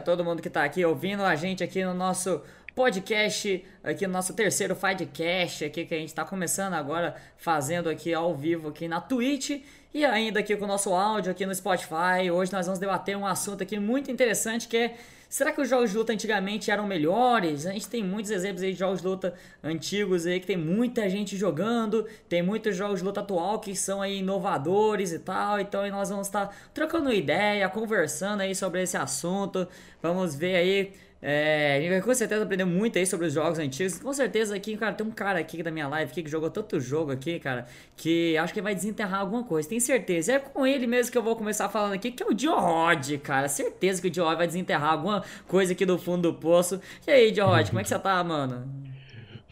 A todo mundo que tá aqui ouvindo a gente aqui no nosso podcast, aqui no nosso terceiro Fidecast, aqui que a gente tá começando agora, fazendo aqui ao vivo aqui na Twitch e ainda aqui com o nosso áudio aqui no Spotify. Hoje nós vamos debater um assunto aqui muito interessante que é Será que os jogos de luta antigamente eram melhores? A gente tem muitos exemplos aí de jogos de luta antigos aí que tem muita gente jogando, tem muitos jogos de luta atual que são aí inovadores e tal. Então nós vamos estar trocando ideia, conversando aí sobre esse assunto. Vamos ver aí é, com certeza aprendeu muito aí sobre os jogos antigos. Com certeza aqui, cara, tem um cara aqui da minha live aqui que jogou tanto jogo aqui, cara, que acho que vai desenterrar alguma coisa. Tenho certeza. É com ele mesmo que eu vou começar falando aqui, que é o Diorod, cara. Certeza que o Diorod vai desenterrar alguma coisa aqui do fundo do poço. E aí, Diorod, como é que você tá, mano?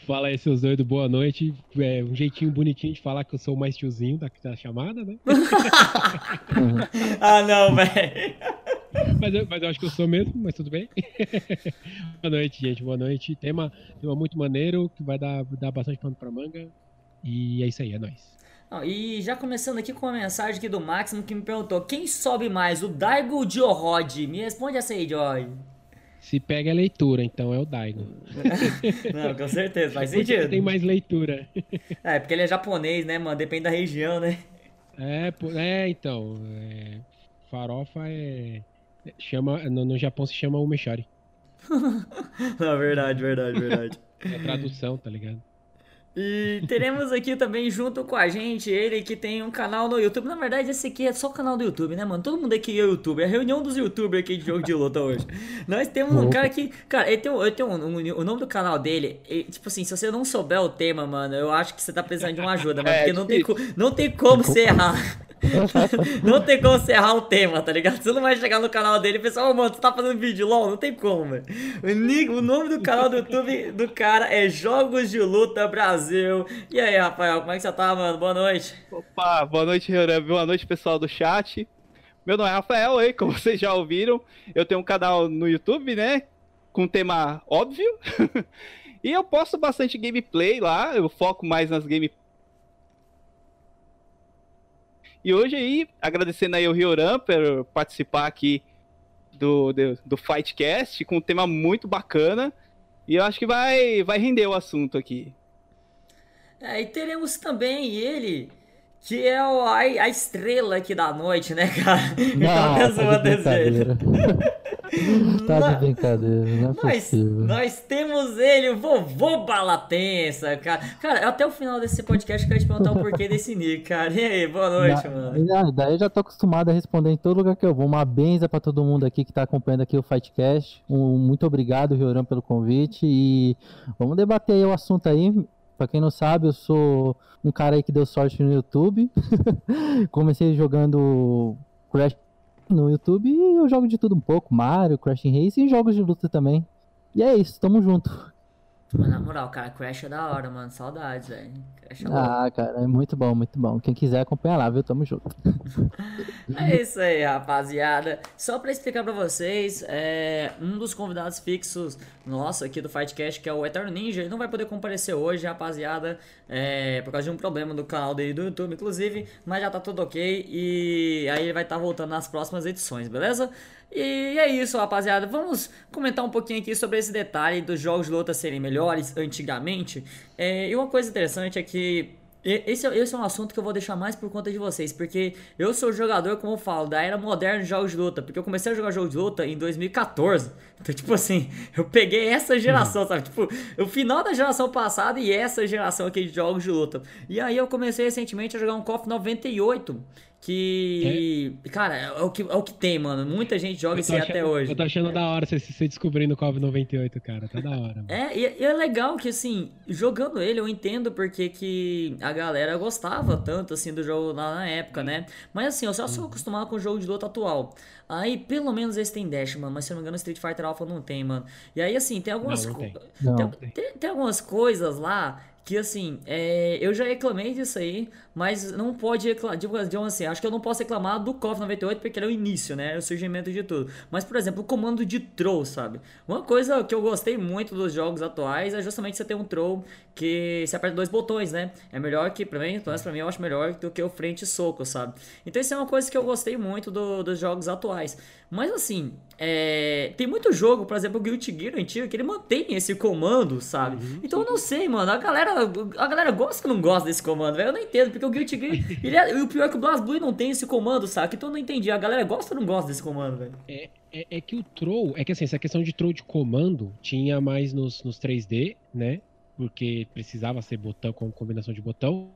Fala aí, seus doidos, boa noite. É um jeitinho bonitinho de falar que eu sou o mais tiozinho da, da chamada, né? ah, não, velho. Mas eu, mas eu acho que eu sou mesmo, mas tudo bem. boa noite, gente, boa noite. Tema, tema muito maneiro, que vai dar, dar bastante pano pra manga. E é isso aí, é nóis. e já começando aqui com uma mensagem aqui do Máximo que me perguntou: quem sobe mais, o Daigo ou o Diorod? Me responde essa aí, Diorod. Se pega a leitura, então é o Daigo. Não, com certeza, faz sentido. tem mais leitura. É, porque ele é japonês, né, mano? Depende da região, né? É, é então. É, farofa é. Chama, no, no Japão se chama umeshari. Não, verdade, verdade, verdade. É a tradução, tá ligado? E teremos aqui também junto com a gente ele que tem um canal no YouTube. Na verdade, esse aqui é só o canal do YouTube, né, mano? Todo mundo aqui é YouTube. É a reunião dos youtubers aqui de jogo de luta hoje. Nós temos um cara que. Cara, ele tem, ele tem um, um, o nome do canal dele. Ele, tipo assim, se você não souber o tema, mano, eu acho que você tá precisando de uma ajuda, mano. É, porque não tem, não tem como você errar. não tem como você errar o tema, tá ligado? Você não vai chegar no canal dele e pensar, ô oh, mano, tu tá fazendo vídeo LOL? Não tem como, velho. O, nome do canal do YouTube do cara é Jogos de Luta Brasil. E aí, Rafael, como é que você tá, mano? Boa noite. Opa, boa noite, Renan. Boa noite, pessoal do chat. Meu nome é Rafael, aí, como vocês já ouviram. Eu tenho um canal no YouTube, né? Com tema óbvio. e eu posto bastante gameplay lá. Eu foco mais nas gameplays e hoje aí, agradecendo aí o Rioran por participar aqui do, do, do Fightcast com um tema muito bacana. E eu acho que vai, vai render o assunto aqui. É, e teremos também ele, que é o, a, a estrela aqui da noite, né, cara? Não, então, tá de tá de brincadeira, não é nós, possível. Nós temos ele, o vovô Balatensa, cara. Cara, até o final desse podcast eu quero te perguntar o porquê desse nick, cara. E aí, boa noite, Na, mano. Daí eu já tô acostumado a responder em todo lugar que eu vou. Uma benza pra todo mundo aqui que tá acompanhando aqui o Fightcast. Um, muito obrigado, Rioran, pelo convite. E vamos debater aí o assunto aí. Pra quem não sabe, eu sou um cara aí que deu sorte no YouTube. Comecei jogando Crash no YouTube eu jogo de tudo um pouco, Mario, Crash Race e jogos de luta também. E é isso, tamo junto. Mas na moral, cara, Crash é da hora, mano. Saudades, velho. É ah, cara, é muito bom, muito bom. Quem quiser acompanhar lá, viu? Tamo junto. é isso aí, rapaziada. Só pra explicar pra vocês, é, um dos convidados fixos nosso aqui do Fightcast, que é o Eterno Ninja, ele não vai poder comparecer hoje, rapaziada, é, por causa de um problema do canal dele do YouTube, inclusive, mas já tá tudo ok e aí ele vai estar tá voltando nas próximas edições, beleza? E é isso, rapaziada. Vamos comentar um pouquinho aqui sobre esse detalhe dos jogos de luta serem melhores antigamente. É, e uma coisa interessante é que esse, é, esse é um assunto que eu vou deixar mais por conta de vocês, porque eu sou jogador, como eu falo, da era moderna de jogos de luta, porque eu comecei a jogar jogos de luta em 2014. Então, tipo assim, eu peguei essa geração, sabe? Tipo, o final da geração passada e essa geração aqui de jogos de luta. E aí eu comecei recentemente a jogar um KOF 98, que. É? Cara, é o que, é o que tem, mano. Muita gente joga isso aí até hoje. Eu tô achando da hora você, você descobrindo o KOF 98, cara. Tá da hora. Mano. É, e, e, é legal que, assim, jogando ele, eu entendo porque que a galera gostava tanto, assim, do jogo lá na época, né? Mas, assim, eu só sou uhum. acostumado com o jogo de luta atual. Aí, pelo menos esse tem dash, mano. Mas se eu não me engano, Street Fighter Alpha não tem, mano. E aí, assim, tem algumas. Não, não tem. Tem, tem, tem algumas coisas lá que assim, é, eu já reclamei disso aí, mas não pode reclamar, tipo, digamos assim, acho que eu não posso reclamar do KOF 98 porque ele é o início, né, o surgimento de tudo. Mas, por exemplo, o comando de troll, sabe? Uma coisa que eu gostei muito dos jogos atuais é justamente você ter um troll que se aperta dois botões, né? É melhor que, pra mim, pelo menos pra mim, eu acho melhor do que o frente soco, sabe? Então isso é uma coisa que eu gostei muito do, dos jogos atuais. Mas assim, é... tem muito jogo, por exemplo, o Guilty Gear antigo, que ele mantém esse comando, sabe? Uhum, então eu não sei, mano. A galera, a galera gosta ou não gosta desse comando, velho? Eu não entendo, porque o Guilty Gear. ele é... E o pior é que o Blast Blue não tem esse comando, sabe? Então eu não entendi. A galera gosta ou não gosta desse comando, velho? É, é, é, que o troll. É que assim, essa questão de troll de comando tinha mais nos, nos 3D, né? Porque precisava ser botão com combinação de botão.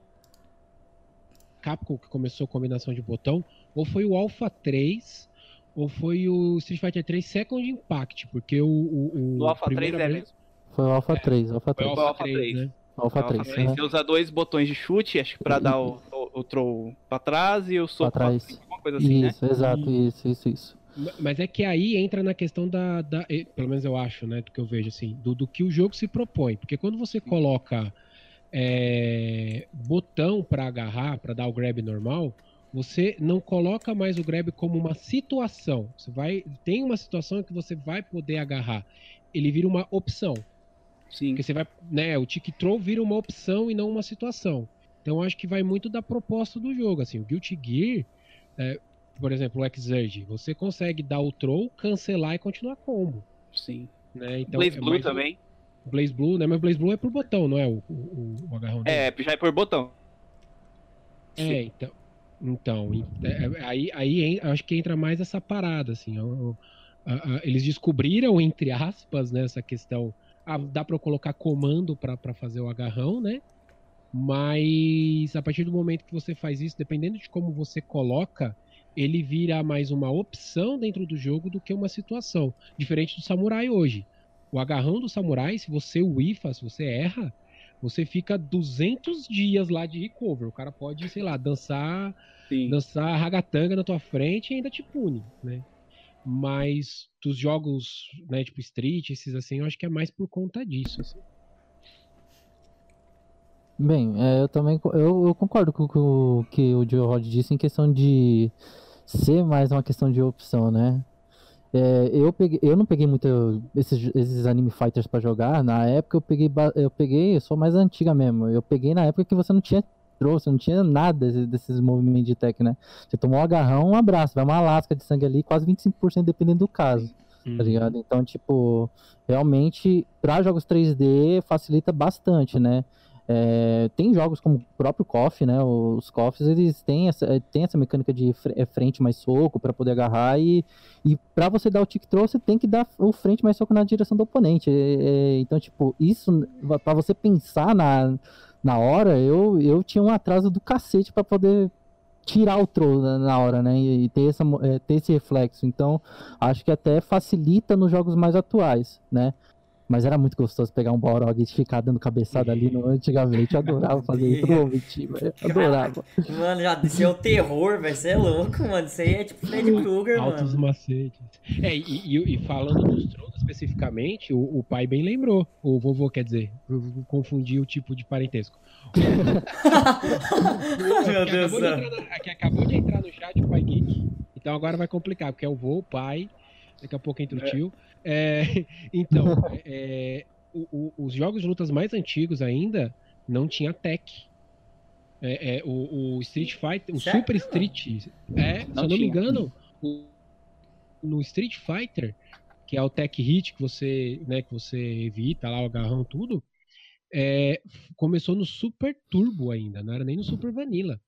Capcom que começou combinação de botão, ou foi o Alpha 3 ou foi o Street Fighter 3 Second Impact, porque o. O, o Alpha 3 é mesmo. Foi o Alpha 3, Alpha 3. Foi o Alpha 3, né? Alpha 3. 3. Você usa dois botões de chute, acho que pra dar o, o, o throw pra trás e o soco pra trás. Pra alguma coisa assim, isso, né? exato, isso, isso, isso. Mas é que aí entra na questão da, da, Pelo menos eu acho, né? Do que eu vejo, assim, do, do que o jogo se propõe. Porque quando você coloca é, botão para agarrar, para dar o grab normal, você não coloca mais o grab como uma situação. Você vai tem uma situação que você vai poder agarrar. Ele vira uma opção. Sim. Porque você vai, né, o tick throw vira uma opção e não uma situação. Então acho que vai muito da proposta do jogo, assim, o Guilty Gear, é, por exemplo, o Exurge, você consegue dar o throw, cancelar e continuar combo. Sim. Né? Então, Blaze é Blue também. Blaze Blue, né? Mas Blaze Blue é por botão, não é o, o, o agarrão dele. É, já é por botão. É, Sim. então. Então, é, é, aí, aí acho que entra mais essa parada, assim. eles descobriram, entre aspas, né, essa questão. Ah, dá para colocar comando para fazer o agarrão, né? Mas a partir do momento que você faz isso, dependendo de como você coloca, ele vira mais uma opção dentro do jogo do que uma situação. Diferente do samurai hoje. O agarrão do samurai, se você whifa, se você erra, você fica 200 dias lá de recover. O cara pode, sei lá, dançar, Sim. dançar ragatanga na tua frente e ainda te pune, né? Mas dos jogos, né, tipo Street, esses assim, eu acho que é mais por conta disso. Assim. Bem, é, eu também eu, eu, concordo com o que o Joe Rod disse em questão de ser mais uma questão de opção, né? É, eu, peguei, eu não peguei muito esses, esses anime fighters para jogar. Na época eu peguei, eu peguei, eu sou mais antiga mesmo. Eu peguei na época que você não tinha trouxe, não tinha nada desses movimentos de tech, né? Você tomou um agarrão, um abraço, vai uma lasca de sangue ali, quase 25% dependendo do caso. Tá uhum. Tá ligado? Então, tipo, realmente, para jogos 3D facilita bastante, né? É, tem jogos como o próprio KOF, né? Os KOFs eles têm essa, é, têm essa mecânica de é, frente mais soco para poder agarrar e, e para você dar o tick throw você tem que dar o frente mais soco na direção do oponente. É, é então, tipo, isso para você pensar na, na hora, eu, eu tinha um atraso do cacete para poder tirar o na, na hora, né? E, e ter, essa, é, ter esse reflexo. Então, acho que até facilita nos jogos mais atuais, né? Mas era muito gostoso pegar um Balrog e ficar dando cabeçada ali no antigamente. Eu adorava fazer isso no velho. Adorava. Mano, já disse é o terror, velho. Você é louco, mano. Isso aí é tipo Freddy Krueger, mano. Altos macetes. É, e, e, e falando dos tronos especificamente, o, o, pai bem lembrou. O vovô, quer dizer. Eu confundi o tipo de parentesco. Meu Deus do céu. Que acabou de entrar no chat o pai geek. Então agora vai complicar, porque é o vô, o pai. Daqui a pouco entra o é. tio. É, então, é, o, o, os jogos de lutas mais antigos ainda não tinha tech. É, é, o, o, Street Fighter, o certo? Super Street, é, não se eu não me engano, o, no Street Fighter, que é o tech hit que você, né, que você evita lá o agarrão tudo, é, começou no Super Turbo ainda, não era nem no Super Vanilla.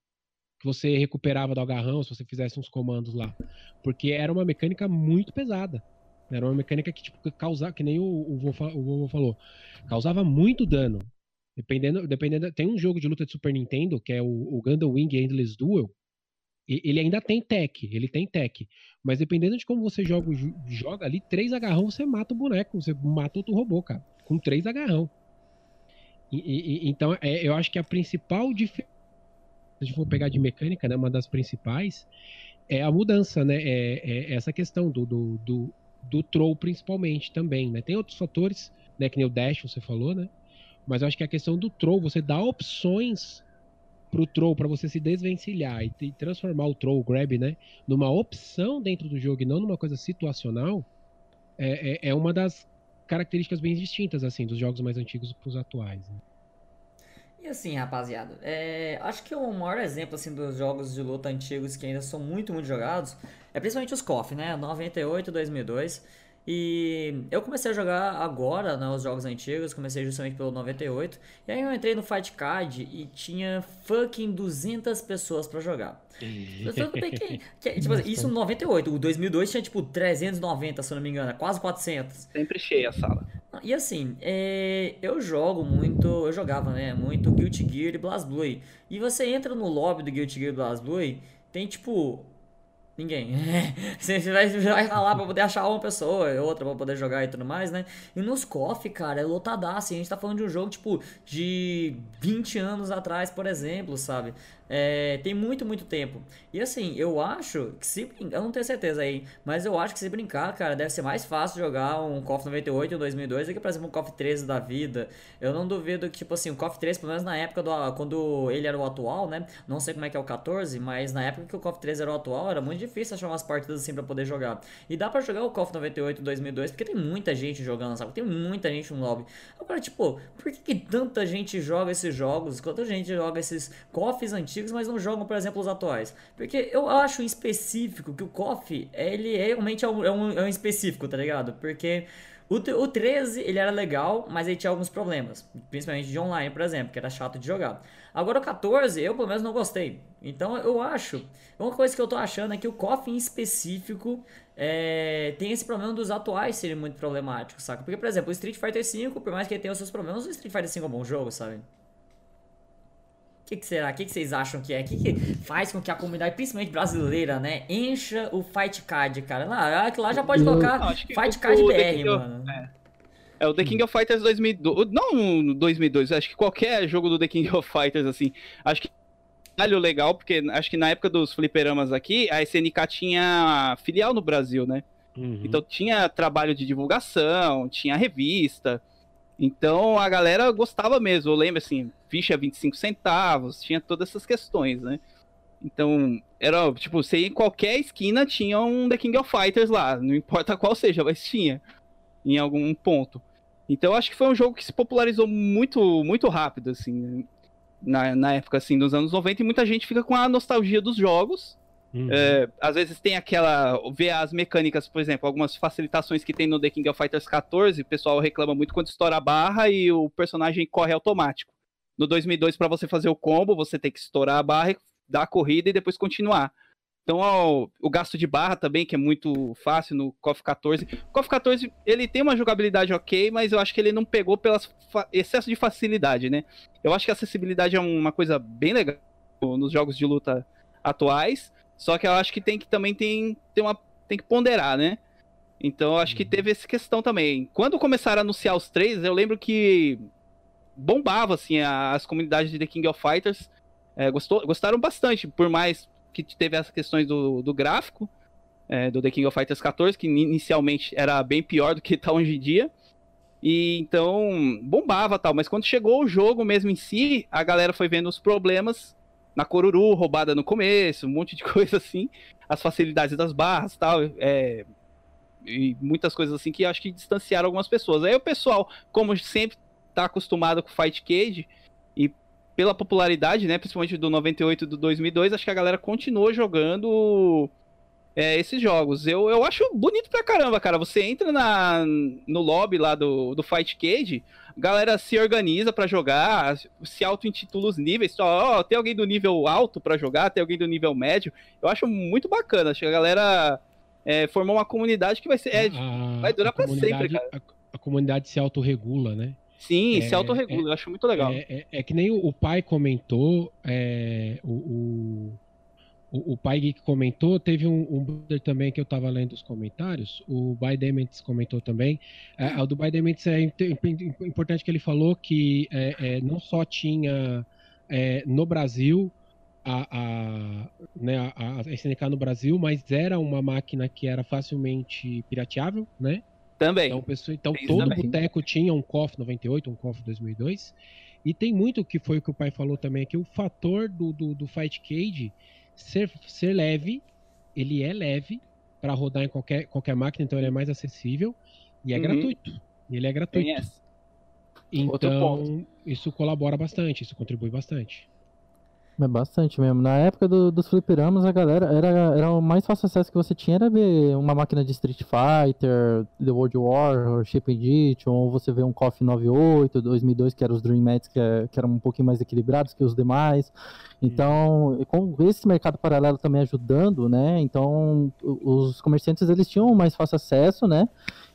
Você recuperava do agarrão se você fizesse uns comandos lá. Porque era uma mecânica muito pesada. Era uma mecânica que, tipo, causava, que nem o, o vovô falou, causava muito dano. Dependendo, dependendo. Tem um jogo de luta de Super Nintendo, que é o, o Gundam Wing Endless Duel. ele ainda tem tech, ele tem tech. Mas dependendo de como você joga, joga ali, três agarrão você mata o boneco, você mata outro robô, cara. Com três agarrão. E, e, então, é, eu acho que a principal diferença, se a gente for pegar de mecânica, né, uma das principais, é a mudança, né? É, é essa questão do, do, do do Troll principalmente também, né? Tem outros fatores, né, que nem o Dash você falou, né? Mas eu acho que a questão do troll, você dá opções pro troll para você se desvencilhar e, e, transformar o troll, o grab, né, numa opção dentro do jogo e não numa coisa situacional, é, é, é uma das características bem distintas assim dos jogos mais antigos para os atuais. Né? E assim, rapaziada, é, acho que o maior exemplo assim dos jogos de luta antigos que ainda são muito, muito jogados é principalmente os KOF, né? 98, 2002. E eu comecei a jogar agora, né, os jogos antigos, comecei justamente pelo 98. E aí eu entrei no Fight Card e tinha fucking 200 pessoas para jogar. Tudo bem que, que tipo, isso no 98, o 2002 tinha tipo 390, se eu não me engano, quase 400. Sempre cheia a sala. E assim, é, eu jogo muito, eu jogava, né, muito Guilty Gear e BlazBlue. E você entra no lobby do Guilty Gear e BlazBlue, tem tipo Ninguém. Você vai, vai ralar pra poder achar uma pessoa outra pra poder jogar e tudo mais, né? E nos KOF, cara, é lotadaço. A gente tá falando de um jogo, tipo, de 20 anos atrás, por exemplo, sabe? É, tem muito, muito tempo. E assim, eu acho que se. Eu não tenho certeza aí, mas eu acho que se brincar, cara, deve ser mais fácil jogar um KOF 98 ou 2002 do que, por exemplo, um KOF 13 da vida. Eu não duvido que, tipo assim, o KOF 13, pelo menos na época do. Quando ele era o atual, né? Não sei como é que é o 14, mas na época que o KOF 13 era o atual, era muito difícil achar umas partidas assim pra poder jogar. E dá pra jogar o KOF 98 e 2002 porque tem muita gente jogando, sabe? Tem muita gente no lobby. Agora, tipo, por que, que tanta gente joga esses jogos? Quanta gente joga esses KOFs antigos? Antigos, mas não jogam, por exemplo, os atuais. Porque eu acho em específico que o KOF, ele realmente é um, é um, é um específico, tá ligado? Porque o, o 13, ele era legal, mas ele tinha alguns problemas. Principalmente de online, por exemplo, que era chato de jogar. Agora o 14, eu pelo menos não gostei. Então eu acho. Uma coisa que eu tô achando é que o KOF em específico é, tem esse problema dos atuais serem muito problemáticos, saca? Porque, por exemplo, o Street Fighter V, por mais que ele tenha os seus problemas, o Street Fighter V é um bom jogo, sabe? O que, que, será? O que, que, vocês acham que é? O que, que, faz com que a comunidade, principalmente brasileira, né, encha o Fight Card, cara? Lá, lá já pode colocar não, Fight Card o, BR, o mano. É. é. o The King of Fighters 2002. Não 2002, acho que qualquer jogo do The King of Fighters, assim. Acho que detalhe legal, porque acho que na época dos fliperamas aqui, a SNK tinha filial no Brasil, né? Uhum. Então tinha trabalho de divulgação, tinha revista. Então a galera gostava mesmo. Eu lembro assim, ficha 25 centavos, tinha todas essas questões, né? Então, era tipo, você em qualquer esquina tinha um The King of Fighters lá, não importa qual seja, mas tinha em algum ponto. Então, acho que foi um jogo que se popularizou muito, muito rápido, assim, na, na época, assim, dos anos 90, e muita gente fica com a nostalgia dos jogos, Uhum. É, às vezes tem aquela. Ver as mecânicas, por exemplo, algumas facilitações que tem no The King of Fighters 14, o pessoal reclama muito quando estoura a barra e o personagem corre automático. No 2002, para você fazer o combo, você tem que estourar a barra, dar a corrida e depois continuar. Então, ó, o gasto de barra também, que é muito fácil no KOF 14. O KOF 14, ele tem uma jogabilidade ok, mas eu acho que ele não pegou pelo excesso de facilidade, né? Eu acho que a acessibilidade é uma coisa bem legal nos jogos de luta atuais. Só que eu acho que tem que também tem, tem, uma, tem que ponderar, né? Então eu acho que uhum. teve essa questão também. Quando começaram a anunciar os três, eu lembro que bombava assim as comunidades de The King of Fighters. É, gostou, gostaram bastante, por mais que teve as questões do, do gráfico é, do The King of Fighters 14, que inicialmente era bem pior do que está hoje em dia. E então bombava tal, mas quando chegou o jogo mesmo em si, a galera foi vendo os problemas na Coruru, roubada no começo, um monte de coisa assim, as facilidades das barras tal, é, e muitas coisas assim que acho que distanciaram algumas pessoas. Aí o pessoal, como sempre tá acostumado com Fight Cage, e pela popularidade, né, principalmente do 98 e do 2002, acho que a galera continuou jogando é, esses jogos. Eu, eu acho bonito pra caramba, cara. Você entra na, no lobby lá do, do Fight Cage, a galera se organiza para jogar, se auto-intitula os níveis. Ó, oh, tem alguém do nível alto para jogar, tem alguém do nível médio. Eu acho muito bacana. Acho que a galera é, formou uma comunidade que vai ser. É, a, vai durar para sempre, cara. A, a comunidade se autorregula, né? Sim, é, se autorregula, é, eu acho muito legal. É, é, é que nem o, o pai comentou, é, o, o, o, o Pai Geek comentou, teve um, um brother também que eu estava lendo os comentários, o Baidements comentou também. É, o do Baidements é importante que ele falou que é, é, não só tinha é, no Brasil a, a, né, a, a SNK no Brasil, mas era uma máquina que era facilmente pirateável, né? Também. Então, pessoa, então todo boteco tinha um KOF 98, um KOF 2002. E tem muito que foi o que o pai falou também aqui, o fator do, do, do Fight Cage ser, ser leve, ele é leve para rodar em qualquer, qualquer máquina, então ele é mais acessível e é Uhum. gratuito. Ele é gratuito. Então, isso colabora bastante, isso contribui bastante. É bastante mesmo. Na época do- dos fliperamas, a galera era, era o mais fácil acesso que você tinha era ver uma máquina de Street Fighter, The World War, ou Shape Edition, ou você vê um KOF 98, 2002, que eram os Dream Mats, que, é- que eram um pouquinho mais equilibrados que os demais. Então, e com esse mercado paralelo também ajudando, né? Então, os comerciantes eles tinham mais fácil acesso, né?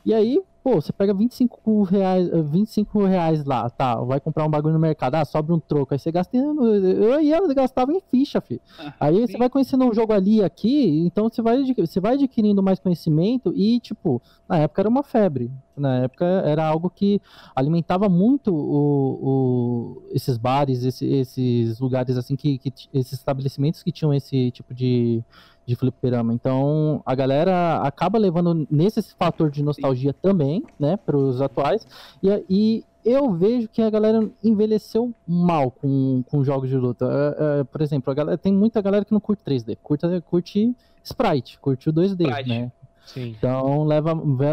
E aí, pô, você pega 25 reais, eh, 25 reais lá, tá? Vai comprar um bagulho no mercado, ah, sobra um troco. Aí você gasta. Eu ia gastava em ficha, filho. Aí sim. você vai conhecendo um jogo ali e aqui, então você vai, você vai adquirindo mais conhecimento e, tipo, na época era uma febre. Na época era algo que alimentava muito o, o- esses bares, esse- esses lugares assim, que, que esses estabelecimentos que tinham esse tipo de, de fliperama. Então a galera acaba levando nesse fator de nostalgia também, né, para os atuais. E, e eu vejo que a galera envelheceu mal com, com jogos de luta. É, é, por exemplo, a galera, tem muita galera que não curte 3D, curte, curte Sprite, curte o 2D, Sprite. né? Sim. Então leva,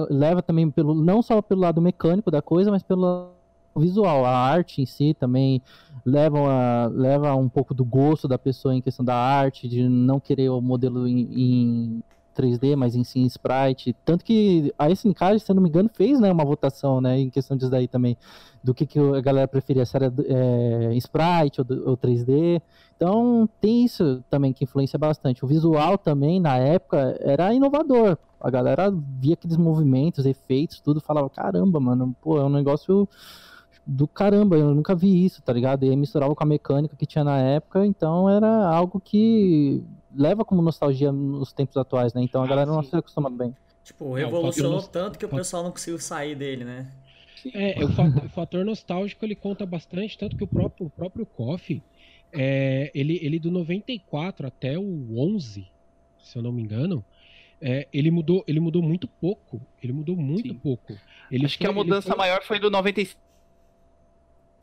leva também pelo não só pelo lado mecânico da coisa, mas pelo lado visual, a arte em si também leva, a- leva um pouco do gosto da pessoa em questão da arte, de não querer o modelo em, em 3D, mas em si em sprite. Tanto que a SNK, se eu não me engano, fez né, uma votação né, em questão disso daí também, do que, que a galera preferia, se era é, sprite ou, ou 3D. Então tem isso também que influencia bastante. O visual também, na época, era inovador. A galera via aqueles movimentos, efeitos, tudo, falava, caramba, mano, pô, é um negócio do caramba, eu nunca vi isso, tá ligado? E aí misturava com a mecânica que tinha na época, então era algo que leva como nostalgia nos tempos atuais, né? Então a Ah, galera não se acostuma bem. Tipo, É, revolucionou fator- tanto que o pessoal não conseguiu sair dele, né? É, o fator, o fator nostálgico ele conta bastante, tanto que o próprio, o próprio KOF, é, ele, ele do 94 até o 11, se eu não me engano, é, ele, mudou, ele mudou muito pouco. Ele mudou muito Sim. pouco. Ele Acho que a foi- mudança foi- maior foi do 96.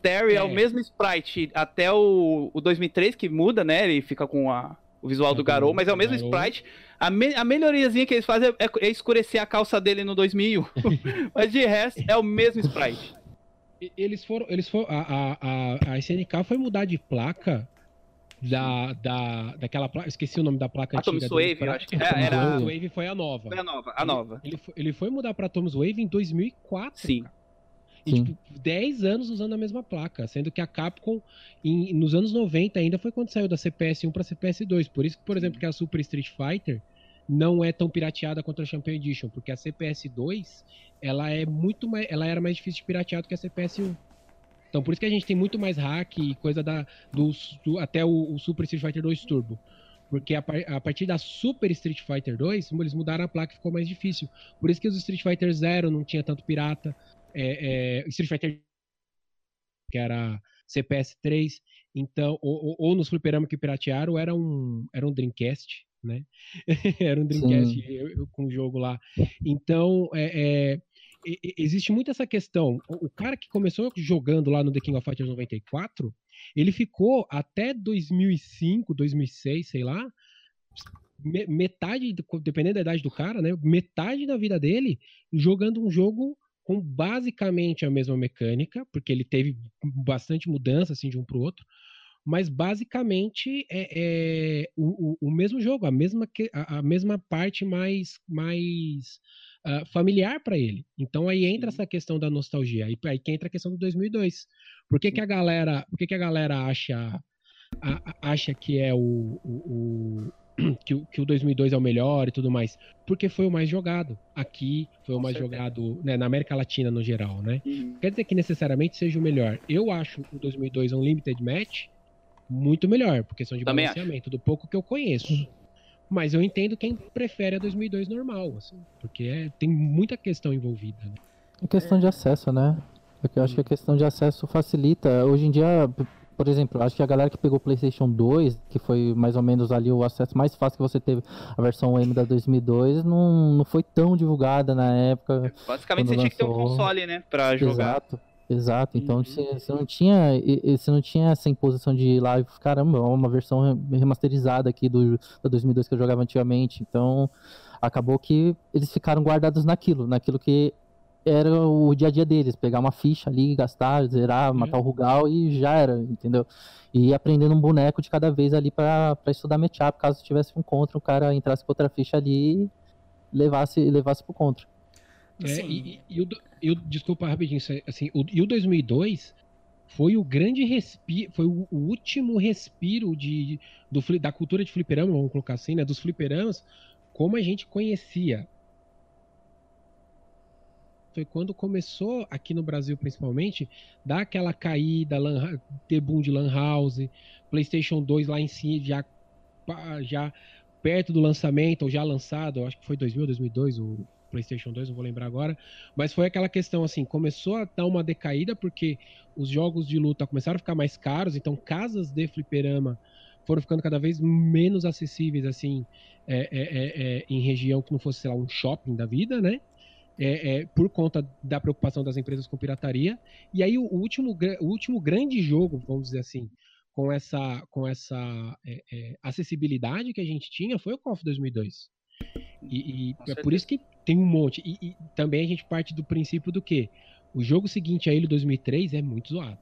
Terry é. É. o mesmo sprite até o, o 2003 que muda, né? Ele fica com a, o visual É, do Garou, mas é o mesmo Garou. sprite. A, me, a melhoriazinha que eles fazem é, é escurecer a calça dele no 2001. mas de resto é o mesmo sprite. Eles foram. Eles foram a, a, a, a SNK foi mudar de placa da, da, daquela placa. Esqueci o nome da placa Atomic antiga. Wave, pra- eu acho que Atomic era- Wave. Wave foi a nova. Foi a nova, a nova. Ele, ele, foi, ele foi mudar pra Tom's Wave em 2004. Sim. cara. E, Sim. tipo, 10 anos usando a mesma placa. Sendo que a Capcom, em- nos anos 90 ainda, foi quando saiu da CPS 1 pra CPS 2. Por isso que, por exemplo, que a Super Street Fighter não é tão pirateada quanto a Champion Edition. Porque a CPS 2, ela é muito mais. Ela era mais difícil de piratear do que a CPS 1. Então por isso que a gente tem muito mais hack e coisa da. Do, do- até o, o Super Street Fighter 2 Turbo. Porque a, par- a partir da Super Street Fighter 2, eles mudaram a placa e ficou mais difícil. Por isso que os Street Fighter Zero não tinha tanto pirata. É, é, Street Fighter que era CPS 3, então, ou, ou- nos fliperama que piratearam, era um, era um Dreamcast, né? era um Dreamcast eu- eu- com o jogo lá. Então, é, é, existe muito essa questão. O, cara que começou jogando lá no The King of Fighters 94, ele ficou até 2005, 2006, sei lá, me- metade, do- dependendo da idade do cara, né? Metade da vida dele jogando um jogo com basicamente a mesma mecânica, porque ele teve bastante mudança assim de um para o outro, mas basicamente é, é o, o- mesmo jogo, a mesma, a, mesma parte mais, mais ah, familiar para ele. Então aí entra essa questão da nostalgia, aí, aí que entra a questão do 2002. Por que, que a galera, por que, que a galera acha a- acha que é o- o- que, o que o 2002 é o melhor e tudo mais? Porque foi o mais jogado. Aqui foi o mais certeza. jogado, né, na América Latina no geral, né? Quer dizer que necessariamente seja o melhor. Eu acho o 2002 Unlimited Match muito melhor, por questão de Também balanceamento, do pouco que eu conheço. Mas eu entendo quem prefere a 2002 normal, assim, porque é- tem muita questão envolvida. né? É questão de acesso, né? Porque eu acho que a questão de acesso facilita. Hoje em dia, por exemplo, acho que a galera que pegou o PlayStation 2, que foi mais ou menos ali o acesso mais fácil que você teve, a versão M da 2002, não, não foi tão divulgada na época. Basicamente você lançou... tinha que ter um console, né, pra jogar. Exato. Exato, então uhum. você, você, não tinha você não tinha essa imposição de live, caramba, uma versão remasterizada aqui do da 2002 que eu jogava antigamente. Então, acabou que eles ficaram guardados naquilo, naquilo que era o dia a dia deles, pegar uma ficha ali, gastar, zerar, uhum. matar o Rugal e já era, entendeu? E ir aprendendo um boneco de cada vez ali para estudar matchup, caso tivesse um contra, o cara entrasse com outra ficha ali e levasse, levasse pro contra. É, e, e, o, e o, desculpa rapidinho, assim, o, e o 2002 foi o grande respiro, foi o, o, último respiro de, do, da cultura de fliperama, vamos colocar assim, né, dos fliperamas, como a gente conhecia foi quando começou, aqui no Brasil principalmente, dar aquela caída, lan, ter boom de Lan House, PlayStation 2 lá em cima, já, já perto do lançamento, ou já lançado, acho que foi 2000, 2002, o PlayStation 2, não vou lembrar agora, mas foi aquela questão assim, começou a dar uma decaída porque os jogos de luta começaram a ficar mais caros, então casas de fliperama foram ficando cada vez menos acessíveis, assim, é, é, é, é em região que não fosse, sei lá, um shopping da vida, né? É, é, por conta da preocupação das empresas com pirataria. E aí o último, o último grande jogo, vamos dizer assim, com essa, com essa é, é acessibilidade que a gente tinha foi o Call of 2002. E, e é por isso que tem um monte. E, e, também a gente parte do princípio do que o jogo seguinte a ele, 2003, é muito zoado.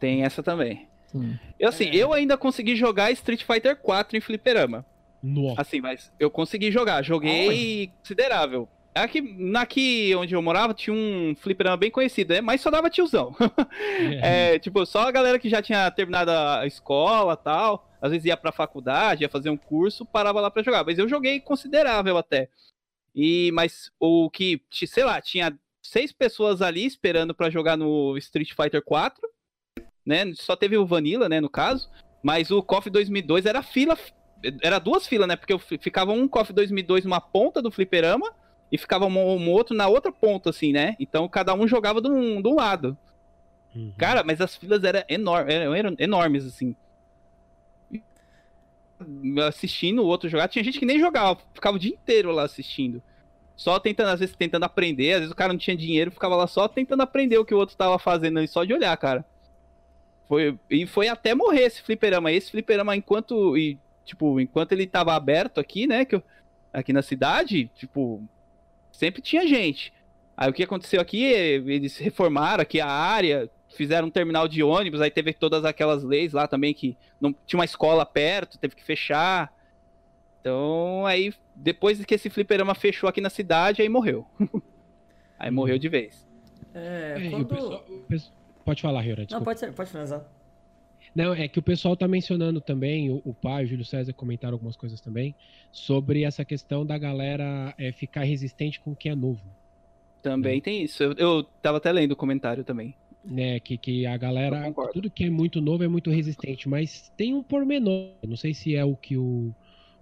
Tem essa também. Hum. Eu assim, é. eu ainda consegui jogar Street Fighter 4 em fliperama. Nossa. Assim, mas eu consegui jogar, joguei considerável. Aqui, onde eu morava tinha um fliperama bem conhecido, né? mas só dava tiozão. É. é, tipo, só a galera que já tinha terminado a escola tal, às vezes ia pra faculdade, ia fazer um curso, parava lá pra jogar. Mas eu joguei considerável até. E, mas o que, sei lá, tinha seis pessoas ali esperando para jogar no Street Fighter 4, né? Só teve o Vanilla, né, no caso. Mas o KOF 2002 era fila, era duas filas, né? Porque eu ficava um KOF 2002 numa ponta do fliperama e ficava um, um, outro na outra ponta, assim, né? Então cada um jogava de um, de um lado. Uhum. Cara, mas as filas eram, enormes, eram enormes, assim. Assistindo o outro jogar. Tinha gente que nem jogava, ficava o dia inteiro lá assistindo. Só tentando, às vezes, tentando aprender. Às vezes o cara não tinha dinheiro, ficava lá só tentando aprender o que o outro tava fazendo ali, só de olhar, cara. Foi, e foi até morrer esse fliperama. Esse fliperama, enquanto. E, tipo, enquanto ele tava aberto aqui, né? Que eu, aqui na cidade, tipo, sempre tinha gente. Aí o que aconteceu aqui, eles reformaram aqui a área, fizeram um terminal de ônibus, aí teve todas aquelas leis lá também que não tinha uma escola perto, teve que fechar. Então, aí depois que esse fliperama fechou aqui na cidade, aí morreu. aí morreu de vez. É, é quando... pessoal, pode falar, Riora, Não, pode, ser, pode finalizar. Não, é que o pessoal tá mencionando também, o, o pai, o Júlio César comentaram algumas coisas também, sobre essa questão da galera é, ficar resistente com o que é novo. Também né? tem isso. Eu, eu tava até lendo o comentário também. É, que, que a galera, tudo que é muito novo é muito resistente, mas tem um pormenor, não sei se é o que o,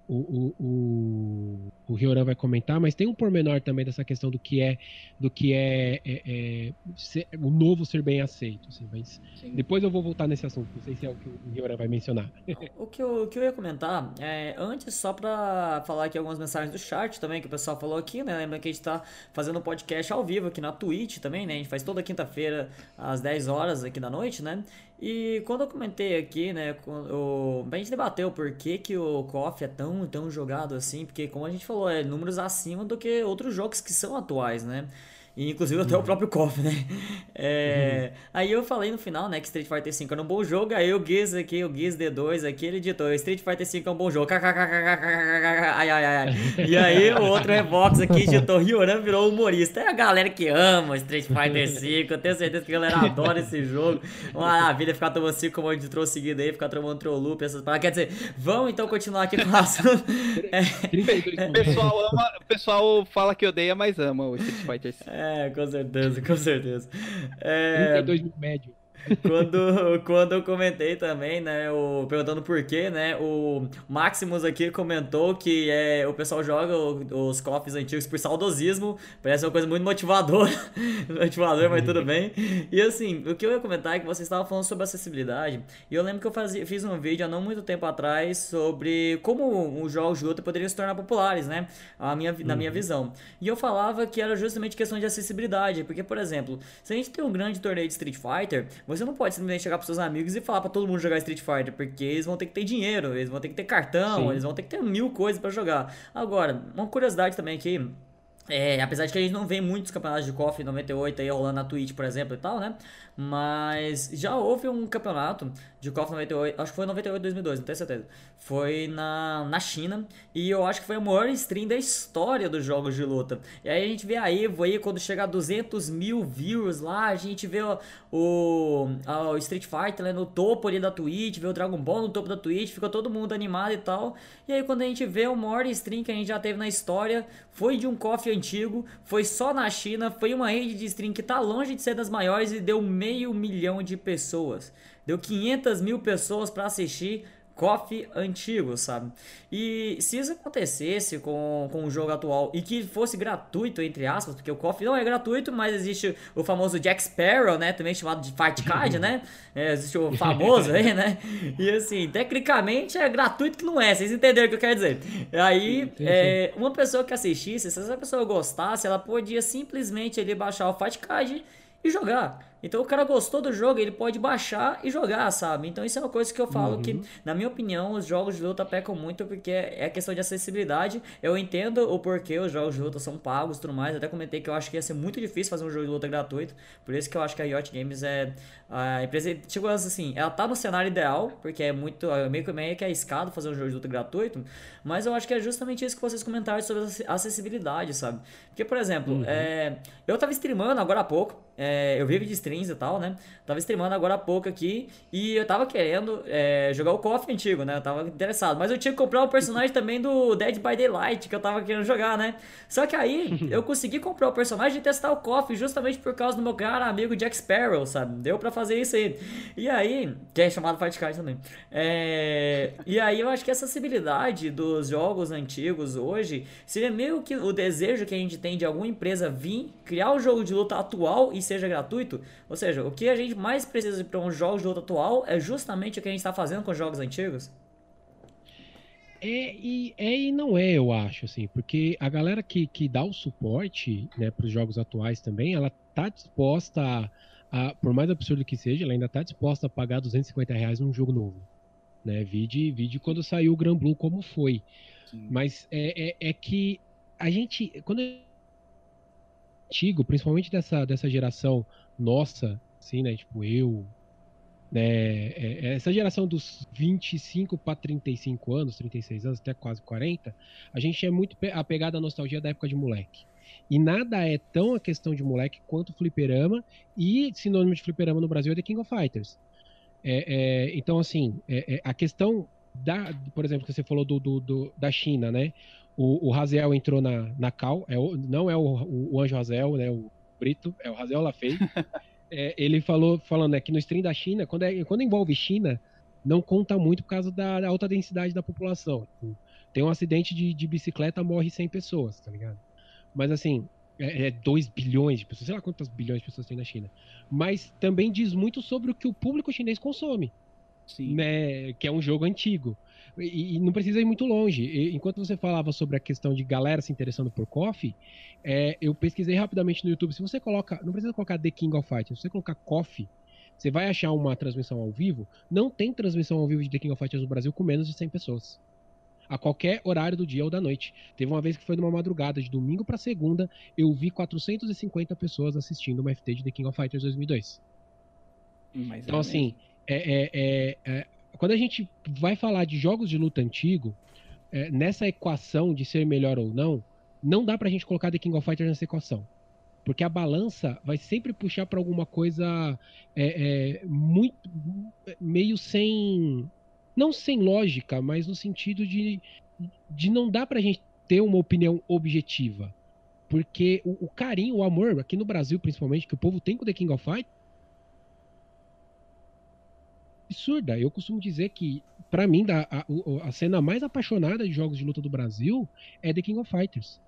o, o, o, o Rioran vai comentar, mas tem um pormenor também dessa questão do que é do que é, é, é ser, o novo ser bem aceito. Assim, mas depois eu vou voltar nesse assunto, não sei se é o que o Rioran vai mencionar. o, que eu, o que eu ia comentar é antes, só para falar aqui algumas mensagens do chat também, que o pessoal falou aqui, né? Lembra que a gente tá fazendo um podcast ao vivo aqui na Twitch também, né? A gente faz toda quinta-feira às 10 horas aqui da noite, né? E quando eu comentei aqui, né, o, a gente debateu por que, que o KOF é tão, tão jogado assim, porque como a gente falou, é números acima do que outros jogos que são atuais, né? E, inclusive até uhum. o próprio KOF, né? É, uhum. Aí eu falei no final, né, que Street Fighter V era um bom jogo, aí o Giz aqui, o Giz D2 aqui, ele editou, Street Fighter V é um bom jogo, ai, ai, ai, E aí o outro Revox aqui editou, Rioran virou humorista. É a galera que ama Street Fighter V, eu tenho certeza que a galera adora esse jogo. Maravilha ficar tomando 5 como a gente trouxe seguido aí, ficar tomando troll loop, essas paradas. Quer dizer, vamos então continuar aqui com o assunto. É, o pessoal ama, o pessoal fala que odeia, mas ama o Street Fighter V. É, com certeza, com certeza. É... 32 mil médio. Quando, quando eu comentei também, né, o, perguntando por quê, né, o Maximus aqui comentou que é, o pessoal joga os cofres antigos por saudosismo, parece uma coisa muito motivadora, motivador, mas tudo bem. E assim, o que eu ia comentar é que você estava falando sobre acessibilidade, e eu lembro que eu fazia, fiz um vídeo há não muito tempo atrás sobre como os jogos de luta poderiam se tornar populares, né, a minha, na minha uhum. visão. E eu falava que era justamente questão de acessibilidade, porque, por exemplo, se a gente tem um grande torneio de Street Fighter, você não pode simplesmente chegar pros seus amigos e falar para todo mundo jogar Street Fighter, porque eles vão ter que ter dinheiro, eles vão ter que ter cartão, Sim. eles vão ter que ter mil coisas para jogar. Agora, uma curiosidade também aqui. É, apesar de que a gente não vê muitos campeonatos de KOF 98 aí rolando na Twitch, por exemplo, e tal, né? Mas já houve um campeonato de KOF 98, acho que foi 98 2002, não tenho certeza. Foi na, na China e eu acho que foi a maior stream da história dos jogos de luta. E aí a gente vê a Evo aí, quando chega a 200 mil views lá, a gente vê o, o, o Street Fighter né, no topo ali da Twitch, vê o Dragon Ball no topo da Twitch, fica todo mundo animado e tal. E aí quando a gente vê o maior stream que a gente já teve na história, foi de um KOF antigo, foi só na China, foi uma rede de stream que tá longe de ser das maiores e deu meio milhão de pessoas. Deu 500 mil pessoas para assistir coffee antigo, sabe? E se isso acontecesse com, com o jogo atual e que fosse gratuito, entre aspas, porque o coffee não é gratuito, mas existe o famoso Jack Sparrow, né? Também chamado de Fight Card, né? É, existe o famoso aí, né? E assim, tecnicamente é gratuito que não é, vocês entenderam o que eu quero dizer. Aí, é, uma pessoa que assistisse, se essa pessoa gostasse, ela podia simplesmente ali baixar o Fight Card e jogar. Então o cara gostou do jogo, ele pode baixar e jogar, sabe? Então isso é uma coisa que eu falo uhum. que, na minha opinião, os jogos de luta pecam muito porque é questão de acessibilidade. Eu entendo o porquê os jogos de luta são pagos e tudo mais. Eu até comentei que eu acho que ia ser muito difícil fazer um jogo de luta gratuito. Por isso que eu acho que a Yacht Games é a empresa, tipo assim, ela tá no cenário ideal, porque é muito, é meio que meio que é arriscado fazer um jogo de luta gratuito, mas eu acho que é justamente isso que vocês comentaram sobre a acessibilidade, sabe? Porque, por exemplo, uhum. é, eu tava streamando agora há pouco, é, eu vivo de streams e tal, né? Tava streamando agora há pouco aqui e eu tava querendo é, jogar o KOF antigo, né? Eu tava interessado. Mas eu tinha que comprar o um personagem também do Dead by Daylight que eu tava querendo jogar, né? Só que aí eu consegui comprar o personagem e testar o KOF justamente por causa do meu cara amigo Jack Sparrow, sabe? Deu pra fazer isso aí. E aí, que é chamado Fight Card também. É, e aí eu acho que essa acessibilidade dos jogos antigos hoje seria meio que o desejo que a gente tem de alguma empresa vir criar um jogo de luta atual e seja gratuito. Ou seja, o que a gente mais precisa para um jogo de luta atual é justamente o que a gente está fazendo com os jogos antigos. É e, é e não é, eu acho, assim, porque a galera que, que dá o suporte né, para os jogos atuais também, ela tá disposta a, a, por mais absurdo que seja, ela ainda tá disposta a pagar 250 reais num jogo novo. Né? Vide, vide quando saiu o Gran Blue como foi. Sim. Mas é, é, é que a gente, quando antigo, principalmente dessa, dessa geração nossa, assim, né? Tipo, eu, né? É, é essa geração dos 25 para 35 anos, 36 anos, até quase 40, a gente é muito apegado à nostalgia da época de moleque. E nada é tão a questão de moleque quanto fliperama, e sinônimo de fliperama no Brasil é The King of Fighters. É, é, então, assim, é, é, a questão da, por exemplo, que você falou do, do, do, da China, né? O, o entrou na, na Cal, é não é o, o, o Anjo Raziel, né? O Brito, é o Raziel Lafay. é, ele falou, falando né, que no stream da China, quando, é, quando envolve China, não conta muito por causa da, da alta densidade da população. Tem um acidente de, de bicicleta, morre 100 pessoas, tá ligado? Mas assim, é, é 2 bilhões de pessoas, sei lá quantas bilhões de pessoas tem na China. Mas também diz muito sobre o que o público chinês consome. Sim. Né, que é um jogo antigo. E, e, não precisa ir muito longe. E, enquanto você falava sobre a questão de galera se interessando por coffee, é, eu pesquisei rapidamente no YouTube. Se você coloca, não precisa colocar The King of Fighters, se você colocar coffee, você vai achar uma transmissão ao vivo. Não tem transmissão ao vivo de The King of Fighters no Brasil com menos de 100 pessoas. A qualquer horário do dia ou da noite. Teve uma vez que foi numa madrugada, de domingo para segunda, eu vi 450 pessoas assistindo uma FT de The King of Fighters 2002. Mas então, é assim, é, é, é, quando a gente vai falar de jogos de luta antigo, é, nessa equação de ser melhor ou não, não dá pra gente colocar The King of Fighters nessa equação. Porque a balança vai sempre puxar para alguma coisa é, é, muito. meio sem. Não sem lógica, mas no sentido de, de não dá pra gente ter uma opinião objetiva. Porque o, o carinho, o amor, aqui no Brasil principalmente, que o povo tem com The King of Fighters absurda. Eu costumo dizer que, para mim, a, a, a, cena mais apaixonada de jogos de luta do Brasil é The King of Fighters.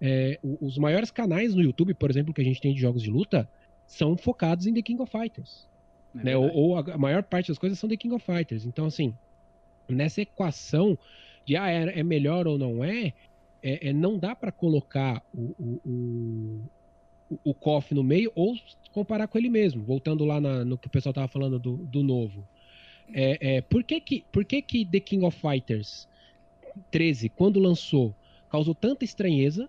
É, os maiores canais no YouTube, por exemplo, que a gente tem de jogos de luta, são focados em The King of Fighters. É né? ou, ou, a maior parte das coisas são The King of Fighters. Então, assim, nessa equação de ah, é, é melhor ou não é, é, é não dá para colocar o, o, o, KOF no meio ou comparar com ele mesmo. Voltando lá na, no que o pessoal tava falando do, do novo. É, é, por, que, que, por que que The King of Fighters 13, quando lançou, causou tanta estranheza,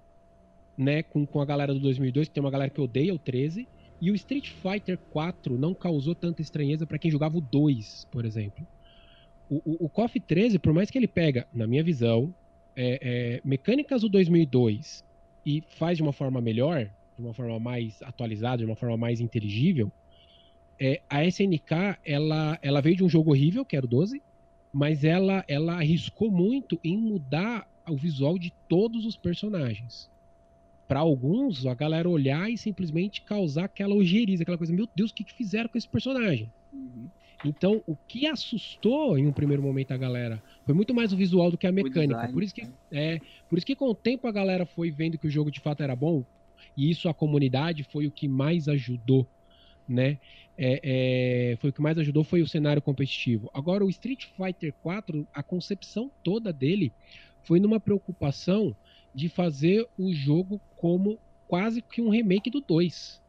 né, com, com a galera do 2002, que tem uma galera que odeia o 13, e o Street Fighter 4 não causou tanta estranheza para quem jogava o 2, por exemplo. O, o, o KOF 13, por mais que ele pega, na minha visão, é, é, mecânicas do 2002 e faz de uma forma melhor, de uma forma mais atualizada, de uma forma mais inteligível, é, a SNK ela, ela veio de um jogo horrível, que era o 12, mas ela, ela arriscou muito em mudar o visual de todos os personagens para alguns, a galera olhar e simplesmente causar aquela ojeriza, aquela coisa, meu Deus, o que, que fizeram com esse personagem? Uhum. Então, o que assustou em um primeiro momento a galera foi muito mais o visual do que a mecânica. Design, por isso que, é, por isso que com o tempo a galera foi vendo que o jogo de fato era bom, e isso a comunidade foi o que mais ajudou, né? É, é, foi o que mais ajudou foi o cenário competitivo. Agora, o Street Fighter 4, a concepção toda dele foi numa preocupação de fazer o jogo como quase que um remake do 2.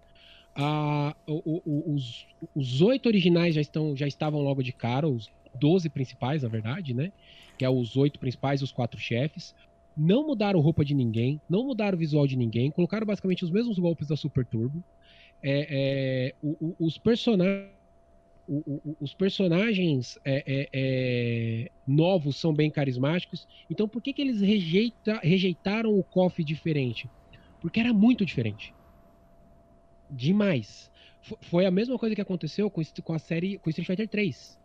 Ah, os, oito originais já, estão, já estavam logo de cara, os 12 principais, na verdade, né? Que é os oito principais os quatro chefes. Não mudaram roupa de ninguém, não mudaram o visual de ninguém, colocaram basicamente os mesmos golpes da Super Turbo. É, é, o, os personagens o, o, os personagens é, é, é, novos são bem carismáticos. Então, por que, que eles rejeita, rejeitaram o KOF diferente? Porque era muito diferente. Demais. F foi a mesma coisa que aconteceu com, com a série com Street Fighter 3.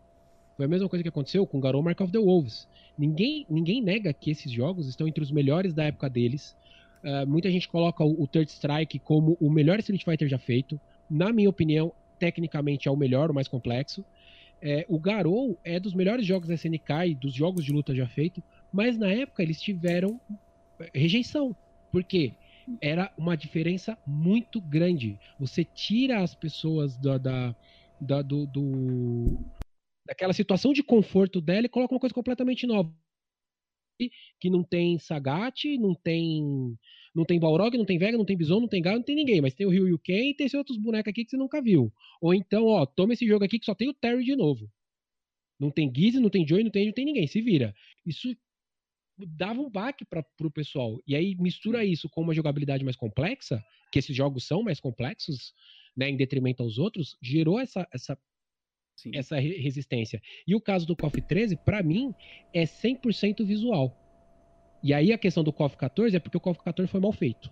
Foi a mesma coisa que aconteceu com Garou Mark of the Wolves. Ninguém, ninguém nega que esses jogos estão entre os melhores da época deles. Uh, muita gente coloca o, o Third Strike como o melhor Street Fighter já feito. Na minha opinião, tecnicamente é o melhor, o mais complexo. É, o Garou é dos melhores jogos da SNK e dos jogos de luta já feito, mas na época eles tiveram é, rejeição. Por quê? Era uma diferença muito grande. Você tira as pessoas da, da, da do, do, daquela situação de conforto dela e coloca uma coisa completamente nova. Que não tem Sagat, não tem não tem Balrog, não tem Vega, não tem Bison, não tem Galo, não tem ninguém. Mas tem o Ryu e o Ken e tem esses outros bonecos aqui que você nunca viu. Ou então, ó, toma esse jogo aqui que só tem o Terry de novo. Não tem Gizzy, não tem Joey, não tem, não tem ninguém. Se vira. Isso dava um baque para o pessoal. E aí mistura isso com uma jogabilidade mais complexa, que esses jogos são mais complexos, né, em detrimento aos outros, gerou essa, essa, essa resistência. E o caso do KOF 13, para mim, é 100% visual. E aí a questão do KOF 14 é porque o KOF 14 foi mal feito.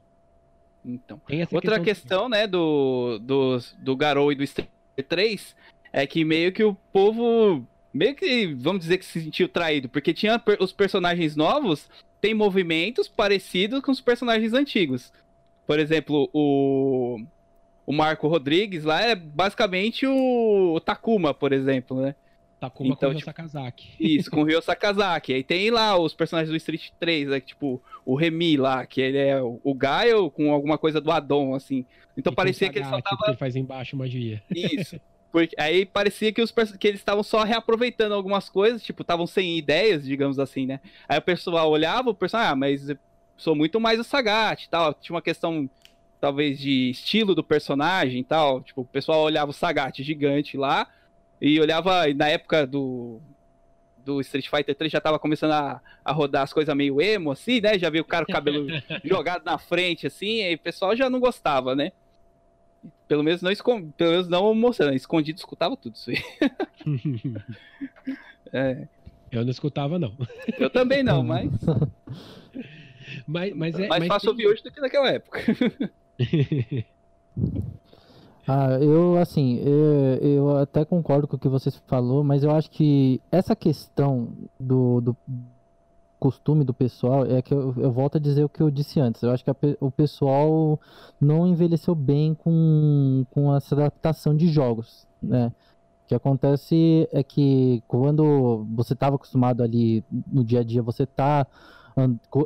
Então. Outra questão, questão, né, do, do, do Garou e do Street 3 é que meio que o povo meio que, vamos dizer que se sentiu traído, porque tinha os personagens novos tem movimentos parecidos com os personagens antigos. Por exemplo, o o Marco Rodrigues lá é basicamente o, Takuma, por exemplo, né? Takuma então, com o tipo, Sakazaki. Isso, com o Ryo Sakazaki. Aí tem lá os personagens do Street 3, né, tipo o Remy lá, que ele é o Gaio com alguma coisa do Adon, assim. Então e parecia que ele só tava... ele faz embaixo magia. Isso. Porque aí parecia que, os, que eles estavam só reaproveitando algumas coisas, tipo, estavam sem ideias, digamos assim, né? Aí o pessoal olhava, o pessoal, ah, mas sou muito mais o Sagat e tal. Tinha uma questão, talvez, de estilo do personagem e tal. Tipo, o pessoal olhava o Sagat gigante lá, e olhava, na época do, do Street Fighter 3 já tava começando a, a rodar as coisas meio emo, assim, né? Já viu o cara com o cabelo jogado na frente, assim, e o pessoal já não gostava, né? Pelo menos não, escond... Pelo menos não mostrando, escondido escutava tudo isso aí. é. Eu não escutava, não. Eu também não, mas. mas, mas é. Mais mas fácil tem... ouvir hoje do que naquela época. Ah, eu assim, eu, eu, até concordo com o que você falou, mas eu acho que essa questão do, do costume do pessoal é que eu, eu, volto a dizer o que eu disse antes. Eu acho que a, o pessoal não envelheceu bem com, com essa adaptação de jogos, né? O que acontece é que quando você estava acostumado ali no dia a dia, você tá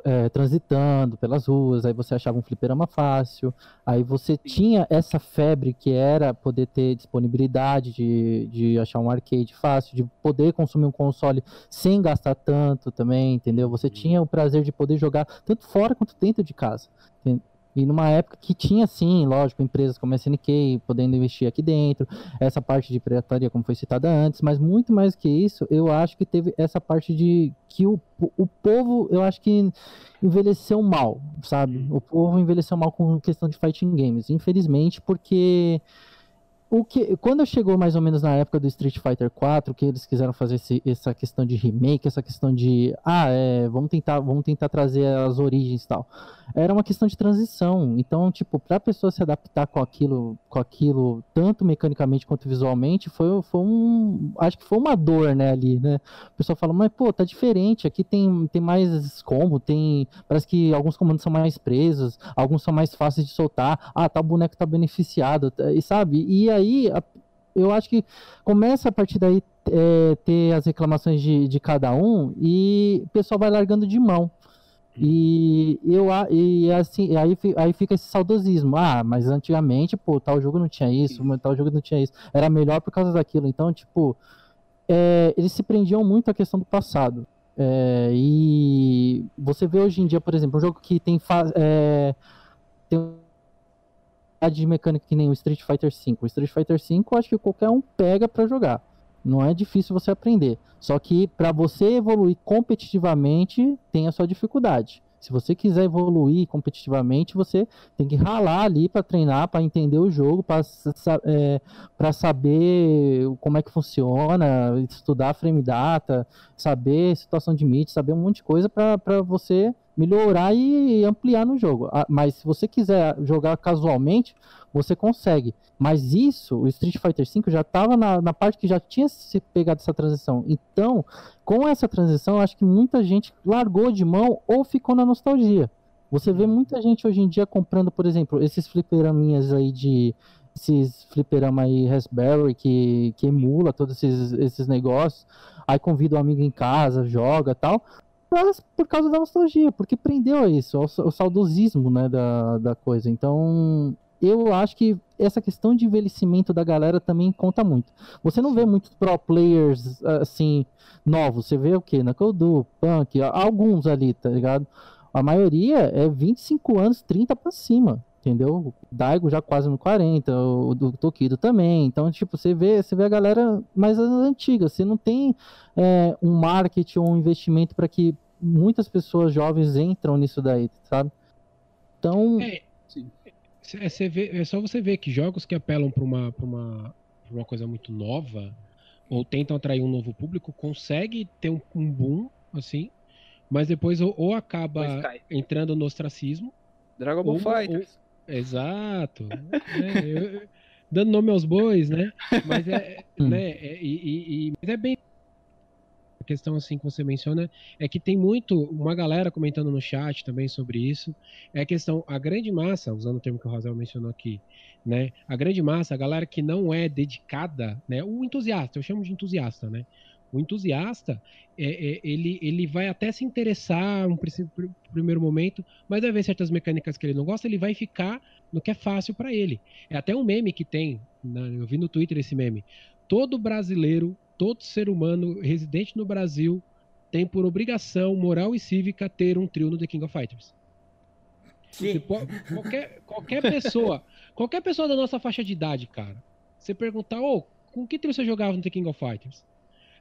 é, transitando pelas ruas, aí você achava um fliperama fácil, aí você tinha essa febre que era poder ter disponibilidade de, de achar um arcade fácil, de poder consumir um console sem gastar tanto também, entendeu? Você tinha o prazer de poder jogar tanto fora quanto dentro de casa. E numa época que tinha, sim, lógico, empresas como a SNK podendo investir aqui dentro, essa parte de pirataria, como foi citada antes, mas muito mais que isso, eu acho que teve essa parte de que o, o povo, eu acho que envelheceu mal, sabe? O povo envelheceu mal com questão de fighting games, infelizmente, porque o que quando chegou mais ou menos na época do Street Fighter 4 que eles quiseram fazer esse, essa questão de remake essa questão de ah é, vamos tentar vamos tentar trazer as origens e tal. Era uma questão de transição. Então tipo para a pessoa se adaptar com aquilo com aquilo tanto mecanicamente quanto visualmente foi, foi um acho que foi uma dor né ali né? O pessoal fala mas pô tá diferente. Aqui tem tem mais combo tem parece que alguns comandos são mais presos alguns são mais fáceis de soltar. Ah tá o boneco tá beneficiado. E sabe e aí eu acho que começa a partir daí é, ter as reclamações de, de cada um e o pessoal vai largando de mão. E eu e assim, aí, aí fica esse saudosismo. Ah, mas antigamente, pô, tal jogo não tinha isso, tal jogo não tinha isso. Era melhor por causa daquilo. Então, tipo, é, eles se prendiam muito à questão do passado. É, e você vê hoje em dia, por exemplo, um jogo que tem, é, tem de mecânica que nem o Street Fighter V. O Street Fighter V, eu acho que qualquer um pega para jogar. Não é difícil você aprender. Só que para você evoluir competitivamente, tem a sua dificuldade. Se você quiser evoluir competitivamente, você tem que ralar ali para treinar, para entender o jogo, para é, saber como é que funciona, estudar frame data, saber situação de meet, saber um monte de coisa para você melhorar e ampliar no jogo. Ah, mas se você quiser jogar casualmente, você consegue. Mas isso, o Street Fighter V já estava na, na, parte que já tinha se pegado essa transição. Então, com essa transição, acho que muita gente largou de mão ou ficou na nostalgia. Você vê muita gente hoje em dia comprando, por exemplo, esses fliperaminhas aí de. Esses fliperama aí Raspberry que, que emula todos esses, esses negócios. Aí convida o um amigo em casa, joga tal por causa da nostalgia, porque prendeu a isso, ao, saudosismo né, da, da coisa. Então, eu acho que essa questão de envelhecimento da galera também conta muito. Você não vê muitos pro players assim novos, você vê o que? Knuckle Do, Punk, alguns ali, tá ligado? A maioria é 25 anos, 30 para cima, entendeu? O Daigo já quase no 40, o do Tokido também. Então, tipo, você vê, você vê a galera mais antiga, você não tem é, um marketing ou um investimento para que muitas pessoas jovens entram nisso daí, sabe? Então, é, é, você vê, é só você ver que jogos que apelam para uma, uma, uma coisa muito nova ou tentam atrair um novo público consegue ter um, um boom assim, mas depois ou, ou acaba entrando no ostracismo. Dragon Ball Fighters. Exato. é, eu, dando nome aos bois, né? Mas é, hum. né, é, e, e, mas é bem questão assim que você menciona é que tem muito uma galera comentando no chat também sobre isso. É a questão a grande massa, usando o termo que o Rosel mencionou aqui, né? A grande massa, a galera que não é dedicada, né? O entusiasta, eu chamo de entusiasta, né? O entusiasta, é, é, ele, ele vai até se interessar um primeiro momento, mas vai ver certas mecânicas que ele não gosta, ele vai ficar no que é fácil para ele. É até um meme que tem, né? eu vi no Twitter esse meme. Todo brasileiro todo ser humano residente no Brasil tem por obrigação moral e cívica ter um trio no The King of Fighters. Sim. Qualquer, qualquer pessoa, qualquer pessoa da nossa faixa de idade, cara, você perguntar, ô, oh, com que trio você jogava no The King of Fighters?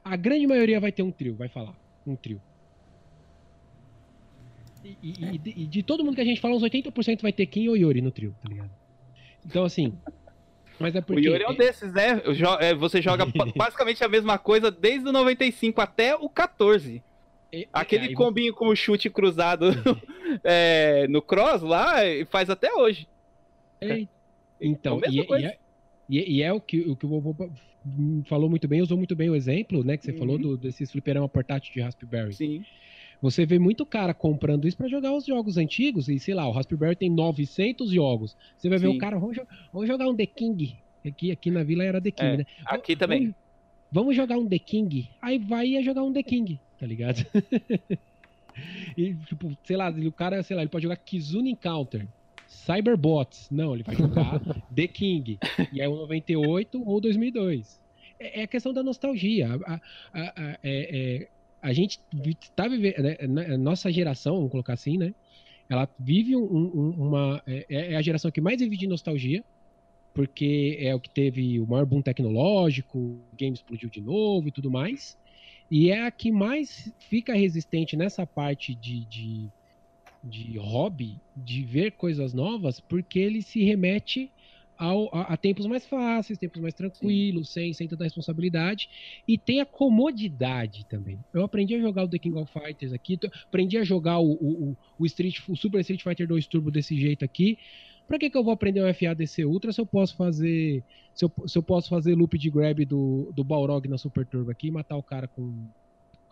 A grande maioria vai ter um trio, vai falar. Um trio. E, e, e, de, e de todo mundo que a gente fala, uns 80% vai ter Kim ou Yori no trio, tá ligado? Então, assim, mas é porque... O Yuri é um desses, né? É, você joga basicamente a mesma coisa desde o 95 até o 14. E, Aquele combinho com o chute cruzado é, no cross lá, faz até hoje. É, então, é e, e, é, e, é, o que, o que o vovô falou muito bem, usou muito bem o exemplo, né? Que você uhum. falou do, desses fliperama portátil de Raspberry. Sim. Você vê muito cara comprando isso para jogar os jogos antigos, e sei lá, o Raspberry tem 900 jogos. Você vai ver Sim. o cara, vamos, vamos, jogar um The King. Aqui, aqui na vila era The King, é, né? Aqui também. vamos jogar um The King. Aí vai e jogar um The King, tá ligado? e, tipo, sei lá, o cara, sei lá, ele pode jogar Kizune Encounter. Cyberbots. Não, ele vai jogar The King. E é o 98 ou 2002. É, é a questão da nostalgia. A, a, a, é, é, a gente tá vivendo. Né, nossa geração, vamos colocar assim, né? Ela vive um, um, uma. É, é, a geração que mais vive de nostalgia porque é o que teve o maior boom tecnológico, o game explodiu de novo e tudo mais. E é a que mais fica resistente nessa parte de, de, de hobby, de ver coisas novas, porque ele se remete ao, a, a, tempos mais fáceis, tempos mais tranquilos, sem, sem tanta responsabilidade. E tem a comodidade também. Eu aprendi a jogar o The King of Fighters aqui, aprendi a jogar o, o, o, Street, o Super Street Fighter 2 Turbo desse jeito aqui, Pra que, que eu vou aprender o FADC Ultra se eu posso fazer. Se eu, se eu posso fazer loop de grab do, do Balrog na Super Turbo aqui e matar o cara com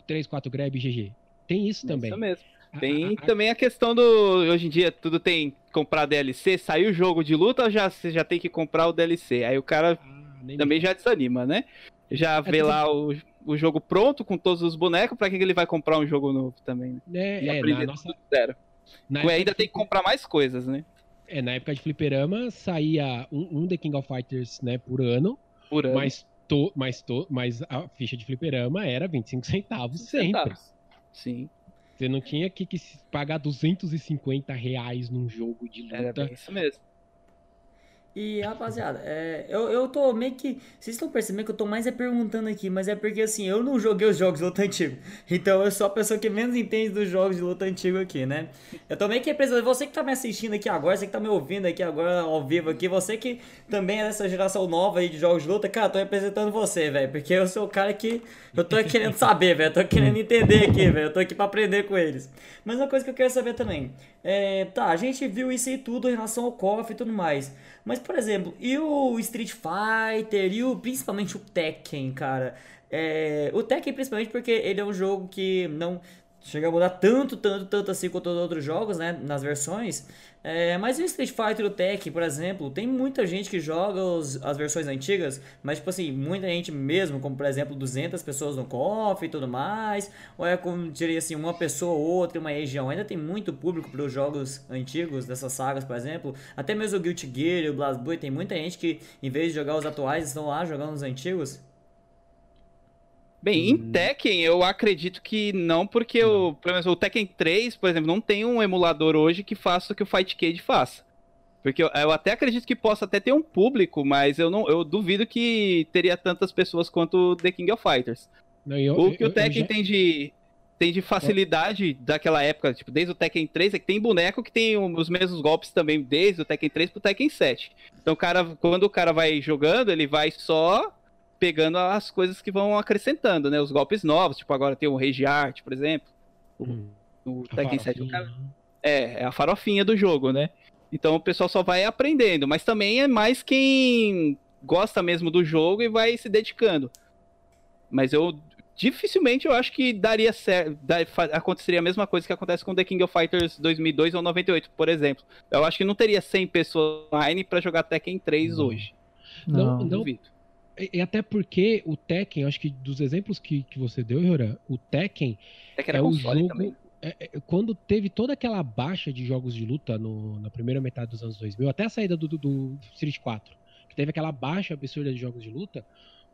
3, 4 grab e GG. Tem isso também. Isso mesmo. Tem também a questão do. Hoje em dia tudo tem comprar DLC. Saiu o jogo de luta, já, você já tem que comprar o DLC. Aí o cara ah, também já desanima, né? Já é vê lá o, o jogo pronto com todos os bonecos. Pra que ele vai comprar um jogo novo também? Né? É, é na nossa... zero. Na ainda tem que comprar mais coisas, né? É, na época de fliperama saía um, um The King of Fighters, né, por ano. Por ano. Mas, to, mas, to, mas a ficha de fliperama era 25 centavos sempre. Centavos. Sim. Você não tinha que, que pagar 250 reais num jogo de luta. Era bem isso mesmo. E, rapaziada, é, eu, eu tô meio que. Vocês estão percebendo que eu tô mais é perguntando aqui, mas é porque assim, eu não joguei os jogos de luta antigo. Então eu sou a pessoa que menos entende dos jogos de luta antigo aqui, né? Eu tô meio que representando. Você que tá me assistindo aqui agora, você que tá me ouvindo aqui agora ao vivo aqui, você que também é dessa geração nova aí de jogos de luta, cara, tô representando você, velho. Porque eu sou o cara que. Eu tô querendo saber, velho. Tô querendo entender aqui, velho. Eu tô aqui pra aprender com eles. Mas uma coisa que eu quero saber também. É, tá, a gente viu isso aí tudo em relação ao KOF e tudo mais. Mas, por exemplo, e o Street Fighter e o, principalmente o Tekken, cara? É, o Tekken principalmente porque ele é um jogo que não chega a mudar tanto, tanto, tanto assim quanto os outros jogos, né, nas versões. É, mas o Street Fighter o por exemplo, tem muita gente que joga os, as versões antigas, mas tipo assim, muita gente mesmo, como por exemplo 200 pessoas no KOF e tudo mais, ou é como diria assim, uma pessoa ou outra em uma região. Ainda tem muito público para os jogos antigos dessas sagas, por exemplo. Até mesmo o Guilty Gear e o BlazBlue, tem muita gente que em vez de jogar os atuais, estão lá jogando os antigos. Bem, em hum. Tekken eu acredito que não, porque o, pelo menos o Tekken 3, por exemplo, não tem um emulador hoje que faça o que o Fightcade faça. Porque eu, eu, até acredito que possa até ter um público, mas eu não eu duvido que teria tantas pessoas quanto The King of Fighters. Não, eu, o que o Tekken já... tem de tem de facilidade daquela época, tipo, desde o Tekken 3, é que tem boneco que tem os mesmos golpes também, desde o Tekken 3 pro Tekken 7. Então, o cara, quando o cara vai jogando, ele vai só pegando as coisas que vão acrescentando, né? Os golpes novos, tipo agora tem o Rage Art, por exemplo. O, hum, o Tekken 7 o cara... é, é a farofinha do jogo, né? Então o pessoal só vai aprendendo, mas também é mais quem gosta mesmo do jogo e vai se dedicando. Mas eu dificilmente eu acho que daria certo, aconteceria a mesma coisa que acontece com The King of Fighters 2002 ou 98, por exemplo. Eu acho que não teria 100 pessoas online para jogar Tekken 3 não. hoje. Não, não, não, e até porque o Tekken, acho que dos exemplos que, que você deu, Yoran, o Tekken, Tekken é o jogo. É, é, quando teve toda aquela baixa de jogos de luta no, na primeira metade dos anos 2000, até a saída do, do, do Street 4, que teve aquela baixa absurda de jogos de luta,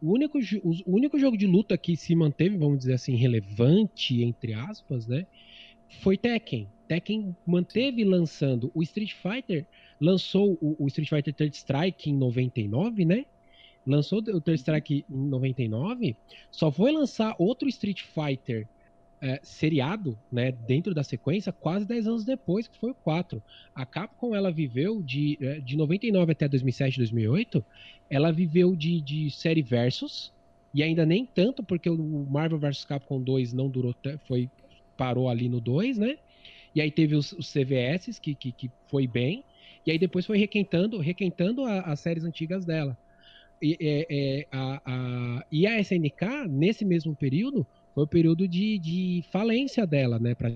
o único, o único jogo de luta que se manteve, vamos dizer assim, relevante, entre aspas, né? Foi Tekken. Tekken manteve lançando. O Street Fighter lançou o, o Street Fighter Third Strike em 99, né? Lançou o Third Strike em 99, só foi lançar outro Street Fighter é, seriado, né, dentro da sequência, quase 10 anos depois, que foi o 4. A Capcom, ela viveu de, é, de 99 até 2007, 2008, ela viveu de, de série versus, e ainda nem tanto, porque o Marvel vs Capcom 2 não durou, foi parou ali no 2, né? E aí teve os, os CVS, que, que, que, foi bem, e aí depois foi requentando, requentando a, as séries antigas dela. E, é, é, a, a, e a SNK, nesse mesmo período, foi o período de, de falência dela, né? Pra,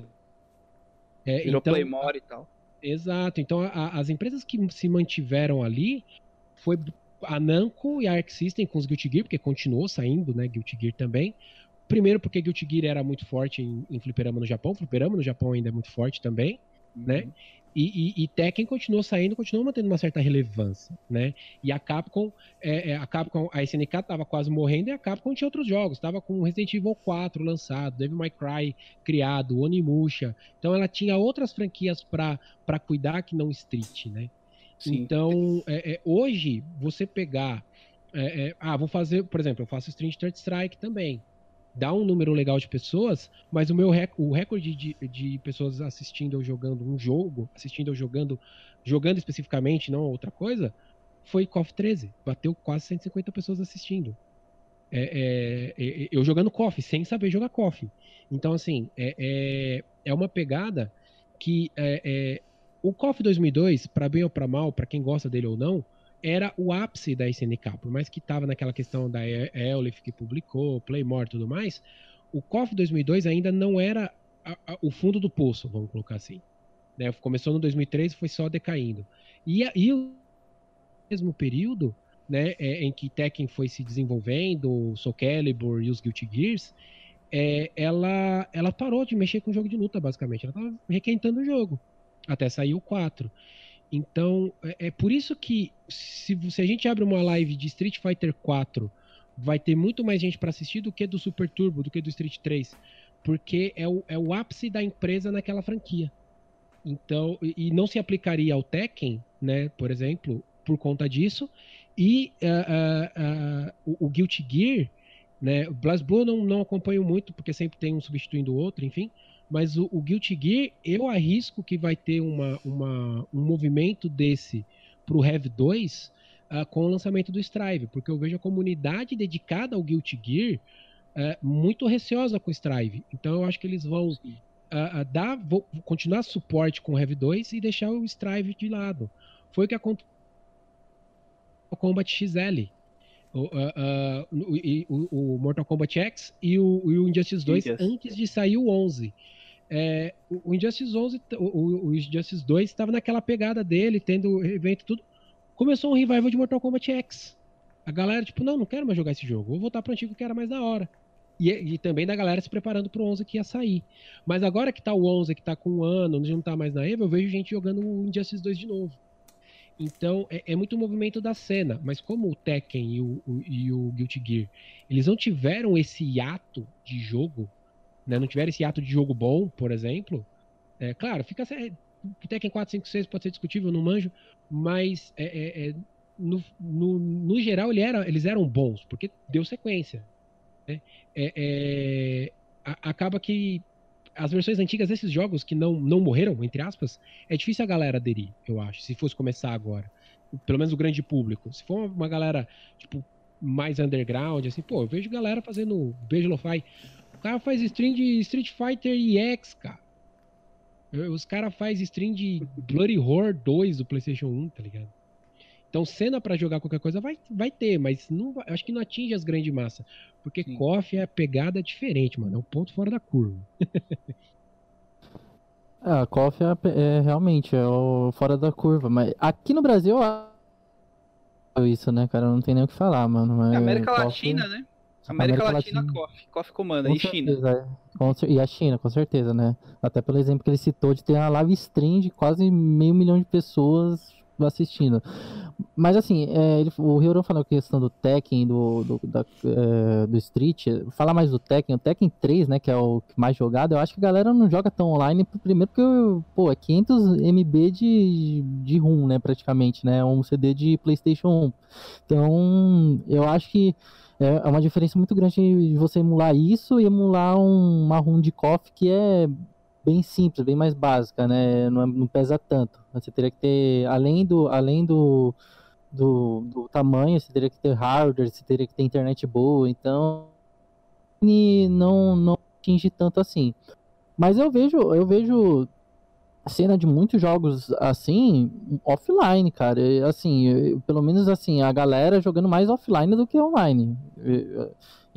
é, Virou então, Playmore e tal. Exato. Então, a, as empresas que se mantiveram ali foi a Namco e a Arc System com os Guilty Gear, porque continuou saindo, né, Guilty Gear também. Primeiro porque Guilty Gear era muito forte em, em fliperama no Japão, fliperama no Japão ainda é muito forte também, né? E, e, e, Tekken continuou saindo, continuou mantendo uma certa relevância, né? E a Capcom, é, é, a Capcom, a SNK tava quase morrendo e a Capcom tinha outros jogos, tava com Resident Evil 4 lançado, Devil May Cry criado, Onimusha, então ela tinha outras franquias para cuidar que não Street, né? Sim. Então, é, é hoje, você pegar, é, é, ah, vou fazer, por exemplo, eu faço Street Third Strike também, dá um número legal de pessoas, mas o meu rec o recorde de, de pessoas assistindo ou jogando um jogo, assistindo ou jogando, jogando especificamente, não outra coisa, foi KOF 13. Bateu quase 150 pessoas assistindo. É, é, é, eu jogando KOF, sem saber jogar KOF. Então, assim, é, é, é uma pegada que é, é o KOF 2002, para bem ou para mal, para quem gosta dele ou não, era o ápice da SNK. Por mais que estava naquela questão da Elif que publicou, Playmore e tudo mais, o KOF 2002 ainda não era a, a, o fundo do poço, vamos colocar assim. Né? Começou no 2003 e foi só decaindo. E, e o mesmo período né, é, em que Tekken foi se desenvolvendo, o Soul Calibur e os Guilty Gears, é, ela, ela parou de mexer com o jogo de luta, basicamente. Ela estava requentando o jogo, até sair o 4. Então, é, é por isso que se, se, a gente abre uma live de Street Fighter 4, vai ter muito mais gente para assistir do que do Super Turbo, do que do Street 3. Porque é o, é o ápice da empresa naquela franquia. Então, e, e não se aplicaria ao Tekken, né, por exemplo, por conta disso. E uh, uh, uh, o, o Guilty Gear, né, o BlazBlue não, não acompanho muito, porque sempre tem um substituindo o outro, enfim. Mas o, o Guilty Gear, eu arrisco que vai ter uma, uma, um movimento desse pro Rev 2 uh, com o lançamento do Strive, porque eu vejo a comunidade dedicada ao Guilty Gear uh, muito receosa com o Strive. Então eu acho que eles vão uh, dar, vou, continuar suporte com o Rev 2 e deixar o Strive de lado. Foi o que aconteceu com o Combat XL. O, o, o, Mortal Kombat X e o, o Injustice 2 antes de sair o 11. É, o Injustice 11, o, o Injustice 2 estava naquela pegada dele, tendo evento tudo. Começou um revival de Mortal Kombat X. A galera, tipo, não, não quero mais jogar esse jogo, vou voltar pro antigo que era mais da hora. E, e também da galera se preparando pro 11 que ia sair. Mas agora que tá o 11, que tá com um ano, não tá mais na EVA, eu vejo gente jogando o Injustice 2 de novo. Então, é, é muito movimento da cena. Mas como o Tekken e o, o, e o Guilty Gear, eles não tiveram esse hiato de jogo né, não tiver esse ato de jogo bom, por exemplo, é, claro, fica. O Tekken 4, 5, 6 pode ser discutível, não manjo, mas é, é, é, no, no, no, geral ele era, eles eram bons, porque deu sequência. Né? É, é, a, acaba que as versões antigas desses jogos que não, não morreram, entre aspas, é difícil a galera aderir, eu acho, se fosse começar agora. Pelo menos o grande público. Se for uma galera, tipo, mais underground, assim, pô, eu vejo galera fazendo beijo lo-fi. O cara faz stream de Street Fighter EX, cara. Os caras fazem stream de Bloody Horror 2 do PlayStation 1, tá ligado? Então, cena para jogar qualquer coisa vai, vai ter, mas não vai, acho que não atinge as grandes massas. Porque Sim. KOF é a pegada diferente, mano. É um ponto fora da curva. ah, KOF é, é, realmente é o fora da curva. Mas aqui no Brasil, isso, né, cara? Não tem nem o que falar, mano. Mas América. Latina, né? América, América Latina, Latina, Coffee. Coffee comanda. Com e certeza, China. É. E a China, com certeza, né? Até pelo exemplo que ele citou de ter uma live stream de quase meio milhão de pessoas assistindo. Mas assim, é, ele, o Hyoron falou a questão do Tekken, do, do, da, é, do Street. Falar mais do Tekken, o Tekken 3, né, que é o mais jogado, eu acho que a galera não joga tão online, primeiro porque, pô, é 500 MB de, de ROM, né, praticamente, né, um CD de Playstation 1. Então, eu acho que é, é uma diferença muito grande de você emular isso e emular um, uma ROM de KOF que é bem simples, bem mais básica, né? Não, é, não, pesa tanto. Você teria que ter, além do, além do, do, do, tamanho, você teria que ter hardware, você teria que ter internet boa, então não não atinge tanto assim. Mas eu vejo, eu vejo cena de muitos jogos assim, offline, cara. Assim, pelo menos assim, a galera jogando mais offline do que online.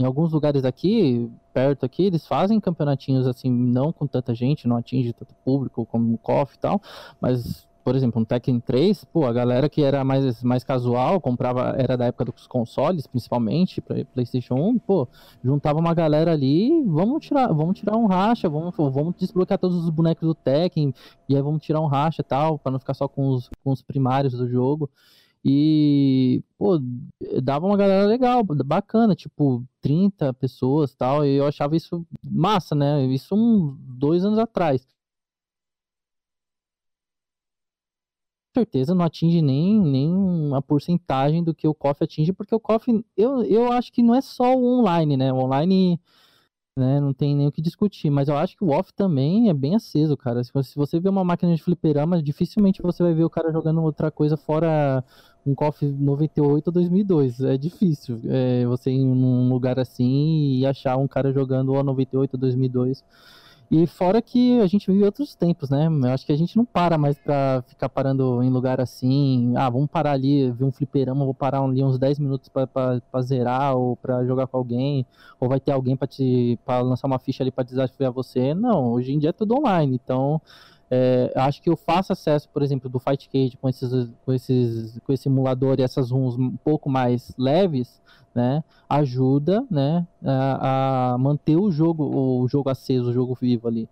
Em alguns lugares aqui, perto aqui, eles fazem campeonatinhos assim, não com tanta gente, não atinge tanto público como o KOF e tal, mas por exemplo, um Tekken 3, pô, a galera que era mais, mais casual, comprava, era da época dos consoles, principalmente, pra PlayStation 1, pô, juntava uma galera ali, vamos tirar, vamos tirar um racha, vamos, vamos desbloquear todos os bonecos do Tekken, e aí vamos tirar um racha e tal, para não ficar só com os, com os primários do jogo. E, pô, dava uma galera legal, bacana, tipo, 30 pessoas tal, e eu achava isso massa, né? Isso um, dois anos atrás. certeza não atinge nem, nem uma porcentagem do que o KOF atinge, porque o KOF, eu, eu acho que não é só o online, né? O online né, não tem nem o que discutir, mas eu acho que o off também é bem aceso, cara. Se você, se você vê uma máquina de fliperama, dificilmente você vai ver o cara jogando outra coisa fora um KOF 98 ou 2002. É difícil é, você ir num lugar assim e achar um cara jogando o 98 ou 2002 e fora que a gente vive outros tempos, né? Eu acho que a gente não para mais pra ficar parando em lugar assim. Ah, vamos parar ali, ver um fliperama, vou parar ali uns 10 minutos pra, pra, pra zerar ou pra jogar com alguém. Ou vai ter alguém pra, te, pra lançar uma ficha ali pra desafiar você. Não, hoje em dia é tudo online. Então, é, acho que eu faço acesso, por exemplo, do Fight Cage com esses, com esses, com esse emulador e essas runs um pouco mais leves né, ajuda, né, a, a, manter o jogo, o jogo aceso, o jogo vivo ali.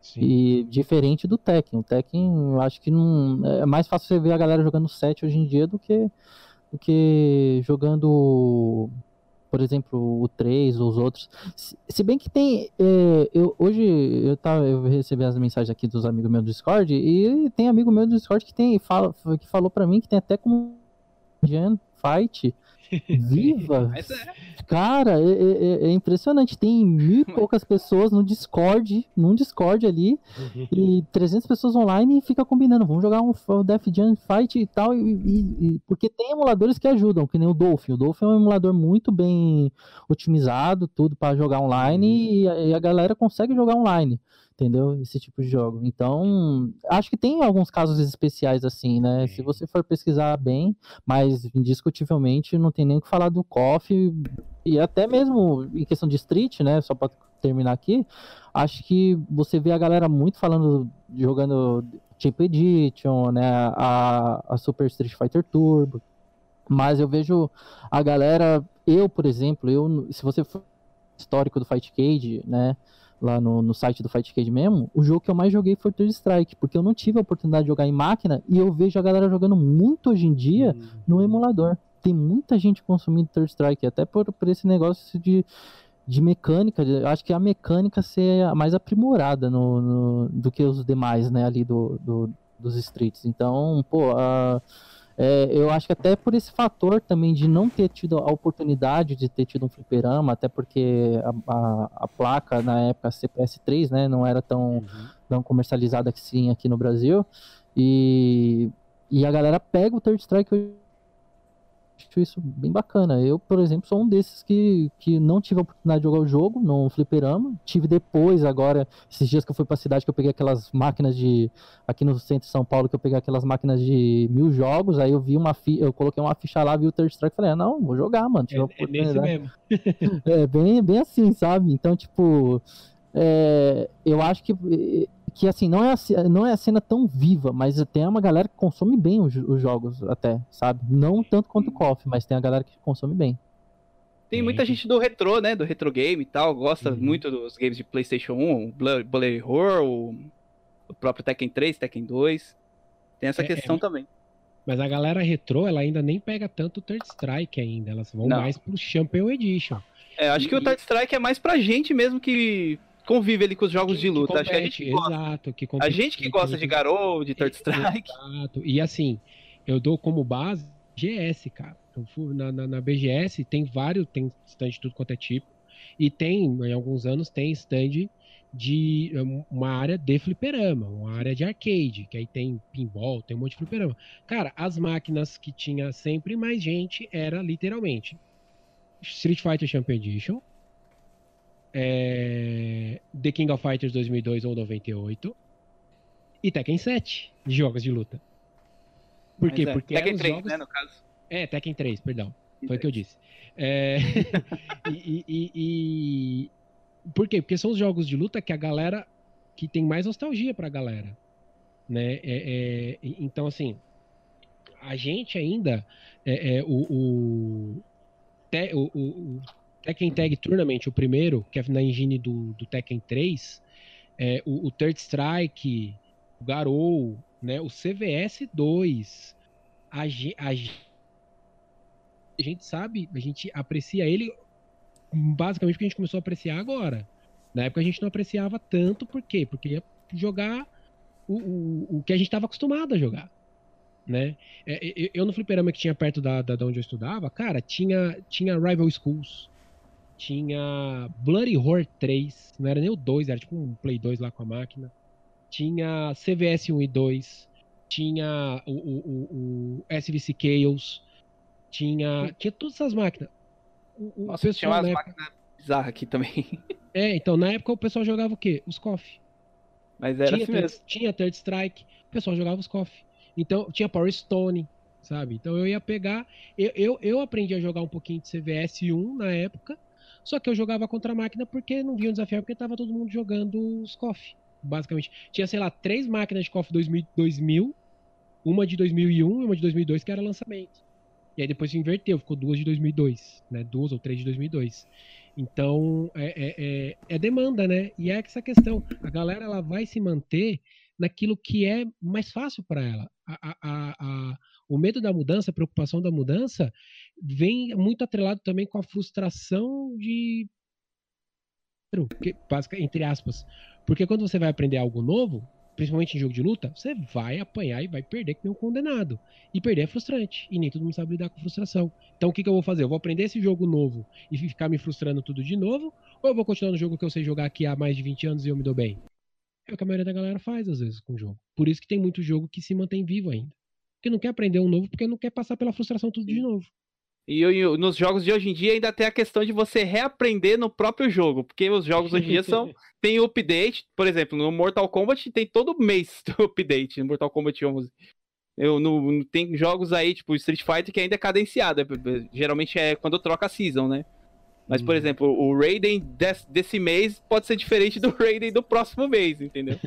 Sim. E diferente do Tekken. O Tekken, eu acho que não é mais fácil você ver a galera jogando 7 hoje em dia do que do que jogando por exemplo, o 3 ou os outros. Se, bem que tem. É, eu, hoje eu, tava, eu recebi as mensagens aqui dos amigos meus do Discord, e tem amigo meu do Discord que tem fala, que falou para mim que tem até como Fight Viva! É. Cara, é, é, é, impressionante. Tem mil e poucas pessoas no Discord, num Discord ali, e 300 pessoas online e fica combinando. Vamos jogar um Def Jam Fight e tal. E, e, porque tem emuladores que ajudam, que nem o Dolphin. O Dolphin é um emulador muito bem otimizado, tudo para jogar online, uhum. e a, e a galera consegue jogar online entendeu? Esse tipo de jogo. Então, acho que tem alguns casos especiais assim, né? Se você for pesquisar bem, mas indiscutivelmente não tem nem o que falar do KOF e até mesmo em questão de Street, né? Só para terminar aqui, acho que você vê a galera muito falando, jogando Chip Edition, né? A, a Super Street Fighter Turbo. Mas eu vejo a galera, eu, por exemplo, eu, se você for histórico do Fight Cage, né? Lá no, no site do Fightcade mesmo, o jogo que eu mais joguei foi Third Strike, porque eu não tive a oportunidade de jogar em máquina e eu vejo a galera jogando muito hoje em dia uhum. no emulador. Tem muita gente consumindo Third Strike, até por, por esse negócio de, de mecânica, eu acho que a mecânica ser mais aprimorada no, no, do que os demais, né, ali do, do dos streets. Então, pô, a é, eu acho que até por esse fator também de não ter tido a oportunidade de ter tido um fliperama, até porque a, a, a placa na época CPS3 né, não era tão, uhum. tão comercializada assim aqui no Brasil. E, e a galera pega o Third Strike acho isso bem bacana. Eu, por exemplo, sou um desses que, que não tive a oportunidade de jogar o jogo no fliperama. Tive depois, agora, esses dias que eu fui pra cidade, que eu peguei aquelas máquinas de. Aqui no centro de São Paulo, que eu peguei aquelas máquinas de mil jogos. Aí eu vi uma ficha, eu coloquei uma ficha lá, vi o Third Strike e falei, ah, não, vou jogar, mano. É, é nesse mesmo. é, bem, bem assim, sabe? Então, tipo. É, eu acho que que assim, não é, a, não é a cena tão viva, mas tem uma galera que consome bem os, os jogos até, sabe? Não tanto quanto o KOF, mas tem a galera que consome bem. Tem muita gente do retro, né? Do retro game e tal, gosta uhum. muito dos games de PlayStation 1, o Bloody Horror, o, o próprio Tekken 3, Tekken 2. Tem essa é, questão é, também. Mas a galera retro, ela ainda nem pega tanto o Third Strike ainda, elas vão não. mais pro Champion Edition. É, acho e, que o Third Strike é mais pra gente mesmo que convive ali com os jogos que, de luta. Compete, Acho que a gente gosta. Exato, que compete, a gente que gosta de Garou, de Third Strike. Exato. E assim, eu dou como base GS, cara. Eu fui na, na, na, BGS tem vários, tem stand de tudo quanto é tipo. E tem, em alguns anos, tem stand de uma área de fliperama, uma área de arcade, que aí tem pinball, tem um monte de fliperama. Cara, as máquinas que tinha sempre mais gente era literalmente Street Fighter Champion Edition, é, The King of Fighters 2002 ou 98 e Tekken 7 de jogos de luta. Por quê? É, Porque Tekken 3, jogos... né, no caso. É, Tekken 3, perdão. Foi o que eu disse. É... e, e, e, Por quê? Porque são os jogos de luta que a galera. que tem mais nostalgia pra galera. né? É, é, então, assim, a gente ainda, é, é, o, o, te, o, o, Tekken Tag Tournament, o primeiro, que é na engine do, do Tekken 3, é, o, o Third Strike, o Garou, né, o CVS 2, a, a, a gente sabe, a gente aprecia ele basicamente porque a gente começou a apreciar agora. Na época a gente não apreciava tanto, por quê? Porque ia jogar o, o, o que a gente estava acostumado a jogar. Né? É, eu no fliperama que tinha perto da, da, da, onde eu estudava, cara, tinha, tinha Rival Schools, tinha Bloody Horror 3, não era nem o 2, era tipo um Play 2 lá com a máquina. Tinha CVS 1 e 2, tinha o, o, o SVC Chaos, tinha, tinha todas essas máquinas. O, Nossa, pessoal, tinha umas máquinas bizarras aqui também. É, então na época o pessoal jogava o quê? Os KOF. Mas era tinha assim mesmo. Tinha Third Strike, o pessoal jogava os KOF. Então tinha Power Stone, sabe? Então eu ia pegar. Eu, eu, eu aprendi a jogar um pouquinho de CVS 1 na época, só que eu jogava contra a máquina porque não via um desafio, porque tava todo mundo jogando os KOF. Basicamente. Tinha, sei lá, três máquinas de KOF 2000, 2000 uma de 2001 e uma de 2002 que era lançamento. E aí depois se inverteu, ficou duas de 2002, né? Duas ou três de 2002. Então, é, é, é, é, demanda, né? E é essa questão. A galera ela vai se manter naquilo que é mais fácil para ela. A, a, a, o medo da mudança, a preocupação da mudança, vem muito atrelado também com a frustração de. Entre aspas. Porque quando você vai aprender algo novo, principalmente em jogo de luta, você vai apanhar e vai perder que nem um condenado. E perder é frustrante. E nem todo mundo sabe lidar com frustração. Então o que, que eu vou fazer? Eu vou aprender esse jogo novo e ficar me frustrando tudo de novo? Ou eu vou continuar no jogo que eu sei jogar aqui há mais de 20 anos e eu me dou bem? É o que a maioria da galera faz às vezes com o jogo. Por isso que tem muito jogo que se mantém vivo ainda. Porque não quer aprender um novo, porque não quer passar pela frustração tudo de novo. E, e, nos jogos de hoje em dia ainda tem a questão de você reaprender no próprio jogo, porque os jogos hoje em dia são tem update, por exemplo, no Mortal Kombat tem todo mês update, no Mortal Kombat 11. Eu no, tem jogos aí, tipo Street Fighter que ainda é cadenciado, é, geralmente é quando troca a season, né? Mas, por uhum. exemplo, o Raiden desse, desse mês pode ser diferente do Raiden do próximo mês, entendeu?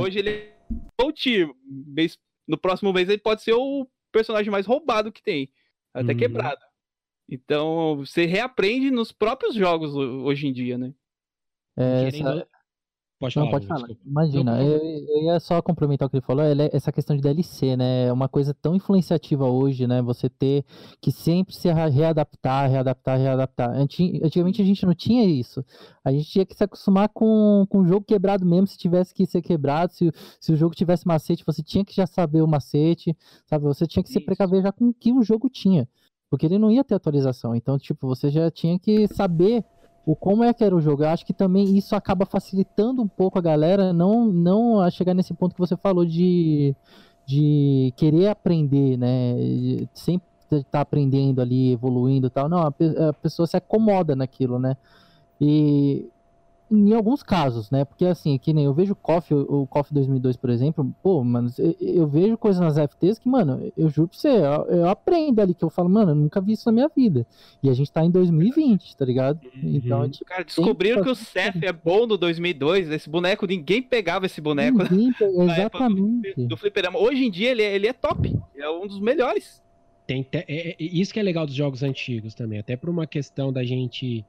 Hoje ele é o tier, no próximo mês ele pode ser o personagem mais roubado que tem, até uhum. quebrado. Então, você reaprende nos próprios jogos hoje em dia, né? É, essa... Pode falar. Não, pode falar. Imagina, eu, eu, ia só complementar o que ele falou, é essa questão de DLC, né? É uma coisa tão influenciativa hoje, né? Você ter que sempre se readaptar, readaptar, readaptar. Antigamente a gente não tinha isso. A gente tinha que se acostumar com, com o jogo quebrado mesmo, se tivesse que ser quebrado, se, se o jogo tivesse macete, você tinha que já saber o macete, sabe? Você tinha que isso. se precaver já com o que o jogo tinha. Porque ele não ia ter atualização. Então, tipo, você já tinha que saber o como é que era o jogo. Eu acho que também isso acaba facilitando um pouco a galera não, não a chegar nesse ponto que você falou de, de querer aprender, né? Sempre estar tá aprendendo ali, evoluindo e tal. Não, a pessoa se acomoda naquilo, né? E em alguns casos, né? Porque assim, que nem eu vejo o KOF, o KOF 2002, por exemplo, pô, mano, eu, eu, vejo coisas nas FTs que, mano, eu juro pra você, eu, eu, aprendo ali, que eu falo, mano, eu nunca vi isso na minha vida. E a gente tá em 2020, tá ligado? Uhum. Então, tipo, Cara, descobriram que, que o Seth é bom no 2002, esse boneco, ninguém pegava esse boneco. Ninguém, exatamente. Do, do fliperama. Hoje em dia ele é, ele é top, é um dos melhores. Tem, é, é, isso que é legal dos jogos antigos também, até por uma questão da gente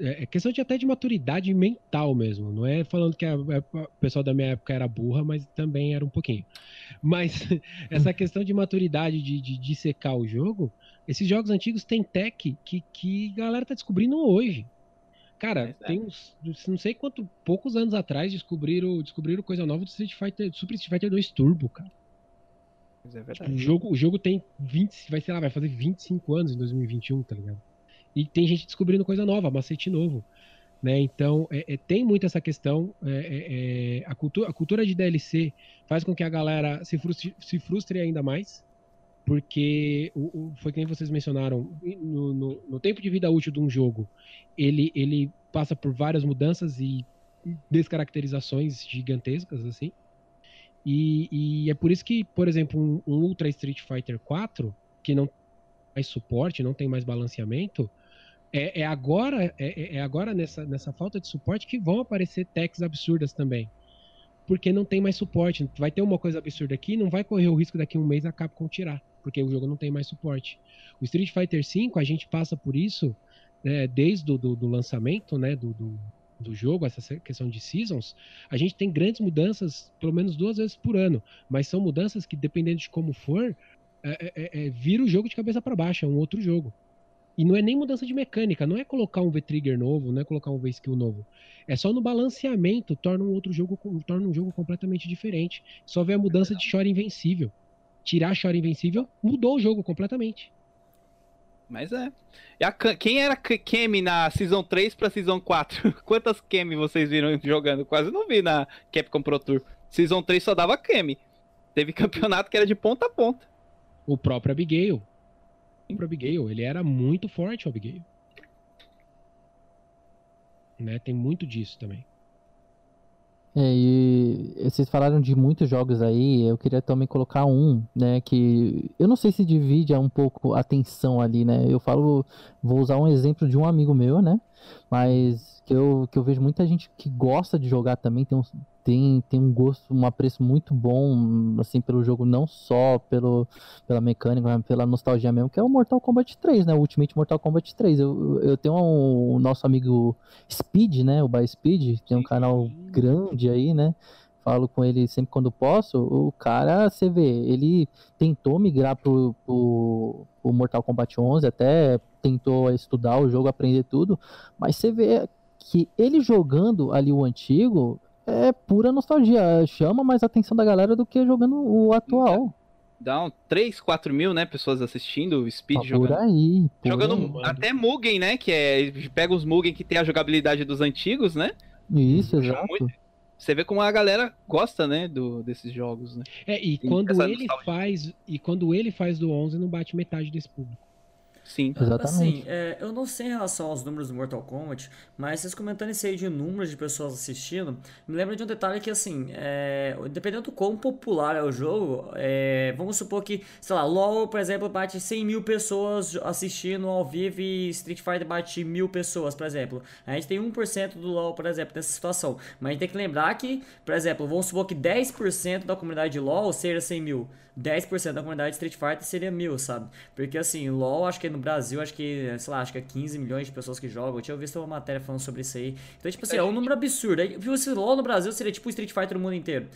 é, é questão de até de maturidade mental mesmo. Não é falando que a, a, pessoa da minha época era burra, mas também era um pouquinho. Mas essa questão de maturidade de, de, de secar o jogo, esses jogos antigos têm tech que, que a galera tá descobrindo hoje. Cara, é tem uns, não sei quanto, poucos anos atrás descobriram, descobriram coisa nova do Street Fighter, Super Street Fighter 2 Turbo, cara. É o, jogo, o jogo tem 20, vai, sei lá, vai fazer 25 anos em 2021, tá ligado? E tem gente descobrindo coisa nova, macete novo. Né? Então, é, é, tem muito essa questão. É, é, é a, cultura, a cultura de DLC faz com que a galera se frustre, se frustre ainda mais, porque o, o, foi que nem vocês mencionaram, no, no, no, tempo de vida útil de um jogo, ele, ele passa por várias mudanças e descaracterizações gigantescas, assim. E, e é por isso que, por exemplo, um, um Ultra Street Fighter 4, que não tem mais suporte, não tem mais balanceamento, é, é agora, é, é, é, agora nessa, nessa falta de suporte que vão aparecer techs absurdas também. porque não tem mais suporte. Vai ter uma coisa absurda aqui, não vai correr o risco daqui a um mês a Capcom tirar, porque o jogo não tem mais suporte. O Street Fighter V, a gente passa por isso né, desde o do, do, lançamento né, do, do, do, jogo, essa questão de seasons, a gente tem grandes mudanças, pelo menos duas vezes por ano, mas são mudanças que, dependendo de como for, é, é, é, vira o jogo de cabeça para baixo, é um outro jogo. E não é nem mudança de mecânica, não é colocar um V-Trigger novo, não é colocar um V-Skill novo. É só no balanceamento, torna um outro jogo, torna um jogo completamente diferente. Só vê a mudança de Shore Invencível. Tirar Shore Invencível mudou o jogo completamente. Mas é. E a, quem era Kemi na Season 3 pra Season 4? Quantas Kemi vocês viram jogando? Quase não vi na Capcom Pro Tour. Season 3 só dava Kemi. Teve campeonato que era de ponta a ponta. O próprio Abigail pro Abigail. Ele era muito forte, o Abigail. Né? Tem muito disso também. É, e vocês falaram de muitos jogos aí, eu queria também colocar um, né, que eu não sei se divide um pouco a atenção ali, né, eu falo, vou usar um exemplo de um amigo meu, né, mas que eu, que eu vejo muita gente que gosta de jogar também, tem um, tem, tem um gosto, um apreço muito bom, assim, pelo jogo, não só pelo, pela mecânica, mas pela nostalgia mesmo, que é o Mortal Kombat 3, né? O Ultimate Mortal Kombat 3. Eu, eu tenho um, o nosso amigo Speed, né? O By Speed, tem um canal grande aí, né? Falo com ele sempre quando posso. O cara, você vê, ele tentou migrar pro, pro, pro Mortal Kombat 11, até tentou estudar o jogo, aprender tudo, mas você vê que ele jogando ali o antigo, é pura nostalgia. Chama mais a atenção da galera do que jogando o atual. Dá um 3, 4 mil, né, pessoas assistindo o Speed ah, jogando. Por aí. Por jogando aí. até Mugen, né, que é... Pega os Mugen que tem a jogabilidade dos antigos, né? Isso, exato. Muito... Você vê como a galera gosta, né, do, desses jogos, né? É, e quando ele nostalgia. faz... E quando ele faz do 11, não bate metade desse público. Sim. Exatamente. Assim, é, eu não sei em relação aos números do Mortal Kombat, mas vocês comentando isso aí de números de pessoas assistindo, me lembra de um detalhe que, assim, é, dependendo do quão popular é o jogo, é, vamos supor que, sei lá, LoL, por exemplo, bate 100 mil pessoas assistindo ao vivo e Street Fighter bate mil pessoas, por exemplo. A gente tem 1% do LoL, por exemplo, nessa situação. Mas a gente tem que lembrar que, por exemplo, vamos supor que 10% da comunidade de LoL seja 100 mil. 10% da comunidade Street Fighter seria mil, sabe? Porque assim, LoL, acho que no Brasil, acho que, sei lá, acho que é 15 milhões de pessoas que jogam. Eu tinha visto uma matéria falando sobre isso aí. Então, tipo assim, é, é um número absurdo. Aí, se LoL no Brasil seria tipo Street Fighter no mundo inteiro.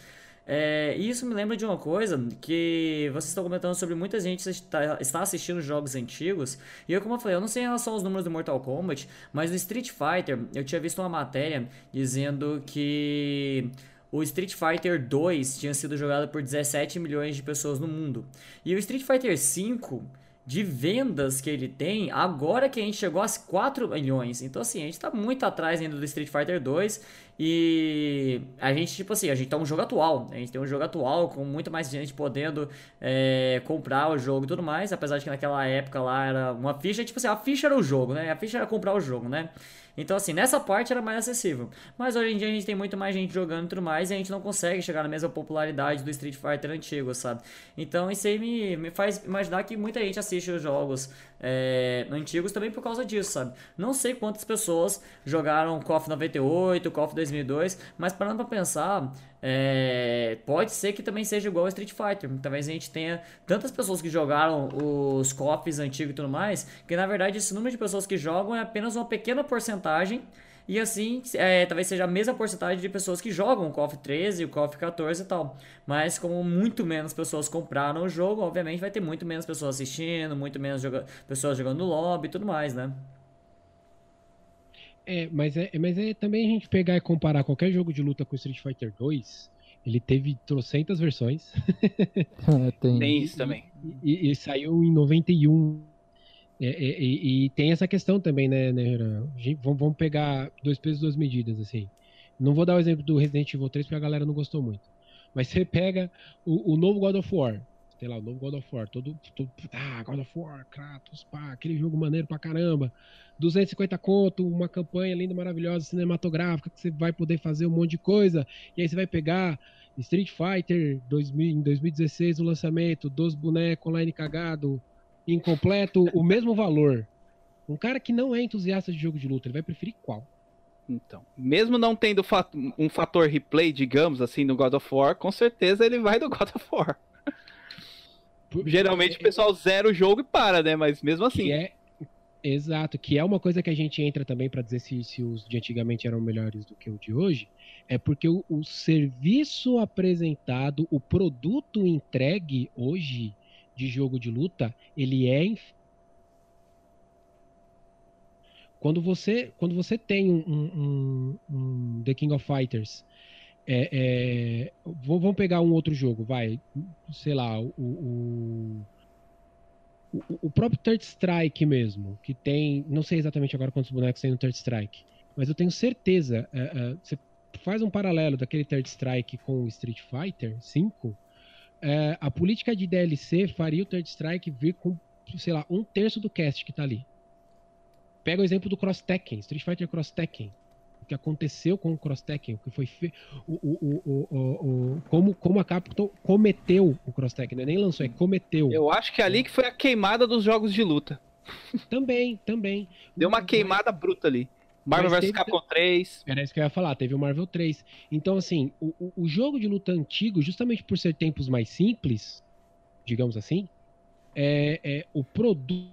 É, isso me lembra de uma coisa que vocês estão comentando sobre muita gente está, está assistindo jogos antigos. E eu, como eu falei, eu não sei em relação aos números do Mortal Kombat, mas no Street Fighter eu tinha visto uma matéria dizendo que o Street Fighter 2 tinha sido jogado por 17 milhões de pessoas no mundo. E o Street Fighter 5 de vendas que ele tem, agora que a gente chegou a 4 milhões. Então, assim, a gente tá muito atrás ainda do Street Fighter 2. E a gente, tipo assim, a gente tá um jogo atual. A gente tem um jogo atual com muito mais gente podendo é, comprar o jogo e tudo mais. Apesar de que naquela época lá era uma ficha, tipo assim, a ficha era o jogo, né? A ficha era comprar o jogo, né? Então, assim, nessa parte era mais acessível. Mas hoje em dia a gente tem muito mais gente jogando e tudo mais, e a gente não consegue chegar na mesma popularidade do Street Fighter antigo, sabe? Então, isso aí me, me faz imaginar que muita gente assiste os jogos é, antigos também por causa disso, sabe? Não sei quantas pessoas jogaram KOF 98, KOF 2002, mas parando pra pensar, é, pode ser que também seja igual ao Street Fighter. Talvez a gente tenha tantas pessoas que jogaram os KOFs antigos e tudo mais, que na verdade esse número de pessoas que jogam é apenas uma pequena porcentagem e assim, é, talvez seja a mesma porcentagem de pessoas que jogam o KOF 13, o KOF 14 e tal. Mas como muito menos pessoas compraram o jogo, obviamente vai ter muito menos pessoas assistindo, muito menos joga pessoas jogando no lobby e tudo mais, né? É, mas é, mas é também a gente pegar e comparar qualquer jogo de luta com Street Fighter 2, ele teve trocentas versões. tem. tem isso também. E, e, e, saiu em 91 é, é, e, e, tem essa questão também, né, né Vamos pegar dois pesos, duas medidas, assim. Não vou dar o exemplo do Resident Evil 3 porque a galera não gostou muito. Mas você pega o, o novo God of War, sei lá, o novo God of War, todo, todo ah, God of War, Kratos, pá, aquele jogo maneiro pra caramba. 250 conto, uma campanha linda, maravilhosa, cinematográfica, que você vai poder fazer um monte de coisa. E aí você vai pegar Street Fighter 2000, em 2016, o lançamento, dos bonecos online cagado, incompleto, o mesmo valor. Um cara que não é entusiasta de jogo de luta, ele vai preferir qual? Então, mesmo não tendo um fator replay, digamos assim, no God of War, com certeza ele vai do God of War. Geralmente o pessoal zera o jogo e para, né? Mas mesmo assim. É, exato, que é uma coisa que a gente entra também para dizer se, se os de antigamente eram melhores do que o de hoje. É porque o, o serviço apresentado, o produto entregue hoje de jogo de luta, ele é quando você, quando você tem um, um, um The King of Fighters, é, é, vamos pegar um outro jogo, vai, sei lá, o, o, o, próprio Third Strike mesmo, que tem, não sei exatamente agora quantos bonecos tem no Third Strike, mas eu tenho certeza, é, é você faz um paralelo daquele Third Strike com o Street Fighter 5, é, a política de DLC faria o Third Strike vir com, sei lá, um terço do cast que tá ali. Pega o exemplo do Cross Tekken, Street Fighter Cross Tekken. O que aconteceu com o Cross Tekken, o que foi fe... o, o, o, o, como, como a Capcom cometeu o Cross Tekken, é nem lançou, é cometeu. Eu acho que é ali que foi a queimada dos jogos de luta. Também, também. Deu uma queimada bruta ali. Marvel vs Capcom 3. Era isso que eu ia falar, teve o Marvel 3. Então, assim, o, o jogo de luta antigo, justamente por ser tempos mais simples, digamos assim, é, é o produto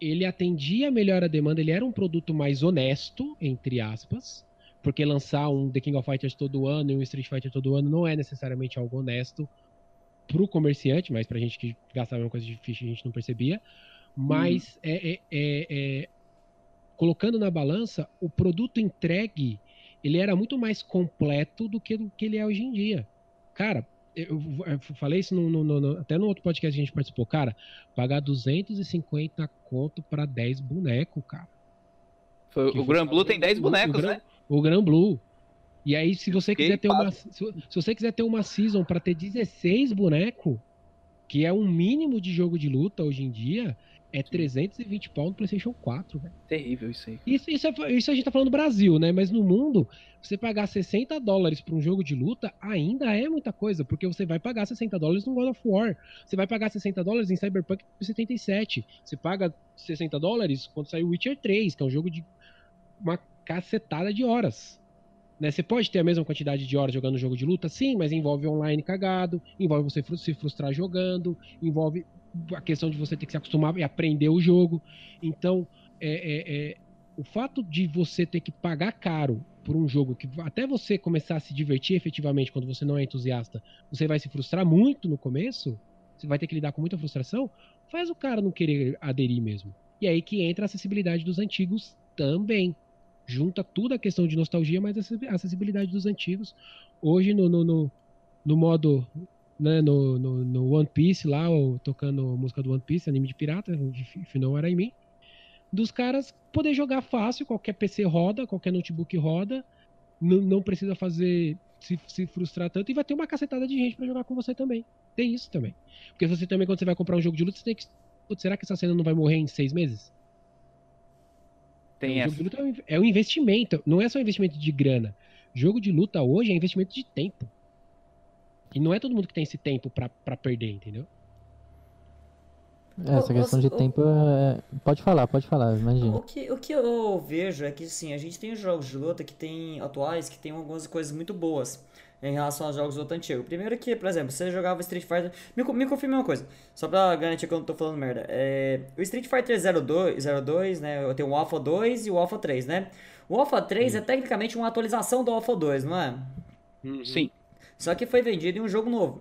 ele atendia melhor a demanda, ele era um produto mais honesto, entre aspas, porque lançar um The King of Fighters todo ano e um Street Fighter todo ano não é necessariamente algo honesto pro comerciante, mas pra gente que gastava uma coisa de ficha a gente não percebia. Mas hum. é, é, é, é, colocando na balança, o produto entregue ele era muito mais completo do que, do que ele é hoje em dia. Cara, eu, eu falei isso no, no, no, até no outro podcast que a gente participou, cara, pagar 250 conto para 10 bonecos, cara. Foi, o Gran Blue tem 10 bonecos, o, né? O Gran Blue. E aí, se você quiser ter uma. Se, se, você quiser ter uma season para ter 16 bonecos, que é um mínimo de jogo de luta hoje em dia, é 320 pau no PlayStation 4, velho. Terrível isso aí. Isso, isso, é, isso a gente tá falando no Brasil, né? Mas no mundo, você pagar 60 dólares por um jogo de luta ainda é muita coisa, porque você vai pagar 60 dólares no God of War. Você vai pagar 60 dólares em Cyberpunk 77. Você paga 60 dólares quando sair Witcher 3, que é um jogo de uma cacetada de horas. Né? Você pode ter a mesma quantidade de horas jogando jogo de luta, sim, mas envolve online cagado, envolve você se frustrar jogando, envolve a questão de você ter que se acostumar e aprender o jogo. Então, é, é, é, o fato de você ter que pagar caro por um jogo que até você começar a se divertir efetivamente quando você não é entusiasta, você vai se frustrar muito no começo, você vai ter que lidar com muita frustração, faz o cara não querer aderir mesmo. E aí que entra a acessibilidade dos antigos também. Junta tudo a questão de nostalgia, mas a acessibilidade dos antigos. Hoje, no, no, no, no modo né, no, no, no, One Piece lá, tocando música do One Piece, anime de pirata, If You Era Em Mim, dos caras poder jogar fácil, qualquer PC roda, qualquer notebook roda, não, não precisa fazer se, se, frustrar tanto e vai ter uma cacetada de gente para jogar com você também. Tem isso também. Porque você também, quando você vai comprar um jogo de luta, você tem que. Será que essa cena não vai morrer em seis meses? Tem essa. Jogo de luta é um investimento, não é só um investimento de grana. Jogo de luta hoje é investimento de tempo. E não é todo mundo que tem esse tempo para perder, entendeu? Essa questão de tempo é... Pode falar, pode falar, imagina. O que, o que eu vejo é que sim, a gente tem jogos de luta que tem atuais que tem algumas coisas muito boas em relação aos jogos luta antigo. Primeiro que, por exemplo, você jogava Street Fighter. Me, me confirme uma coisa, só pra garantir que eu não tô falando merda. É, o Street Fighter 02, 02, né? Eu tenho o Alpha 2 e o Alpha 3, né? O Alpha 3 é tecnicamente uma atualização do Alpha 2, não é? Uhum. Sim. Só que foi vendido em um jogo novo.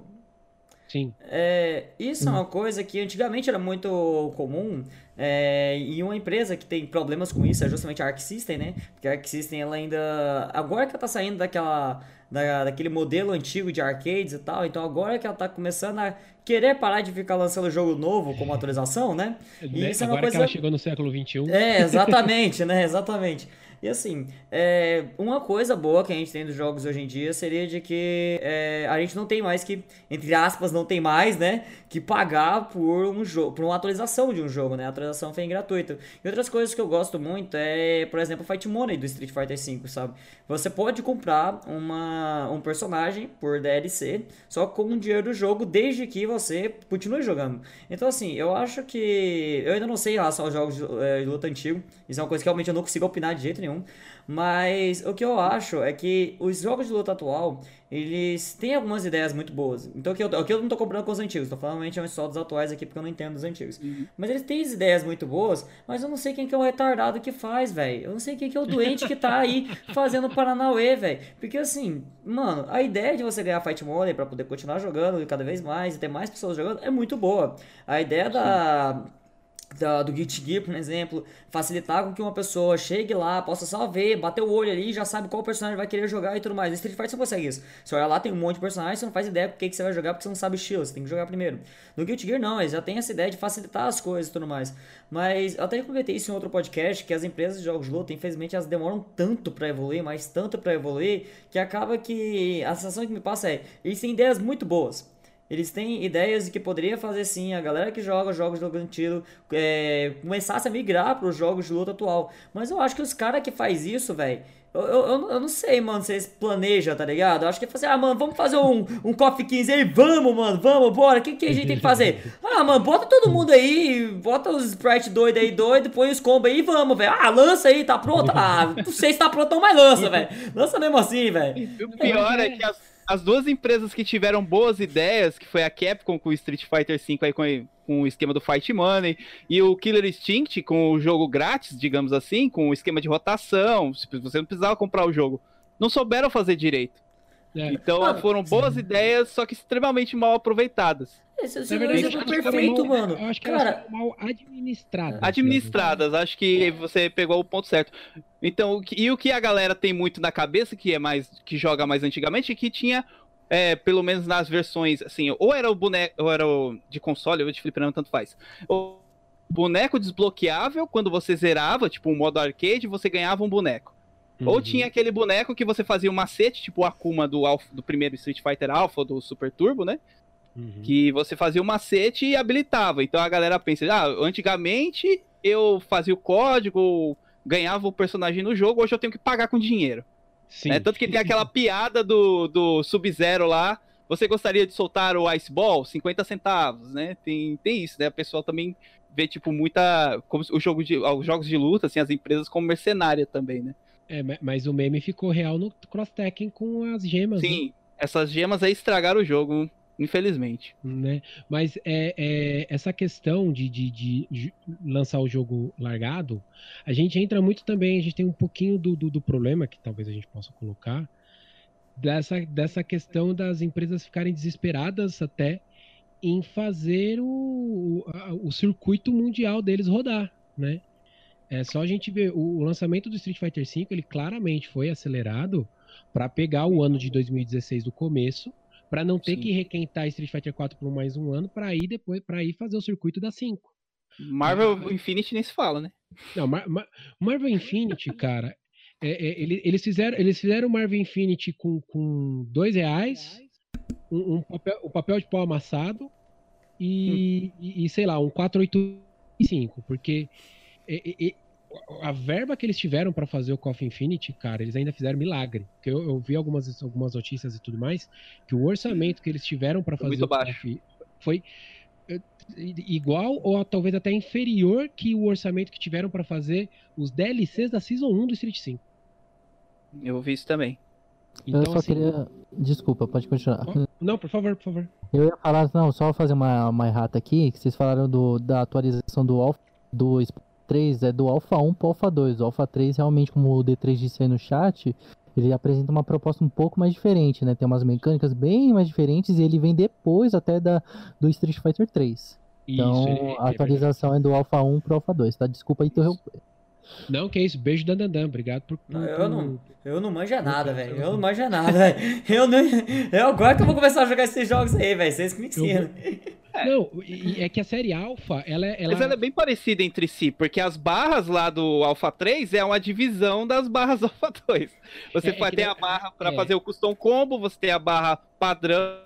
Sim. É, isso é uma coisa que antigamente era muito comum é, e uma empresa que tem problemas com isso é justamente a Arc System, né? Porque a Arc System ela ainda. Agora que ela tá saindo daquela, da, daquele modelo antigo de arcades e tal, então agora que ela tá começando a querer parar de ficar lançando jogo novo como atualização, né? E né? isso agora é uma coisa... que ela chegou no século XXI. É, exatamente, né? Exatamente. E assim, é, uma coisa boa que a gente tem dos jogos hoje em dia seria de que é, a gente não tem mais que, entre aspas, não tem mais, né? Que pagar por um jogo, por uma atualização de um jogo, né? A atualização foi gratuita. E outras coisas que eu gosto muito é, por exemplo, Fight Money do Street Fighter V, sabe? Você pode comprar uma, um personagem por DLC só com o dinheiro do jogo, desde que você continue jogando. Então, assim, eu acho que. Eu ainda não sei em relação aos jogos de, é, de luta antigo. Isso é uma coisa que realmente eu não consigo opinar de jeito nenhum nenhum. Mas o que eu acho é que os jogos de luta atual, eles têm algumas ideias muito boas. Então aqui eu, aqui eu não tô comprando com os antigos, tô falando realmente só dos atuais aqui porque eu não entendo dos antigos. Uhum. Mas eles têm ideias muito boas, mas eu não sei quem que é o retardado que faz, velho. Eu não sei quem que é o doente que tá aí fazendo Paranauê, velho. Porque assim, mano, a ideia de você ganhar Fight Money para poder continuar jogando cada vez mais e ter mais pessoas jogando é muito boa. A ideia da da, do Guilty Gear, por exemplo, facilitar com que uma pessoa chegue lá, possa só ver, bater o olho ali, já sabe qual personagem vai querer jogar e tudo mais. No Street Fighter você consegue isso. Você olha lá, tem um monte de personagens, você não faz ideia do que, que você vai jogar porque você não sabe o estilo, você tem que jogar primeiro. No Guilty Gear não, eles já tem essa ideia de facilitar as coisas e tudo mais. Mas eu até comentei isso em outro podcast, que as empresas de jogos de luta, infelizmente, elas demoram tanto para evoluir, mas tanto para evoluir, que acaba que a sensação que me passa é, eles têm ideias muito boas, eles têm ideias de que poderia fazer sim a galera que joga jogos de luta tiro é, começasse a migrar para os jogos de luta atual. Mas eu acho que os caras que faz isso, velho, eu, eu, eu, não sei, mano, se eles planejam, tá ligado? Eu acho que assim, ah, mano, vamos fazer um, um Coffee 15 aí, vamos, mano, vamos, bora. O que, que a gente tem que fazer? Ah, mano, bota todo mundo aí, bota os sprite doido aí, doido, põe os combos aí, vamos, velho. Ah, lança aí, tá pronto? Ah, não sei se tá pronto, mas lança, velho. Lança mesmo assim, velho. O pior é que as as duas empresas que tiveram boas ideias, que foi a Capcom com o Street Fighter V aí com, com o esquema do Fight Money, e o Killer Instinct com o jogo grátis, digamos assim, com o esquema de rotação, você não precisava comprar o jogo. Não souberam fazer direito. É. Então ah, foram boas sim. ideias, só que extremamente mal aproveitadas. Esse, esse é um exemplo perfeito, mal, mano. Eu acho que Cara, mal administradas. Administradas, acho que você pegou o ponto certo. Então, e o que a galera tem muito na cabeça, que é mais que joga mais antigamente, é que tinha é, pelo menos nas versões, assim, ou era o boneco, ou era o de console, ou de fliperama, tanto faz. O boneco desbloqueável, quando você zerava, tipo um modo arcade, você ganhava um boneco. Uhum. Ou tinha aquele boneco que você fazia um macete, tipo o Akuma do, Alpha, do primeiro Street Fighter Alpha, do Super Turbo, né? Uhum. Que você fazia o macete e habilitava. Então a galera pensa, ah, antigamente eu fazia o código, ganhava o personagem no jogo, hoje eu tenho que pagar com dinheiro. Sim. É, tanto que tem aquela piada do, do Sub-Zero lá. Você gostaria de soltar o Ice Ball? 50 centavos, né? Tem, tem isso, né? O pessoal também vê, tipo, muita. Como o jogo de, os jogos de luta, assim, as empresas como mercenária também, né? É, mas o meme ficou real no Cross-Tekken com as gemas. Sim, né? essas gemas aí estragaram o jogo. Infelizmente. Né? Mas é, é essa questão de, de, de, lançar o jogo largado, a gente entra muito também, a gente tem um pouquinho do, do, do, problema que talvez a gente possa colocar, dessa, dessa questão das empresas ficarem desesperadas até em fazer o, o, o circuito mundial deles rodar, né? É só a gente ver o lançamento do Street Fighter V, ele claramente foi acelerado para pegar o ano de 2016 do começo para não ter Sim. que requentar Street Fighter 4 por mais um ano para ir depois para ir fazer o circuito da 5. Marvel Mas, Infinity nem se fala, né? Não, Mar Mar Marvel Infinity, cara, é, é, eles fizeram eles fizeram Marvel Infinity com, com dois reais, um, um papel, um papel de pau amassado e, hum. e, e sei lá um 485, porque é, é, a verba que eles tiveram para fazer o Coffee Infinity, cara, eles ainda fizeram milagre. Porque eu, eu, vi algumas, algumas notícias e tudo mais, que o orçamento que eles tiveram para fazer o baixo. Coffee foi eh, igual ou talvez até inferior que o orçamento que tiveram para fazer os DLCs da Season 1 do Street 5. Eu vi isso também. Então, eu só assim, queria. Desculpa, pode continuar. Não, por favor, por favor. Eu ia falar, não, só fazer uma, uma errata aqui, que vocês falaram do, da atualização do Alpha do 3 é do Alpha 1 para o Alpha 2. O Alpha 3, realmente, como o D3 disse aí no chat, ele apresenta uma proposta um pouco mais diferente, né? Tem umas mecânicas bem mais diferentes e ele vem depois até da, do Street Fighter 3. Então, Isso, a atualização é, é do Alpha 1 pro Alpha 2, tá? Desculpa aí interromper. Não, que é isso. Beijo, Dandandan. Obrigado por. Não, eu, não, eu não manjo nada, velho. Eu não manjo nada, velho. Eu não. Eu agora que eu vou começar a jogar esses jogos aí, velho. Vocês que me ensinam. É. Não, é que a série Alpha, ela, ela... Mas ela é bem parecida entre si, porque as barras lá do Alpha 3 é uma divisão das barras Alpha 2. Você é, é ter a barra para é. fazer o custom combo, você tem a barra padrão.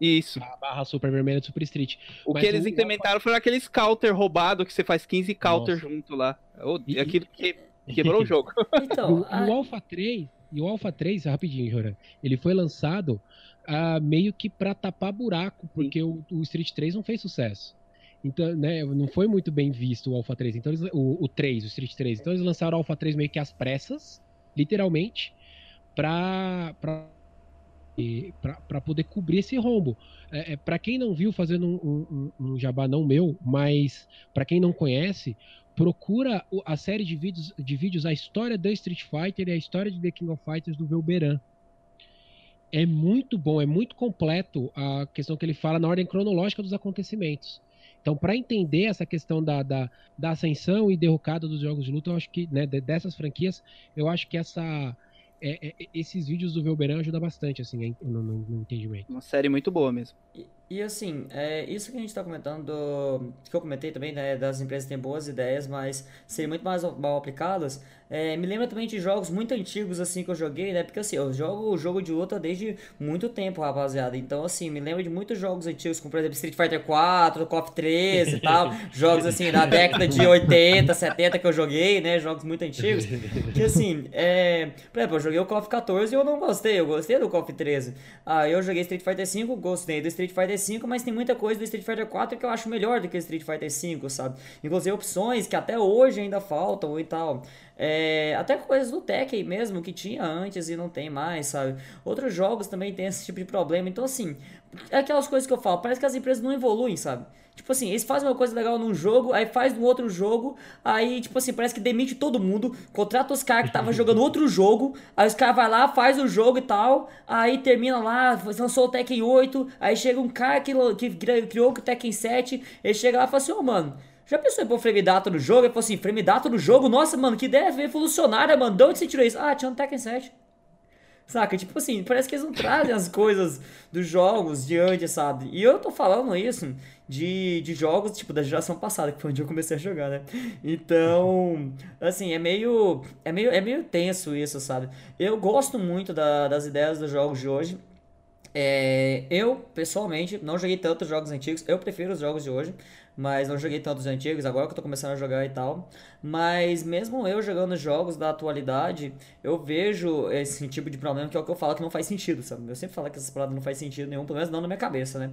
Isso. A barra super vermelha do Super Street. O Mas que eles o implementaram Alpha... foi aqueles counter roubado que você faz 15 counter Nossa. junto lá. E... Aquilo que quebrou o jogo. Então, o, a... o Alpha 3, e o Alpha 3, rapidinho, Joran, ele foi lançado uh, meio que para tapar buraco, porque o, o, Street 3 não fez sucesso. Então, né, não foi muito bem visto o Alpha 3. Então, eles, o, o 3, o Street 3. Então, eles lançaram o Alpha 3 meio que às pressas, literalmente, pra, pra poder cobrir esse rombo. É, é, para quem não viu, fazendo um, um, um jabá não meu, mas para quem não conhece, procura a série de vídeos, de vídeos A História do Street Fighter e a História de The King of Fighters do Velberan. É muito bom, é muito completo a questão que ele fala na ordem cronológica dos acontecimentos. Então, para entender essa questão da, da, da, ascensão e derrocada dos jogos de luta, eu acho que, né, dessas franquias, eu acho que essa, é, é, esses vídeos do Velberan ajudam bastante, assim, no, no, no entendimento. Uma série muito boa mesmo. E, assim, é, isso que a gente está comentando, do, que eu comentei também, né, das empresas têm boas ideias, mas serem muito mais mal aplicadas, é, me lembra também de jogos muito antigos, assim, que eu joguei, né, porque assim, eu jogo o jogo de luta desde muito tempo, rapaziada, então assim, me lembra de muitos jogos antigos, como por exemplo Street Fighter 4, KOF 13 e tal, jogos assim, da década de 80, 70 que eu joguei, né, jogos muito antigos, que assim, é, por exemplo, eu joguei o KOF 14 e eu não gostei, eu gostei do KOF 13, ah, eu joguei Street Fighter 5, gostei do Street Fighter 5, mas tem muita coisa do Street Fighter 4 que eu acho melhor do que o Street Fighter 5, sabe? Inclusive opções que até hoje ainda faltam e tal. É, até coisas do Tekken mesmo que tinha antes e não tem mais, sabe? Outros jogos também tem esse tipo de problema. Então, assim, é aquelas coisas que eu falo, parece que as empresas não evoluem, sabe? Tipo assim, eles fazem uma coisa legal num jogo, aí faz no outro jogo, aí, tipo assim, parece que demite todo mundo, contrata os caras que estavam jogando outro jogo, aí os caras vai lá, faz o jogo e tal, aí termina lá, lançou o Tekken 8, aí chega um cara que, que criou o Tekken 7, ele chega lá e fala assim, ô oh, mano, já pensou em pôr frame data no jogo? Ele falou assim, frame data no jogo? Nossa, mano, que ideia revolucionária, mano, de onde você tirou isso? Ah, tinha um Tekken 7. Saca? Tipo assim, parece que eles não trazem as coisas dos jogos de antes, sabe? E eu tô falando isso de, de jogos, tipo, da geração passada, que foi onde eu comecei a jogar, né? Então, assim, é meio, é meio, é meio tenso isso, sabe? Eu gosto muito da, das ideias dos jogos de hoje. É, eu, pessoalmente, não joguei tantos jogos antigos. Eu prefiro os jogos de hoje mas não joguei tantos antigos, agora que eu tô começando a jogar e tal. Mas mesmo eu jogando jogos da atualidade, eu vejo esse tipo de problema que é o que eu falo que não faz sentido, sabe? Eu sempre falo que essas paradas não faz sentido nenhum, pelo menos não na minha cabeça, né?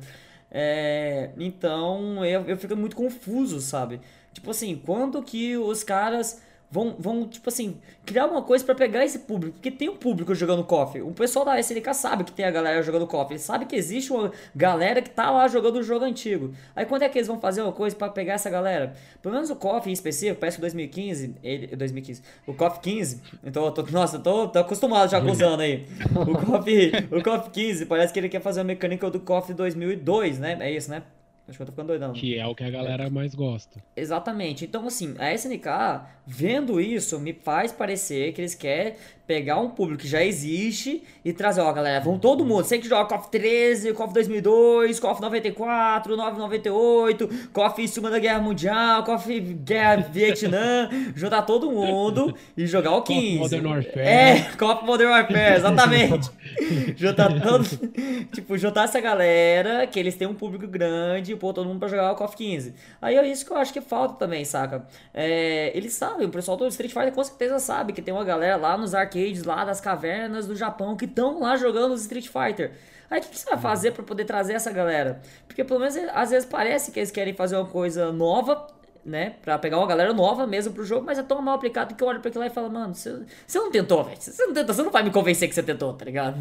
É, então eu, eu fico muito confuso, sabe? Tipo assim, quando que os caras vão, vão tipo assim, criar uma coisa para pegar esse público, porque tem um público jogando KOF. O pessoal da SNK sabe que tem a galera jogando KOF, ele sabe que existe uma galera que tá lá jogando o jogo antigo. Aí quando é que eles vão fazer uma coisa para pegar essa galera? Pelo menos o KOF em específico, parece que 2015, ele, 2015, o KOF 15, então eu tô, nossa, eu tô, tô acostumado já com os anos aí. O KOF, o KOF 15, parece que ele quer fazer a mecânica do KOF 2002, né? É isso, né? Acho que eu tô ficando doidão. Que é o que a galera é. mais gosta. Exatamente. Então, assim, a SNK, vendo isso, me faz parecer que eles querem pegar um público que já existe e trazer, ó, galera, vão todo mundo. Você que joga KOF 13, KOF 2002, KOF 94, 998, KOF Segunda Guerra Mundial, KOF Guerra Vietnã, juntar todo mundo e jogar o 15. KOF Modern Warfare. É, KOF Modern Warfare, exatamente. juntar todo, tipo, juntar essa galera, que eles têm um público grande, pôr todo mundo pra jogar o KOF 15. Aí é isso que eu acho que falta também, saca? É, eles sabem, o pessoal do Street Fighter com certeza sabe que tem uma galera lá nos arcades lá das cavernas do Japão que estão lá jogando os Street Fighter. Aí o que, que, você vai uhum. fazer para poder trazer essa galera? Porque pelo menos às vezes parece que eles querem fazer uma coisa nova, né? Pra pegar uma galera nova mesmo pro jogo, mas é tão mal aplicado que eu olho pra aquilo lá e falo, mano, você, você não tentou, velho. Você não tentou, você não vai me convencer que você tentou, tá ligado?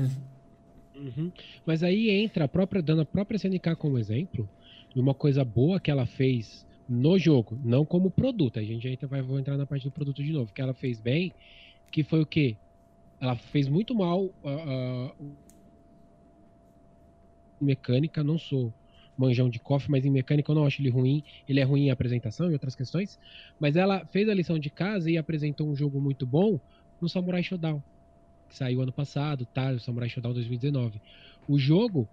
Uhum. Mas aí entra a própria, dando a própria SNK como exemplo, de uma coisa boa que ela fez no jogo, não como produto. A gente ainda vai vou entrar na parte do produto de novo, que ela fez bem, que foi o quê? ela fez muito mal uh, uh, mecânica, não sou manjão de cofre, mas em mecânica eu não acho ele ruim. Ele é ruim em apresentação e outras questões. Mas ela fez a lição de casa e apresentou um jogo muito bom no Samurai Shodown, que saiu ano passado, tá? O Samurai Shodown 2019. O jogo,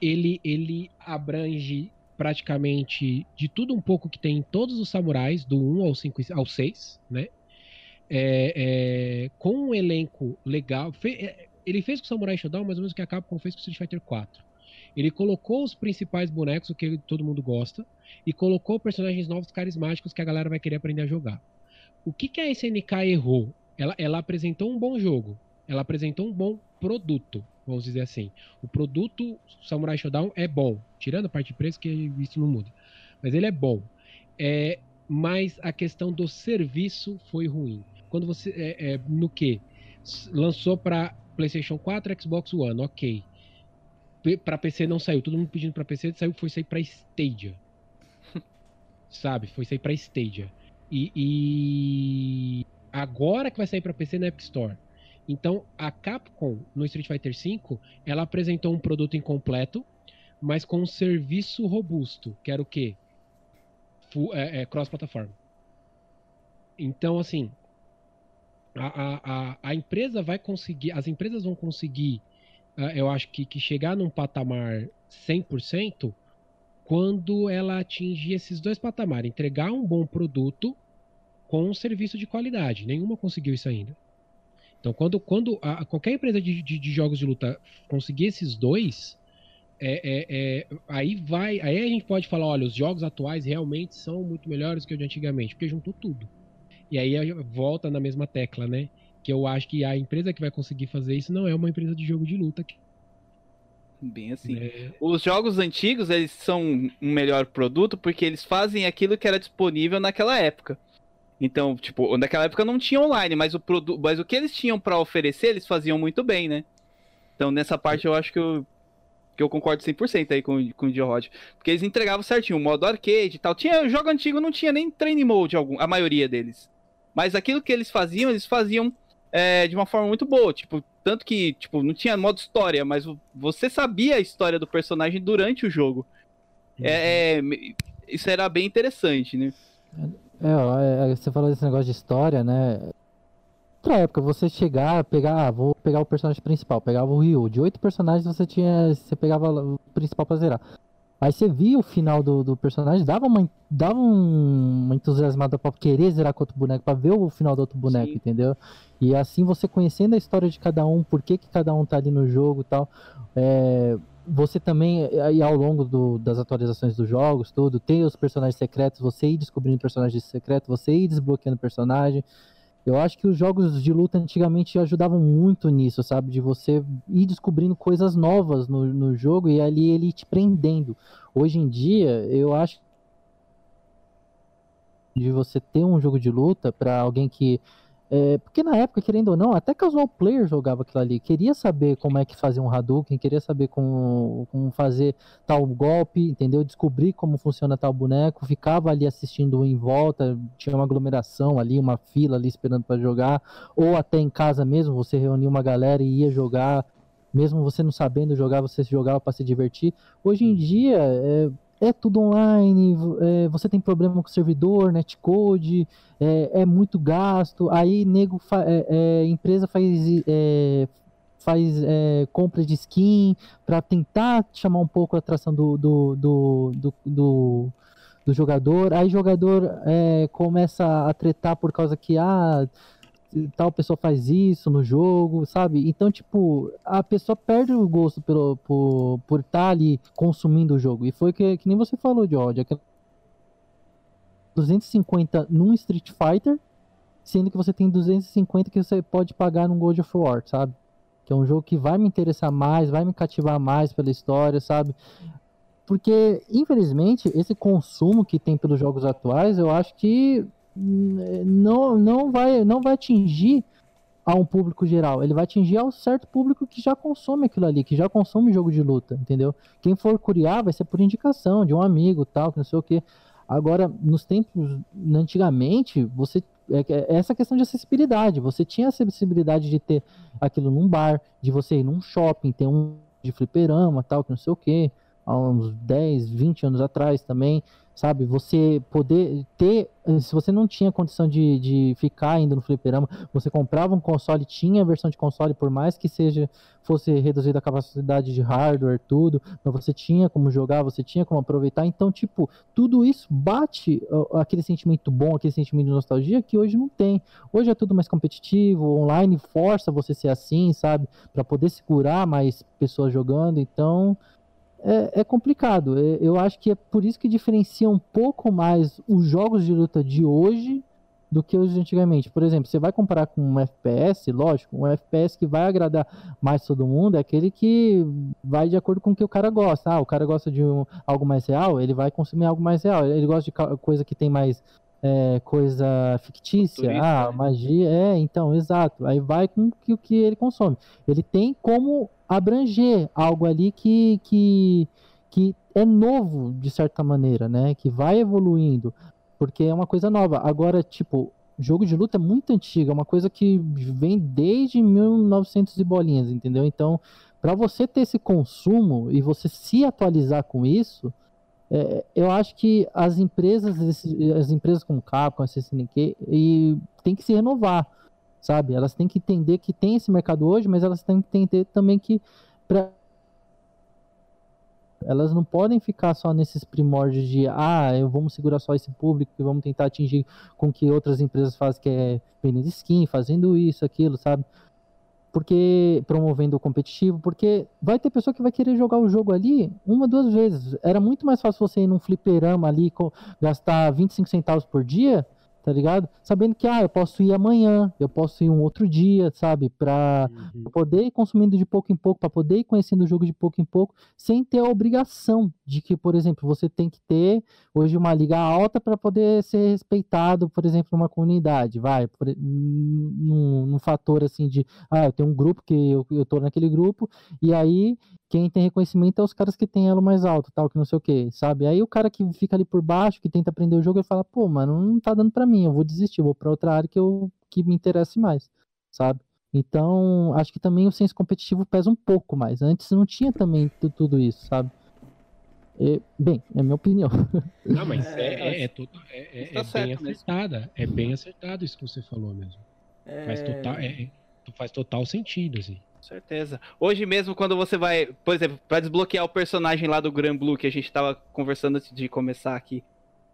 ele, ele abrange praticamente de tudo um pouco que tem em todos os samurais, do 1 ao 5 ao 6, né? é, é, com um elenco legal. Fe, é, ele fez com o Samurai Shodown mais ou menos o que a Capcom fez com o Street Fighter 4. Ele colocou os principais bonecos, o que todo mundo gosta, e colocou personagens novos carismáticos que a galera vai querer aprender a jogar. O que, que a SNK errou? Ela, ela apresentou um bom jogo, ela apresentou um bom produto, vamos dizer assim. O produto Samurai Shodown é bom, tirando a parte de preço, que isso não muda. mas ele é bom. É, mas a questão do serviço foi ruim. Quando você. É, é, no que? Lançou para PlayStation 4, Xbox One, ok. Para PC não saiu, todo mundo pedindo para PC, saiu, foi sair para Stadia. Sabe? Foi sair para Stadia. E, e, agora que vai sair para PC na Epic Store. Então, a Capcom no Street Fighter V, ela apresentou um produto incompleto, mas com um serviço robusto, que era o quê? É, é, cross-plataforma. Então, assim, a, a, a empresa vai conseguir, as empresas vão conseguir, uh, eu acho que, que chegar num patamar 100% quando ela atingir esses dois patamares, entregar um bom produto com um serviço de qualidade. Nenhuma conseguiu isso ainda. Então, quando, quando a, qualquer empresa de, de, de, jogos de luta conseguir esses dois, é, é, é, aí vai, aí a gente pode falar, olha, os jogos atuais realmente são muito melhores que o de antigamente, porque juntou tudo. E aí volta na mesma tecla, né? Que eu acho que a empresa que vai conseguir fazer isso não é uma empresa de jogo de luta. Bem assim. É... Os jogos antigos, eles são um melhor produto porque eles fazem aquilo que era disponível naquela época. Então, tipo, naquela época não tinha online, mas o, produto, mas o que eles tinham para oferecer, eles faziam muito bem, né? Então, nessa parte eu acho que eu, que eu concordo 100% aí com, com o Dio Porque eles entregavam certinho, o modo arcade e tal. Tinha jogo antigo, não tinha nem training mode algum, a maioria deles. Mas aquilo que eles faziam, eles faziam é, de uma forma muito boa. Tipo, tanto que, tipo, não tinha modo história, mas você sabia a história do personagem durante o jogo. Uhum. É, é, isso era bem interessante, né? É, é, você falou desse negócio de história, né? Outra época, você chegar, pegar, ah, vou pegar o personagem principal, pegava o Ryu. De oito personagens você tinha. Você pegava o principal pra zerar. Aí você via o final do, do personagem, dava uma, dava um, uma entusiasmada pra querer zerar com outro boneco, pra ver o final do outro boneco, Sim. entendeu? E assim você conhecendo a história de cada um, por que, que cada um tá ali no jogo e tal. É, você também, aí ao longo do, das atualizações dos jogos, tudo, tem os personagens secretos, você ir descobrindo personagens secretos, você ir desbloqueando personagem. Eu acho que os jogos de luta antigamente ajudavam muito nisso, sabe? De você ir descobrindo coisas novas no, no jogo e ali ele te prendendo. Hoje em dia, eu acho de você ter um jogo de luta para alguém que é, porque na época, querendo ou não, até casual player jogava aquilo ali. Queria saber como é que fazia um Hadouken, queria saber como, como fazer tal golpe, entendeu? Descobrir como funciona tal boneco. Ficava ali assistindo em volta, tinha uma aglomeração ali, uma fila ali esperando para jogar. Ou até em casa mesmo, você reunia uma galera e ia jogar. Mesmo você não sabendo jogar, você jogava para se divertir. Hoje em dia, é, é tudo online, é, você tem problema com o servidor, netcode, é, é muito gasto, aí nego fa, é, é empresa faz, é, faz é, compra de skin para tentar chamar um pouco a atração do, do, do, do, do, do jogador, aí jogador começa a tretar por causa que ah, tal pessoa faz isso no jogo, sabe? Então, tipo, a pessoa perde o gosto pelo, por, por estar tá ali consumindo o jogo. E foi que, que nem você falou, George, aquela 250 num Street Fighter, sendo que você tem 250 que você pode pagar num God of War, sabe? Que é um jogo que vai me interessar mais, vai me cativar mais pela história, sabe? Porque, infelizmente, esse consumo que tem pelos jogos atuais, eu acho que não, não, vai, não vai atingir a um público geral, ele vai atingir ao certo público que já consome aquilo ali, que já consome jogo de luta, entendeu? Quem for curiar vai ser por indicação de um amigo, tal, que não sei o que. Agora, nos tempos, antigamente, você é, é essa questão de acessibilidade. Você tinha acessibilidade de ter aquilo num bar, de você ir num shopping, ter um de fliperama, tal, que não sei o que, há uns 10, 20 anos atrás também sabe? Você poder ter, se você não tinha condição de, de ficar indo no fliperama, você comprava um console, tinha a versão de console, por mais que seja fosse reduzida a capacidade de hardware, tudo, mas você tinha como jogar, você tinha como aproveitar. Então, tipo, tudo isso bate aquele sentimento bom, aquele sentimento de nostalgia que hoje não tem. Hoje é tudo mais competitivo, online força você ser assim, sabe? Para poder segurar mais pessoas jogando. Então, é, é, complicado. Eu acho que é por isso que diferencia um pouco mais os jogos de luta de hoje do que os de antigamente. Por exemplo, você vai comparar com um FPS, lógico, um FPS que vai agradar mais todo mundo é aquele que vai de acordo com o que o cara gosta. Ah, o cara gosta de um, algo mais real, ele vai consumir algo mais real. Ele gosta de coisa que tem mais é, coisa fictícia, Turista, ah, né? magia, é, então, exato. Aí vai com o que ele consome. Ele tem como abranger algo ali que, que, que é novo, de certa maneira, né? Que vai evoluindo, porque é uma coisa nova. Agora, tipo, jogo de luta é muito antigo, é uma coisa que vem desde 1900 e bolinhas, entendeu? Então, para você ter esse consumo e você se atualizar com isso, é, eu acho que as empresas, as empresas como Capcom, a SNK, e tem que se renovar, sabe? Elas têm que entender que tem esse mercado hoje, mas elas têm que entender também que pra... elas não podem ficar só nesses primórdios de ah, eu vamos segurar só esse público e vamos tentar atingir com que outras empresas fazem que é vendendo skin, fazendo isso, aquilo, sabe? Porque promovendo o competitivo, porque vai ter pessoa que vai querer jogar o jogo ali uma, duas vezes. Era muito mais fácil você ir num fliperama ali, gastar 25 centavos por dia, tá ligado? Sabendo que, ah, eu posso ir amanhã, eu posso ir um outro dia, sabe? Pra uhum. poder ir consumindo de pouco em pouco, para poder ir conhecendo o jogo de pouco em pouco, sem ter a obrigação de que, por exemplo, você tem que ter hoje uma liga alta para poder ser respeitado, por exemplo, numa comunidade, vai, por, num, num fator assim de, ah, eu tenho um grupo que eu, eu tô naquele grupo, e aí quem tem reconhecimento é os caras que tem elo mais alto, tal, que não sei o que, sabe? Aí o cara que fica ali por baixo, que tenta aprender o jogo, ele fala, pô, mano, não tá dando para mim, eu vou desistir, eu vou para outra área que eu que me interesse mais, sabe? Então, acho que também o senso competitivo pesa um pouco mais. Antes não tinha também tudo isso, sabe? E, bem, é minha opinião. Não, mas é, é, é, tudo, é, é, tá é bem acertada. É bem acertado isso que você falou mesmo. Faz, total, é, faz total sentido, assim certeza. Hoje mesmo, quando você vai, por exemplo, para desbloquear o personagem lá do Grand Blue que a gente tava conversando antes de começar aqui,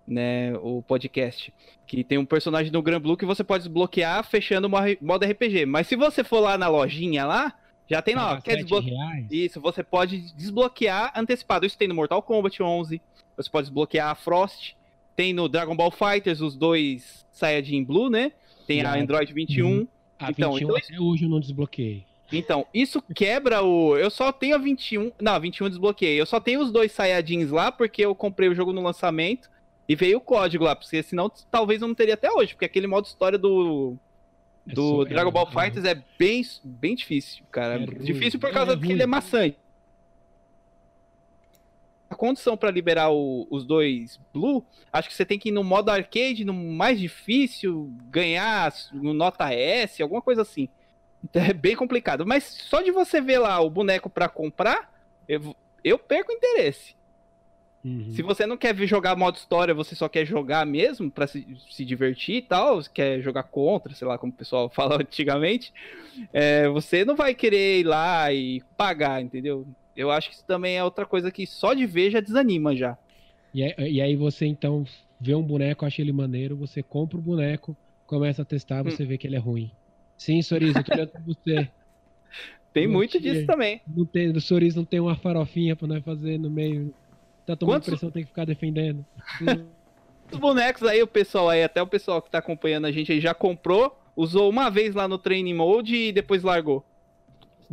né, o podcast, que tem um personagem do Grand Blue que você pode desbloquear fechando o modo RPG. Mas se você for lá na lojinha lá, já tem lá, ó, quer desbloquear. Isso, você pode desbloquear antecipado. Isso tem no Mortal Kombat 11. Você pode desbloquear a Frost. Tem no Dragon Ball Fighters os dois Saiyajin Blue, né? Tem a Android 21. Uhum. A então, 21 então... até hoje eu não desbloqueei. Então, isso quebra o. Eu só tenho a 21. Não, 21 desbloqueei. Eu só tenho os dois Saiyajins lá porque eu comprei o jogo no lançamento e veio o código lá. Porque senão talvez eu não teria até hoje. Porque aquele modo história do. É do é Dragon Ball é, Fighters é bem, bem difícil, cara. É difícil por causa é que ele é maçante. A condição para liberar o, os dois Blue, acho que você tem que ir no modo arcade, no mais difícil, ganhar no nota S, alguma coisa assim. Então é bem complicado. Mas só de você ver lá o boneco para comprar, eu, eu perco interesse. Uhum. Se você não quer jogar modo história, você só quer jogar mesmo para se, se divertir e tal, quer jogar contra, sei lá como o pessoal fala antigamente, é, você não vai querer ir lá e pagar, entendeu? Eu acho que isso também é outra coisa que só de ver já desanima já. E, e aí você então vê um boneco, acha ele maneiro, você compra o boneco, começa a testar, você hum. vê que ele é ruim. Sim, Sorizo, eu tô olhando pra você. Tem não muito tinha, disso também. Não tem, o Sorizo não tem uma farofinha pra nós fazer no meio. Tá tomando Quantos... pressão, tem que ficar defendendo. Os bonecos aí, o pessoal aí, até o pessoal que tá acompanhando a gente aí já comprou, usou uma vez lá no training mode e depois largou.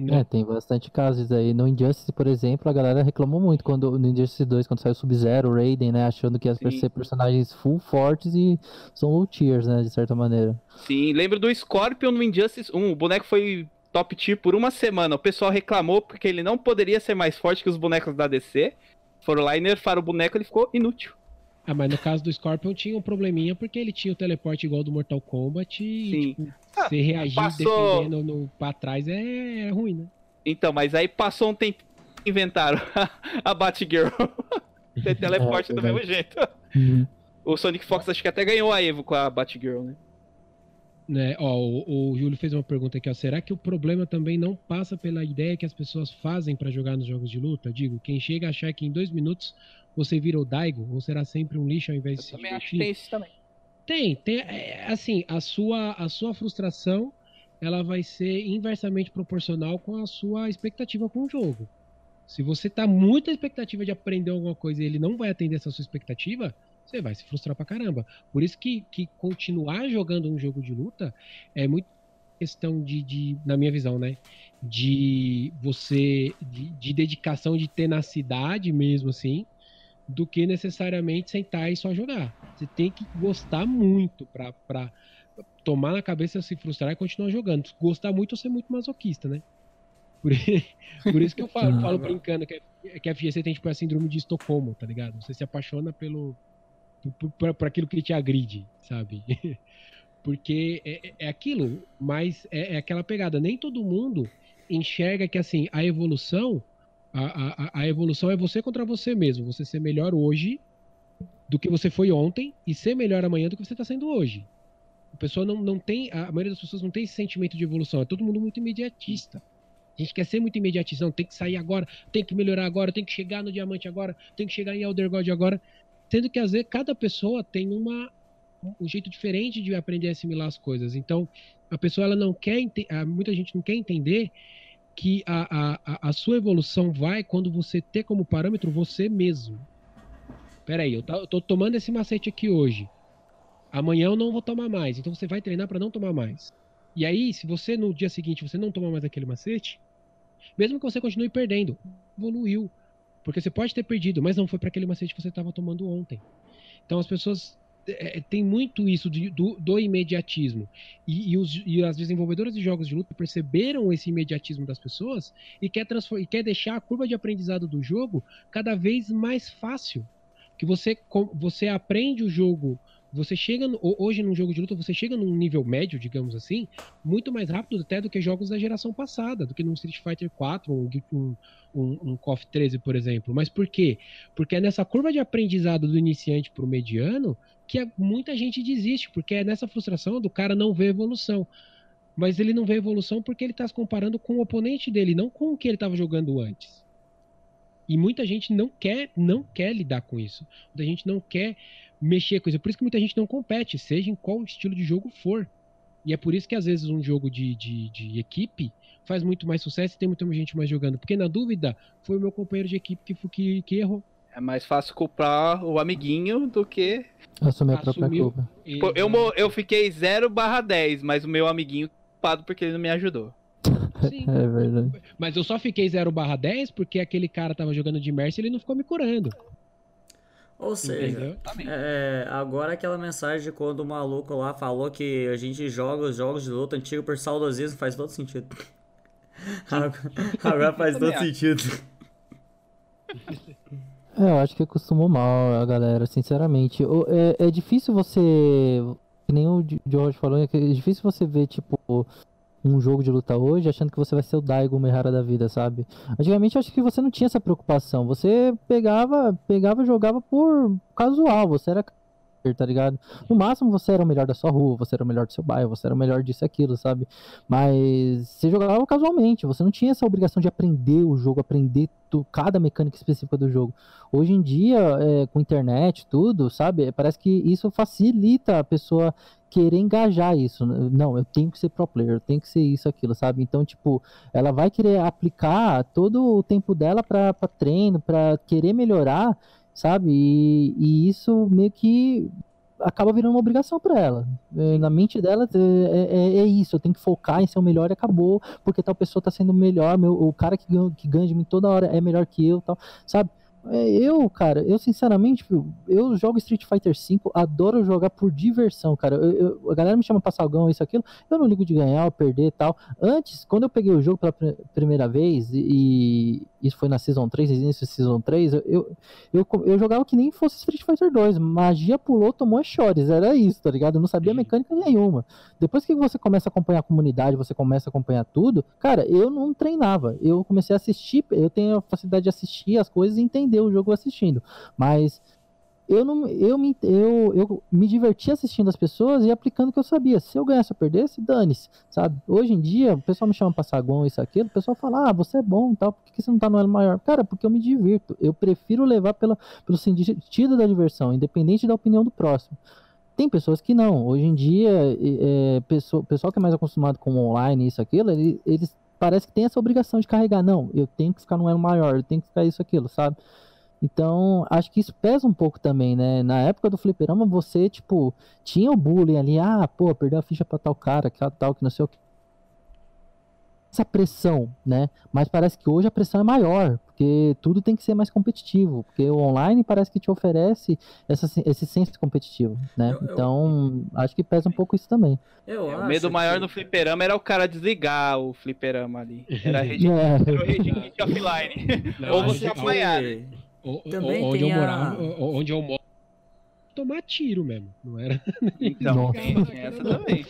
É, tem bastante casos aí. No Injustice, por exemplo, a galera reclamou muito quando no Injustice 2, quando saiu Sub-Zero, Raiden, né? Achando que ia ser personagens full fortes e são low tiers, né? De certa maneira. Sim, lembro do Scorpion no Injustice 1. O boneco foi top tier por uma semana. O pessoal reclamou porque ele não poderia ser mais forte que os bonecos da DC. Foram lá e nerfaram o boneco, ele ficou inútil. Ah, mas no caso do Scorpion tinha um probleminha porque ele tinha o teleporte igual do Mortal Kombat e, Sim. tipo, ah, você reagir passou... defendendo no, pra trás é, é, ruim, né? Então, mas aí passou um tempo inventaram a Batgirl. Tem teleporte é, do mesmo jeito. Uhum. O Sonic Fox acho que até ganhou a Evo com a Batgirl, né? Né, ó, o, o Júlio fez uma pergunta aqui, ó. Será que o problema também não passa pela ideia que as pessoas fazem para jogar nos jogos de luta? Digo, quem chega a achar que em dois minutos você vira o Daigo, ou será sempre um lixo ao invés de Eu se também divertir? acho que tem isso também. Tem, tem, é, assim, a sua, a sua frustração, ela vai ser inversamente proporcional com a sua expectativa com o jogo. Se você tá muita expectativa de aprender alguma coisa e ele não vai atender essa sua expectativa, você vai se frustrar pra caramba. Por isso que, que continuar jogando um jogo de luta é muito questão de, de na minha visão, né? De você, de, de dedicação, de tenacidade mesmo, assim, do que necessariamente sentar e só jogar. Você tem que gostar muito pra, pra tomar na cabeça, se frustrar e continuar jogando. Gostar muito ou ser muito masoquista, né? Por, por isso que eu falo, falo brincando que, que a FGC tem tipo a síndrome de Estocolmo, tá ligado? Você se apaixona pelo por aquilo que te agride, sabe? Porque é, é aquilo, mas é, é, aquela pegada. Nem todo mundo enxerga que assim a evolução, a, a, a evolução é você contra você mesmo. Você ser melhor hoje do que você foi ontem e ser melhor amanhã do que você está sendo hoje. A pessoa não, não tem, a maioria das pessoas não tem esse sentimento de evolução. É todo mundo muito imediatista. A gente quer ser muito imediatista, não, tem que sair agora, tem que melhorar agora, tem que chegar no diamante agora, tem que chegar em Elder God agora. Sendo que às vezes cada pessoa tem uma, um jeito diferente de aprender a assimilar as coisas. Então, a pessoa ela não quer, muita gente não quer entender que a, a, a sua evolução vai quando você ter como parâmetro você mesmo. Peraí, eu, tá, eu tô tomando esse macete aqui hoje. Amanhã eu não vou tomar mais. Então você vai treinar para não tomar mais. E aí, se você no dia seguinte você não tomar mais aquele macete, mesmo que você continue perdendo, evoluiu. Porque você pode ter perdido, mas não foi para aquele macete que você estava tomando ontem. Então as pessoas é, é, muito isso de, do, do, imediatismo. E, e, os, e, as desenvolvedoras de jogos de luta perceberam esse imediatismo das pessoas e quer, e quer deixar a curva de aprendizado do jogo cada vez mais fácil. Que você, você aprende o jogo você chega hoje num jogo de luta, você chega num nível médio, digamos assim, muito mais rápido até do que jogos da geração passada, do que num Street Fighter 4, um, um, um, um KOF 13, por exemplo. Mas por quê? Porque é nessa curva de aprendizado do iniciante para o mediano que é, muita gente desiste, porque é nessa frustração do cara não ver evolução. Mas ele não vê evolução porque ele está se comparando com o oponente dele, não com o que ele estava jogando antes. E muita gente não quer, não quer lidar com isso. Muita gente não quer mexer com isso. É por isso que muita gente não compete, seja em qual estilo de jogo for. E é por isso que às vezes um jogo de, de, de equipe faz muito mais sucesso e tem muita gente mais jogando. Porque na dúvida, foi o meu companheiro de equipe que, que, que errou. É mais fácil culpar o amiguinho do que. Assumir a própria culpa. Pô, eu, eu fiquei 0 barra 10, mas o meu amiguinho culpado porque ele não me ajudou. Sim. É verdade. Mas eu só fiquei 0 barra 10 porque aquele cara tava jogando de Mercy e ele não ficou me curando. Ou seja, é, agora aquela mensagem de quando o maluco lá falou que a gente joga os jogos de luta antigo por saudosismo faz todo sentido. Agora, agora faz todo sentido. É, eu acho que acostumou mal a galera, sinceramente. É, é difícil você. Que nem o George falou, é difícil você ver, tipo, um jogo de luta hoje achando que você vai ser o Daigo Mehara da vida, sabe? Antigamente eu acho que você não tinha essa preocupação. Você pegava, pegava e jogava por casual, você era tá ligado? No máximo você era o melhor da sua rua, você era o melhor do seu bairro, você era o melhor disso e aquilo, sabe? Mas você jogava casualmente, você não tinha essa obrigação de aprender o jogo, aprender cada mecânica específica do jogo. Hoje em dia, é, com internet, tudo, sabe? Parece que isso facilita a pessoa querer engajar isso. Não, eu tenho que ser pro player, eu tenho que ser isso, aquilo, sabe? Então, tipo, ela vai querer aplicar todo o tempo dela para treino, para querer melhorar sabe? E, e isso meio que acaba virando uma obrigação para ela. É, na mente dela é, é, é, isso, eu tenho que focar em ser o melhor e acabou, porque tal pessoa tá sendo melhor, meu, o cara que, que ganha de mim toda hora é melhor que eu, tal, sabe? É, eu, cara, eu sinceramente, eu jogo Street Fighter V, adoro jogar por diversão, cara. Eu, eu, a galera me chama pra salgão, isso, aquilo. Eu não ligo de ganhar ou perder tal. Antes, quando eu peguei o jogo pela pr primeira vez, e, isso foi na Season 3, início da Season 3, eu, eu, eu, eu, jogava que nem fosse Street Fighter 2. Magia pulou, tomou chores, era isso, tá ligado? Eu não sabia mecânica nenhuma. Depois que você começa a acompanhar a comunidade, você começa a acompanhar tudo, cara, eu não treinava. Eu comecei a assistir, eu tenho a facilidade de assistir as coisas e entender o jogo assistindo. Mas eu não eu me, eu, eu me diverti assistindo as pessoas e aplicando o que eu sabia. Se eu ganhasse ou perdesse, dane-se, sabe? Hoje em dia, o pessoal me chama pra saguão, isso, aquilo, o pessoal fala, ah, você é bom tal, por que você não tá no elo maior? Cara, porque eu me divirto. Eu prefiro levar pela, pelo sentido da diversão, independente da opinião do próximo. Tem pessoas que não. Hoje em dia, é, pessoa, pessoal que é mais acostumado com online, isso, aquilo, eles, eles parece que tem essa obrigação de carregar. Não, eu tenho que ficar no elo maior, eu tenho que ficar isso, aquilo, sabe? Então, acho que isso pesa um pouco também, né? Na época do fliperama, você, tipo, tinha o bullying ali, ah, pô, perdeu a ficha pra tal cara, que tal, que não sei o que. Essa pressão, né? Mas parece que hoje a pressão é maior, porque tudo tem que ser mais competitivo, porque o online parece que te oferece essa, esse senso competitivo, né? Eu, eu, então, acho que pesa um pouco isso também. Eu é, o medo maior no fliperama era o cara desligar o fliperama ali. Era rede, é. era rede offline. Não, Ou você apanhar. Também onde, eu a... morava, onde eu moro, tomar tiro mesmo, não era? Então, tem essa também.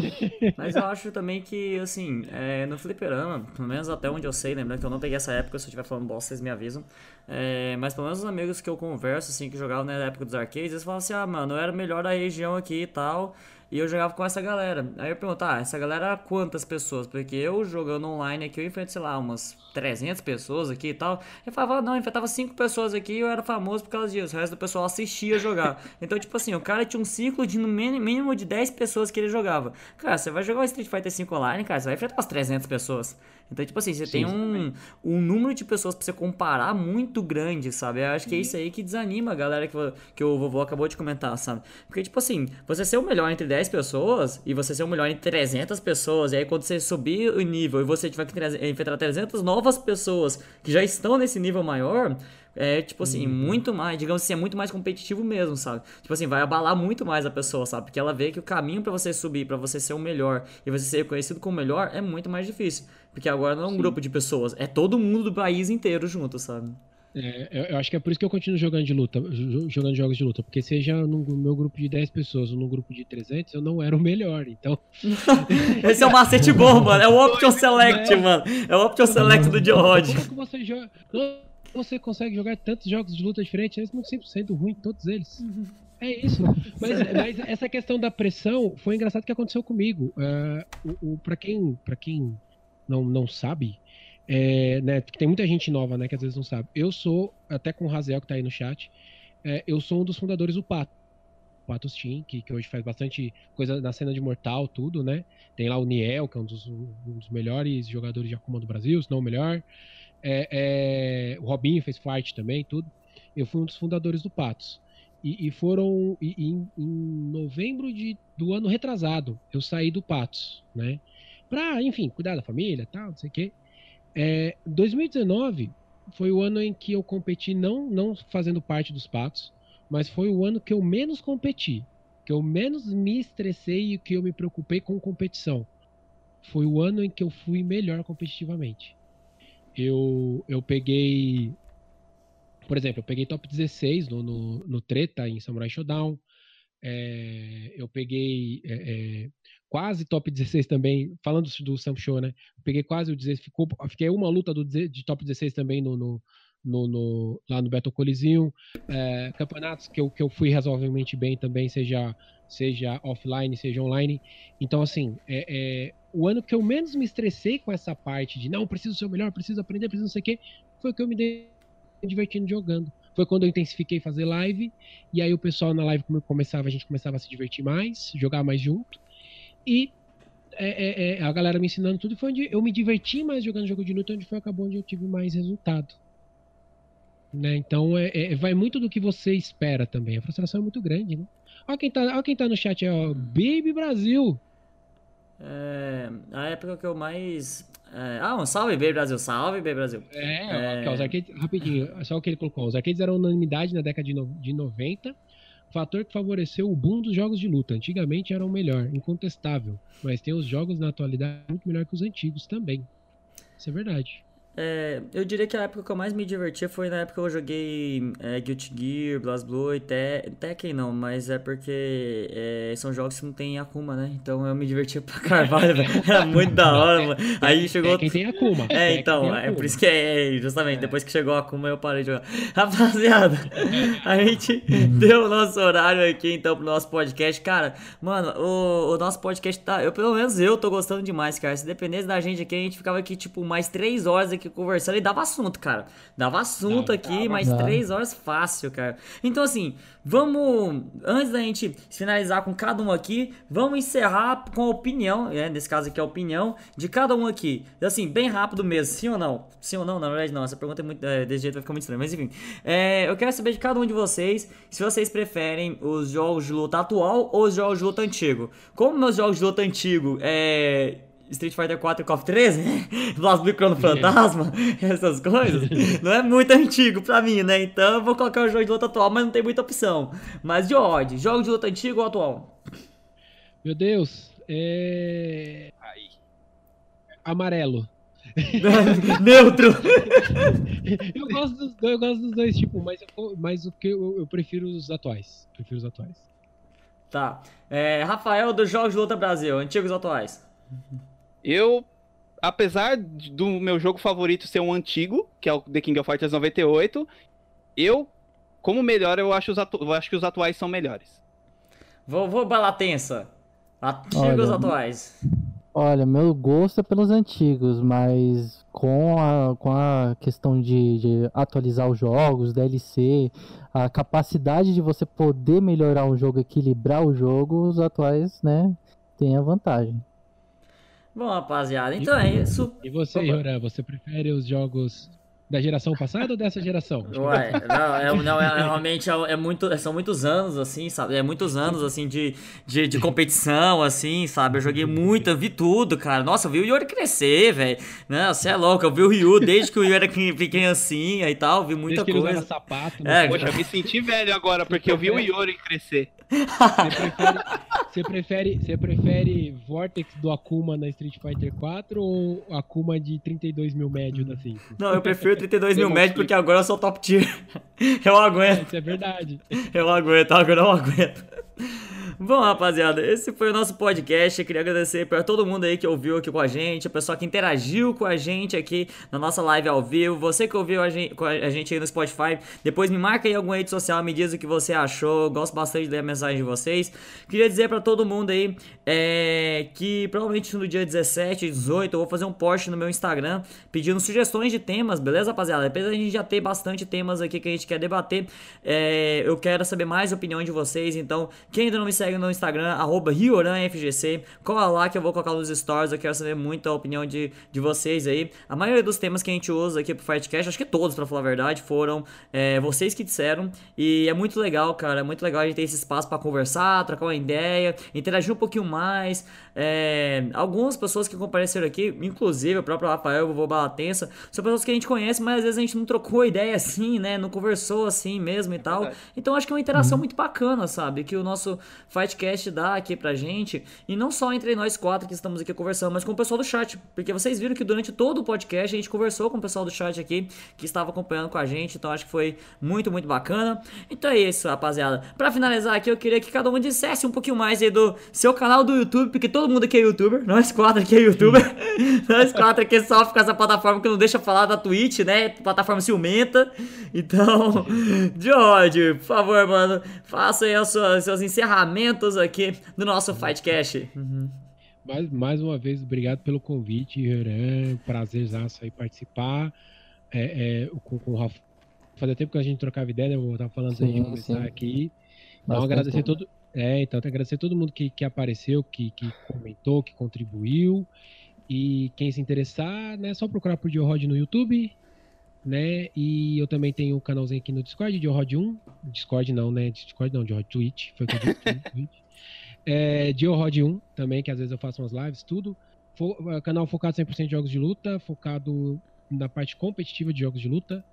Mas eu acho também que, assim, é, no fliperama, pelo menos até onde eu sei, lembrando que eu não peguei essa época, se eu estiver falando bosta, vocês me avisam. É, mas pelo menos os amigos que eu converso, assim, que jogavam na época dos arcades, eles falam assim, ah, mano, eu era melhor da região aqui e tal. E eu jogava com essa galera. Aí eu pergunto, ah, essa galera era quantas pessoas? Porque eu jogando online aqui, eu enfrento, sei lá, umas 300 pessoas aqui e tal. Eu falava, não, eu enfrentava 5 pessoas aqui e eu era famoso por causa disso. O resto do pessoal assistia jogar. Então, tipo assim, o cara tinha um ciclo de no mínimo de 10 pessoas que ele jogava. Cara, você vai jogar o Street Fighter 5 online, cara, você vai enfrentar umas 300 pessoas. Então, tipo assim, você Sim, tem um, um número de pessoas pra você comparar muito grande, sabe? Eu acho que é isso aí que desanima a galera que, que o vovô acabou de comentar, sabe? Porque, tipo assim, você ser o melhor entre 10 pessoas e você ser o melhor entre 300 pessoas, e aí quando você subir o nível e você tiver que enfrentar 300 novas pessoas que já estão nesse nível maior, é, tipo assim, uhum. muito mais, digamos assim, é muito mais competitivo mesmo, sabe? Tipo assim, vai abalar muito mais a pessoa, sabe? Porque ela vê que o caminho para você subir, para você ser o melhor e você ser reconhecido como o melhor é muito mais difícil. Porque agora não é um Sim. grupo de pessoas, é todo mundo do país inteiro junto, sabe? É, eu acho que é por isso que eu continuo jogando de luta, jogando jogos de luta, porque seja no meu grupo de 10 pessoas ou no grupo de 300, eu não era o melhor, então... Esse é o macete bom, mano, é o Option Select, é. mano, é o Option Select do Rod. Como é que você joga você consegue jogar tantos jogos de luta diferentes, mesmo 100% ruim, todos eles. Uhum. É isso. Mas, mas, essa questão da pressão foi engraçado que aconteceu comigo. Uh, o, o para quem, pra quem não, não sabe, é, né, tem muita gente nova, né, que às vezes não sabe. Eu sou, até com o Razel que tá aí no chat, é, eu sou um dos fundadores do Pato. Patos Team, que, que hoje faz bastante coisa na cena de Mortal, tudo, né? Tem lá o Niel, que é um dos, um dos melhores jogadores de Akuma do Brasil, se não o melhor. É, é, o Robinho fez fight também, tudo. Eu fui um dos fundadores do Patos. E, e foram e, em, em, novembro de, do ano retrasado, eu saí do Patos, né? Pra, enfim, cuidar da família tal, não sei o quê. É, 2019 foi o ano em que eu competi, não, não fazendo parte dos Patos, mas foi o ano que eu menos competi, que eu menos me estressei e que eu me preocupei com competição. Foi o ano em que eu fui melhor competitivamente eu, eu peguei. Por exemplo, eu peguei top 16 no, no, no Treta em Samurai Showdown. É, eu peguei é, é, quase top 16 também, falando do Sam Show, né? Peguei quase o 16, ficou, fiquei uma luta do, de top 16 também no, no, no, no lá no Battle Coliseum. Campeonatos que eu, que eu fui razoavelmente bem também, seja, seja offline, seja online. Então, assim, é, é o ano que eu menos me estressei com essa parte de não, preciso ser o melhor, preciso aprender, preciso não sei o quê, foi que eu me dei divertindo jogando. Foi quando eu intensifiquei fazer live, e aí o pessoal na live começava, a gente começava a se divertir mais, jogar mais junto, e é, é, é, a galera me ensinando tudo, foi onde eu me diverti mais jogando jogo de luta, onde foi acabou onde eu tive mais resultado. Né? Então é, é, vai muito do que você espera também. A frustração é muito grande, né? Olha quem tá, olha quem tá no chat, ó, Baby Brasil. É, a época que eu mais. É, ah, um salve, Baby Brasil, salve, Baby Brasil. É, é... os arcades, rapidinho, só o que ele colocou. Os arcades eram unanimidade na década de, no, de 90, fator que favoreceu o boom dos jogos de luta. Antigamente eram o melhor, incontestável, mas tem os jogos na atualidade muito melhor que os antigos também. Isso é verdade. É, eu diria que a época que eu mais me divertia foi na época que eu joguei é, Guilty Gear, BlazBlue e Te Tekken não, mas é porque é, são jogos que não tem Akuma, né? Então eu me divertia pra carvalho, velho. Era muito da hora, mano. Aí chegou... Quem tem Akuma. É, então, é por isso que é, é justamente, é. depois que chegou a Akuma eu parei de jogar. Rapaziada, a gente deu o nosso horário aqui então pro nosso podcast. Cara, mano, o, o nosso podcast tá... Eu, pelo menos eu tô gostando demais, cara. Se dependesse da gente aqui, a gente ficava aqui tipo mais três horas aqui conversando e dava assunto, cara. Dava assunto aqui, mais três horas fácil, cara. Então, assim, vamos. Antes da gente finalizar com cada um aqui, vamos encerrar com a opinião, né? Nesse caso aqui, a opinião de cada um aqui. Assim, bem rápido mesmo, sim ou não? Sim ou não? Na verdade, não. Essa pergunta é muito. é, desse jeito vai ficar muito estranho. Mas enfim. É, eu quero saber de cada um de vocês se vocês preferem os jogos de luta atual ou os jogos de luta antigo. Como meus jogos de luta antigo é. Street Fighter 4 e KOF 13, né? Blast Blue Chrono Fantasma, essas coisas, não é muito antigo pra mim, né? Então eu vou colocar o jogo de luta atual, mas não tem muita opção. Mas de ordem, jogo de luta antigo ou atual? Meu Deus, é. Amarelo. Neutro! Eu gosto dos dois, eu gosto dos dois tipos, mas, eu, mas o que eu, eu prefiro os atuais. Prefiro os atuais. Tá. É, Rafael dos Jogos de Luta Brasil, antigos ou atuais? Eu, apesar do meu jogo favorito ser um antigo, que é o The King of Fighters 98, eu, como melhor, eu acho, os atu- eu acho que os atuais são melhores. Vou, vou balar tensa. Antigos atuais? Olha, meu gosto é pelos antigos, mas com a, com a questão de, de atualizar os jogos, DLC, a capacidade de você poder melhorar um jogo, equilibrar o jogo, os atuais, né, tem a vantagem. Bom, rapaziada, então é isso. E você, Opa. Você prefere os jogos da geração passada ou dessa geração? Ué, não, é, não, é, realmente é, é muito, são muitos anos, assim, sabe? É muitos anos, assim, de, de, de competição, assim, sabe? Eu joguei muito, eu vi tudo, cara. Nossa, eu vi o Yori crescer, velho. Não, você é louco, eu vi o Ryu desde que o Ryu era cri- criancinha e tal, vi muita Desde que ele coisa. sapato. É, né? Poxa, eu me senti velho agora, porque eu vi o Yori crescer. Você prefere, você prefere, você prefere Vortex do Akuma na Street Fighter 4 ou Akuma de 32 mil médio da 5? Não, eu prefiro 32 mil médios porque agora eu sou top tier. Eu aguento. Isso é verdade. Eu aguento, agora eu aguento. Bom, rapaziada, esse foi o nosso podcast. Eu queria agradecer para todo mundo aí que ouviu aqui com a gente, o pessoal que interagiu com a gente aqui na nossa live ao vivo, você que ouviu a gente, a gente aí no Spotify. Depois me marca aí em alguma rede social, me diz o que você achou. Gosto bastante de ler a mensagem de vocês. Queria dizer para todo mundo aí é, que provavelmente no dia 17, 18, eu vou fazer um post no meu Instagram pedindo sugestões de temas, beleza, rapaziada? Apesar de a gente já ter bastante temas aqui que a gente quer debater, é, eu quero saber mais opinião de vocês. Então, quem ainda não me segue no Instagram, arroba RioranFGC, cola lá que eu vou colocar nos stories. Eu quero saber muito a opinião de, de vocês aí. A maioria dos temas que a gente usa aqui pro Fightcast, acho que todos, pra falar a verdade, foram é, vocês que disseram. E é muito legal, cara. É muito legal a gente ter esse espaço pra conversar, trocar uma ideia, interagir um pouquinho mais. É, algumas pessoas que compareceram aqui, inclusive o próprio Rafael, o vovô Balatensa, são pessoas que a gente conhece, mas às vezes a gente não trocou ideia assim, né? Não conversou assim mesmo e tal. verdade. Então acho que é uma interação muito bacana, sabe? Que o nosso Fightcast dá aqui pra gente. E não só entre nós quatro que estamos aqui conversando, mas com o pessoal do chat. Porque vocês viram que durante todo o podcast a gente conversou com o pessoal do chat aqui que estava acompanhando com a gente. Então acho que foi muito, muito bacana. Então é isso, rapaziada. Pra finalizar aqui, eu queria que cada um dissesse um pouquinho mais aí do seu canal do YouTube, porque todo mundo aqui é youtuber. Nós quatro aqui é youtuber. nós quatro aqui sofrem com essa plataforma que não deixa falar da Twitch, né? Plataforma ciumenta. Então, George, por favor, mano, faça aí os seus, seus encerramentos aqui do nosso Fightcast. Mais, mais uma vez, obrigado pelo convite, Yoran. Prazerzaço aí participar. É, é, com, com o Rafa. Fazia tempo que a gente trocava ideia, né? Eu tava falando antes de Sim, começar sim. aqui. Então, Bastante agradecer tempo. todo. É, então, agradecer todo mundo que, que apareceu, que, que comentou, que contribuiu. E quem se interessar, né, é só procurar por Diorod no YouTube, né? E eu também tenho um canalzinho aqui no Discord, Diorod 1. Discord não, né? Discord não, Diorod Twitch. Foi o que eu disse, Twitch. É, Diorod 1 também, que às vezes eu faço umas lives, tudo. Fo- é, canal focado 100% em jogos de luta, focado na parte competitiva de jogos de luta.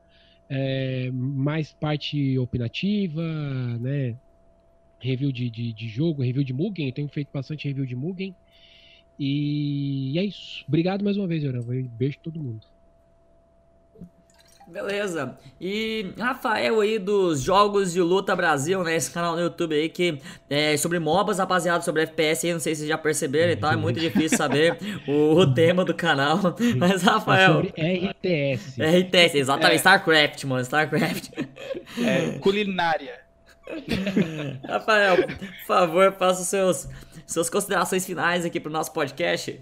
É, mais parte opinativa, né? Review de, de, de jogo, review de Mugen. Eu tenho feito bastante review de Mugen. E é isso. Obrigado mais uma vez, Yoran. Beijo todo mundo. Beleza. E Rafael aí dos Jogos de Luta Brasil, né? Esse canal no YouTube aí que é sobre MOBAs, rapaziada, sobre FPS aí, não sei se vocês já perceberam e tal, é muito difícil saber o, o tema do canal. Mas, É Rafael. sobre RTS. RTS, exatamente, É. StarCraft, mano, StarCraft. É, culinária. Rafael, por favor, faça seus suas considerações finais aqui pro nosso podcast.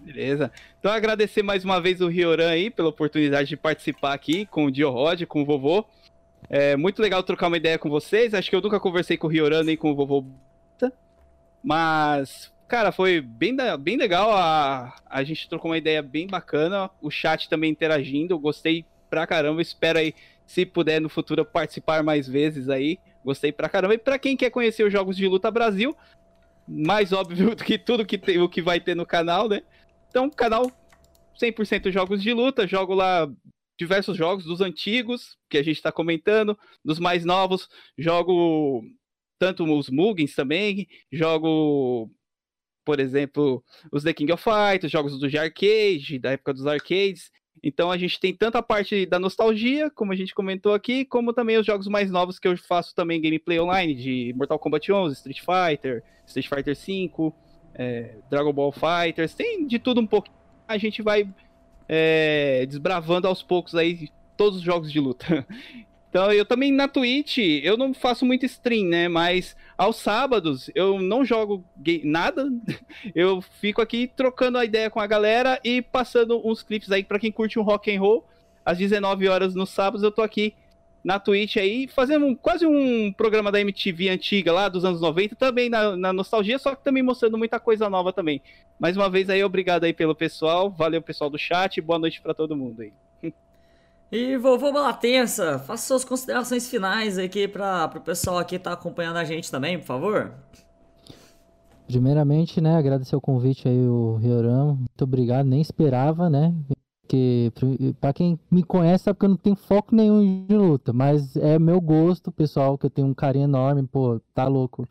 Beleza. Então agradecer mais uma vez o Rioran aí pela oportunidade de participar aqui com o Dio Rod, com o vovô. É muito legal trocar uma ideia com vocês. Acho que eu nunca conversei com o Rioran nem com o vovô. Mas, cara, foi bem, bem legal. A, a gente trocou uma ideia bem bacana. O chat também interagindo. Gostei pra caramba. Espero aí, se puder no futuro, participar mais vezes aí. Gostei pra caramba. E pra quem quer conhecer os Jogos de Luta Brasil, mais óbvio do que tudo que tem, o que vai ter no canal, né? Então, canal 100% jogos de luta, jogo lá diversos jogos dos antigos que a gente está comentando, dos mais novos, jogo tanto os Mugens também, jogo, por exemplo, os The King of Fighters, jogos do arcade, da época dos arcades. Então a gente tem tanto a parte da nostalgia, como a gente comentou aqui, como também os jogos mais novos que eu faço também gameplay online, de Mortal Kombat 11, Street Fighter, Street Fighter 5, é, Dragon Ball Fighters, tem de tudo um pouco. A gente vai é, desbravando aos poucos aí todos os jogos de luta. Então, eu também na Twitch, eu não faço muito stream, né? Mas aos sábados eu não jogo nada. Eu fico aqui trocando a ideia com a galera e passando uns clipes aí para quem curte um rock and roll. Às 19 horas nos sábados eu tô aqui na Twitch aí, fazendo um, quase um programa da MTV antiga lá dos anos 90, também na, na, nostalgia, só que também mostrando muita coisa nova também. Mais uma vez aí, obrigado aí pelo pessoal, valeu pessoal do chat, boa noite para todo mundo aí. E vovô Balatensa, faça suas considerações finais aqui para o pessoal aqui estar tá acompanhando a gente também, por favor. Primeiramente, né, agradecer o convite aí, o Rioram. Muito obrigado, nem esperava, né? Porque, para quem me conhece, sabe que eu não tenho foco nenhum de luta, mas é meu gosto, pessoal, que eu tenho um carinho enorme, pô, tá louco.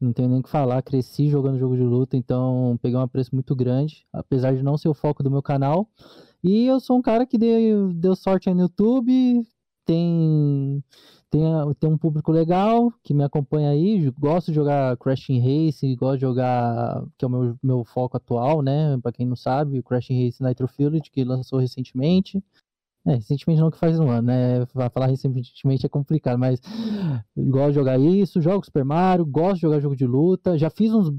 Não tenho nem o que falar, cresci jogando jogo de luta, então peguei um apreço muito grande, apesar de não ser o foco do meu canal. E eu sou um cara que deu, deu sorte aí no YouTube, tem tem, tem um público legal que me acompanha aí. Gosto de jogar Crashing Race, gosto de jogar, que é o meu, meu foco atual, né? Para quem não sabe, Crashing Race Nitro Field, que lançou recentemente. É, recentemente não que faz um ano, né? Falar recentemente é complicado, mas gosto de jogar isso, jogo Super Mario, gosto de jogar jogo de luta. Já fiz uns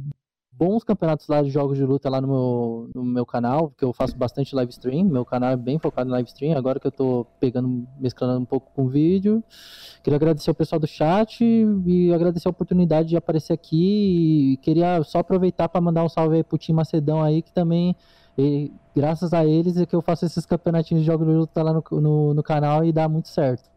bons campeonatos lá de jogos de luta lá no meu, no meu canal, porque eu faço bastante live stream. Meu canal é bem focado em live stream. Agora que eu tô pegando, mesclando um pouco com vídeo. Queria agradecer ao pessoal do chat e agradecer a oportunidade de aparecer aqui. E queria só aproveitar para mandar um salve aí pro Tim Macedão aí, que também. E, graças a eles é que eu faço esses campeonatinhos de jogos de luta lá no, no, no canal e dá muito certo.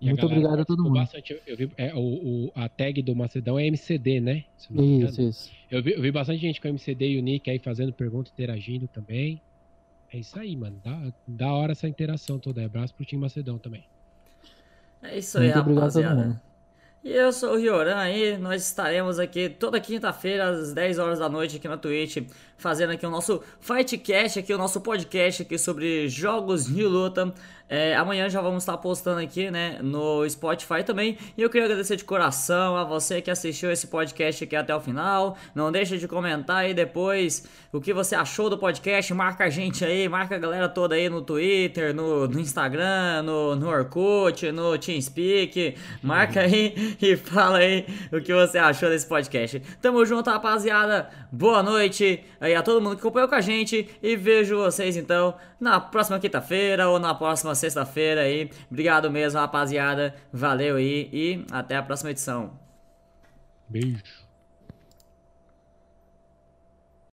E Muito a obrigado a todo mundo. Bastante, eu vi, é, o, o, a tag do Macedão é MCD, né? Isso, isso. Eu vi, eu vi bastante gente com MCD e o Nick aí fazendo pergunta, interagindo também. É isso aí, mano. Da, da hora essa interação toda. Abraço pro time Macedão também. É isso aí, Muito rapaziada. E eu sou o Rioran aí, nós estaremos aqui toda quinta-feira às 10 horas da noite aqui na Twitch, fazendo aqui o nosso Fightcast, aqui o nosso podcast aqui sobre jogos de luta. É, amanhã já vamos estar postando aqui, né, no Spotify também. E eu queria agradecer de coração a você que assistiu esse podcast aqui até o final. Não deixe de comentar aí depois o que você achou do podcast. Marca a gente aí, marca a galera toda aí no Twitter, no, no Instagram, no, no Orkut, no TeamSpeak. Marca aí e fala aí o que você achou desse podcast. Tamo junto, rapaziada. Boa noite aí a todo mundo que acompanhou com a gente. E vejo vocês então na próxima quinta-feira ou na próxima sexta-feira aí. Obrigado mesmo, rapaziada. Valeu aí e até a próxima edição. Beijo.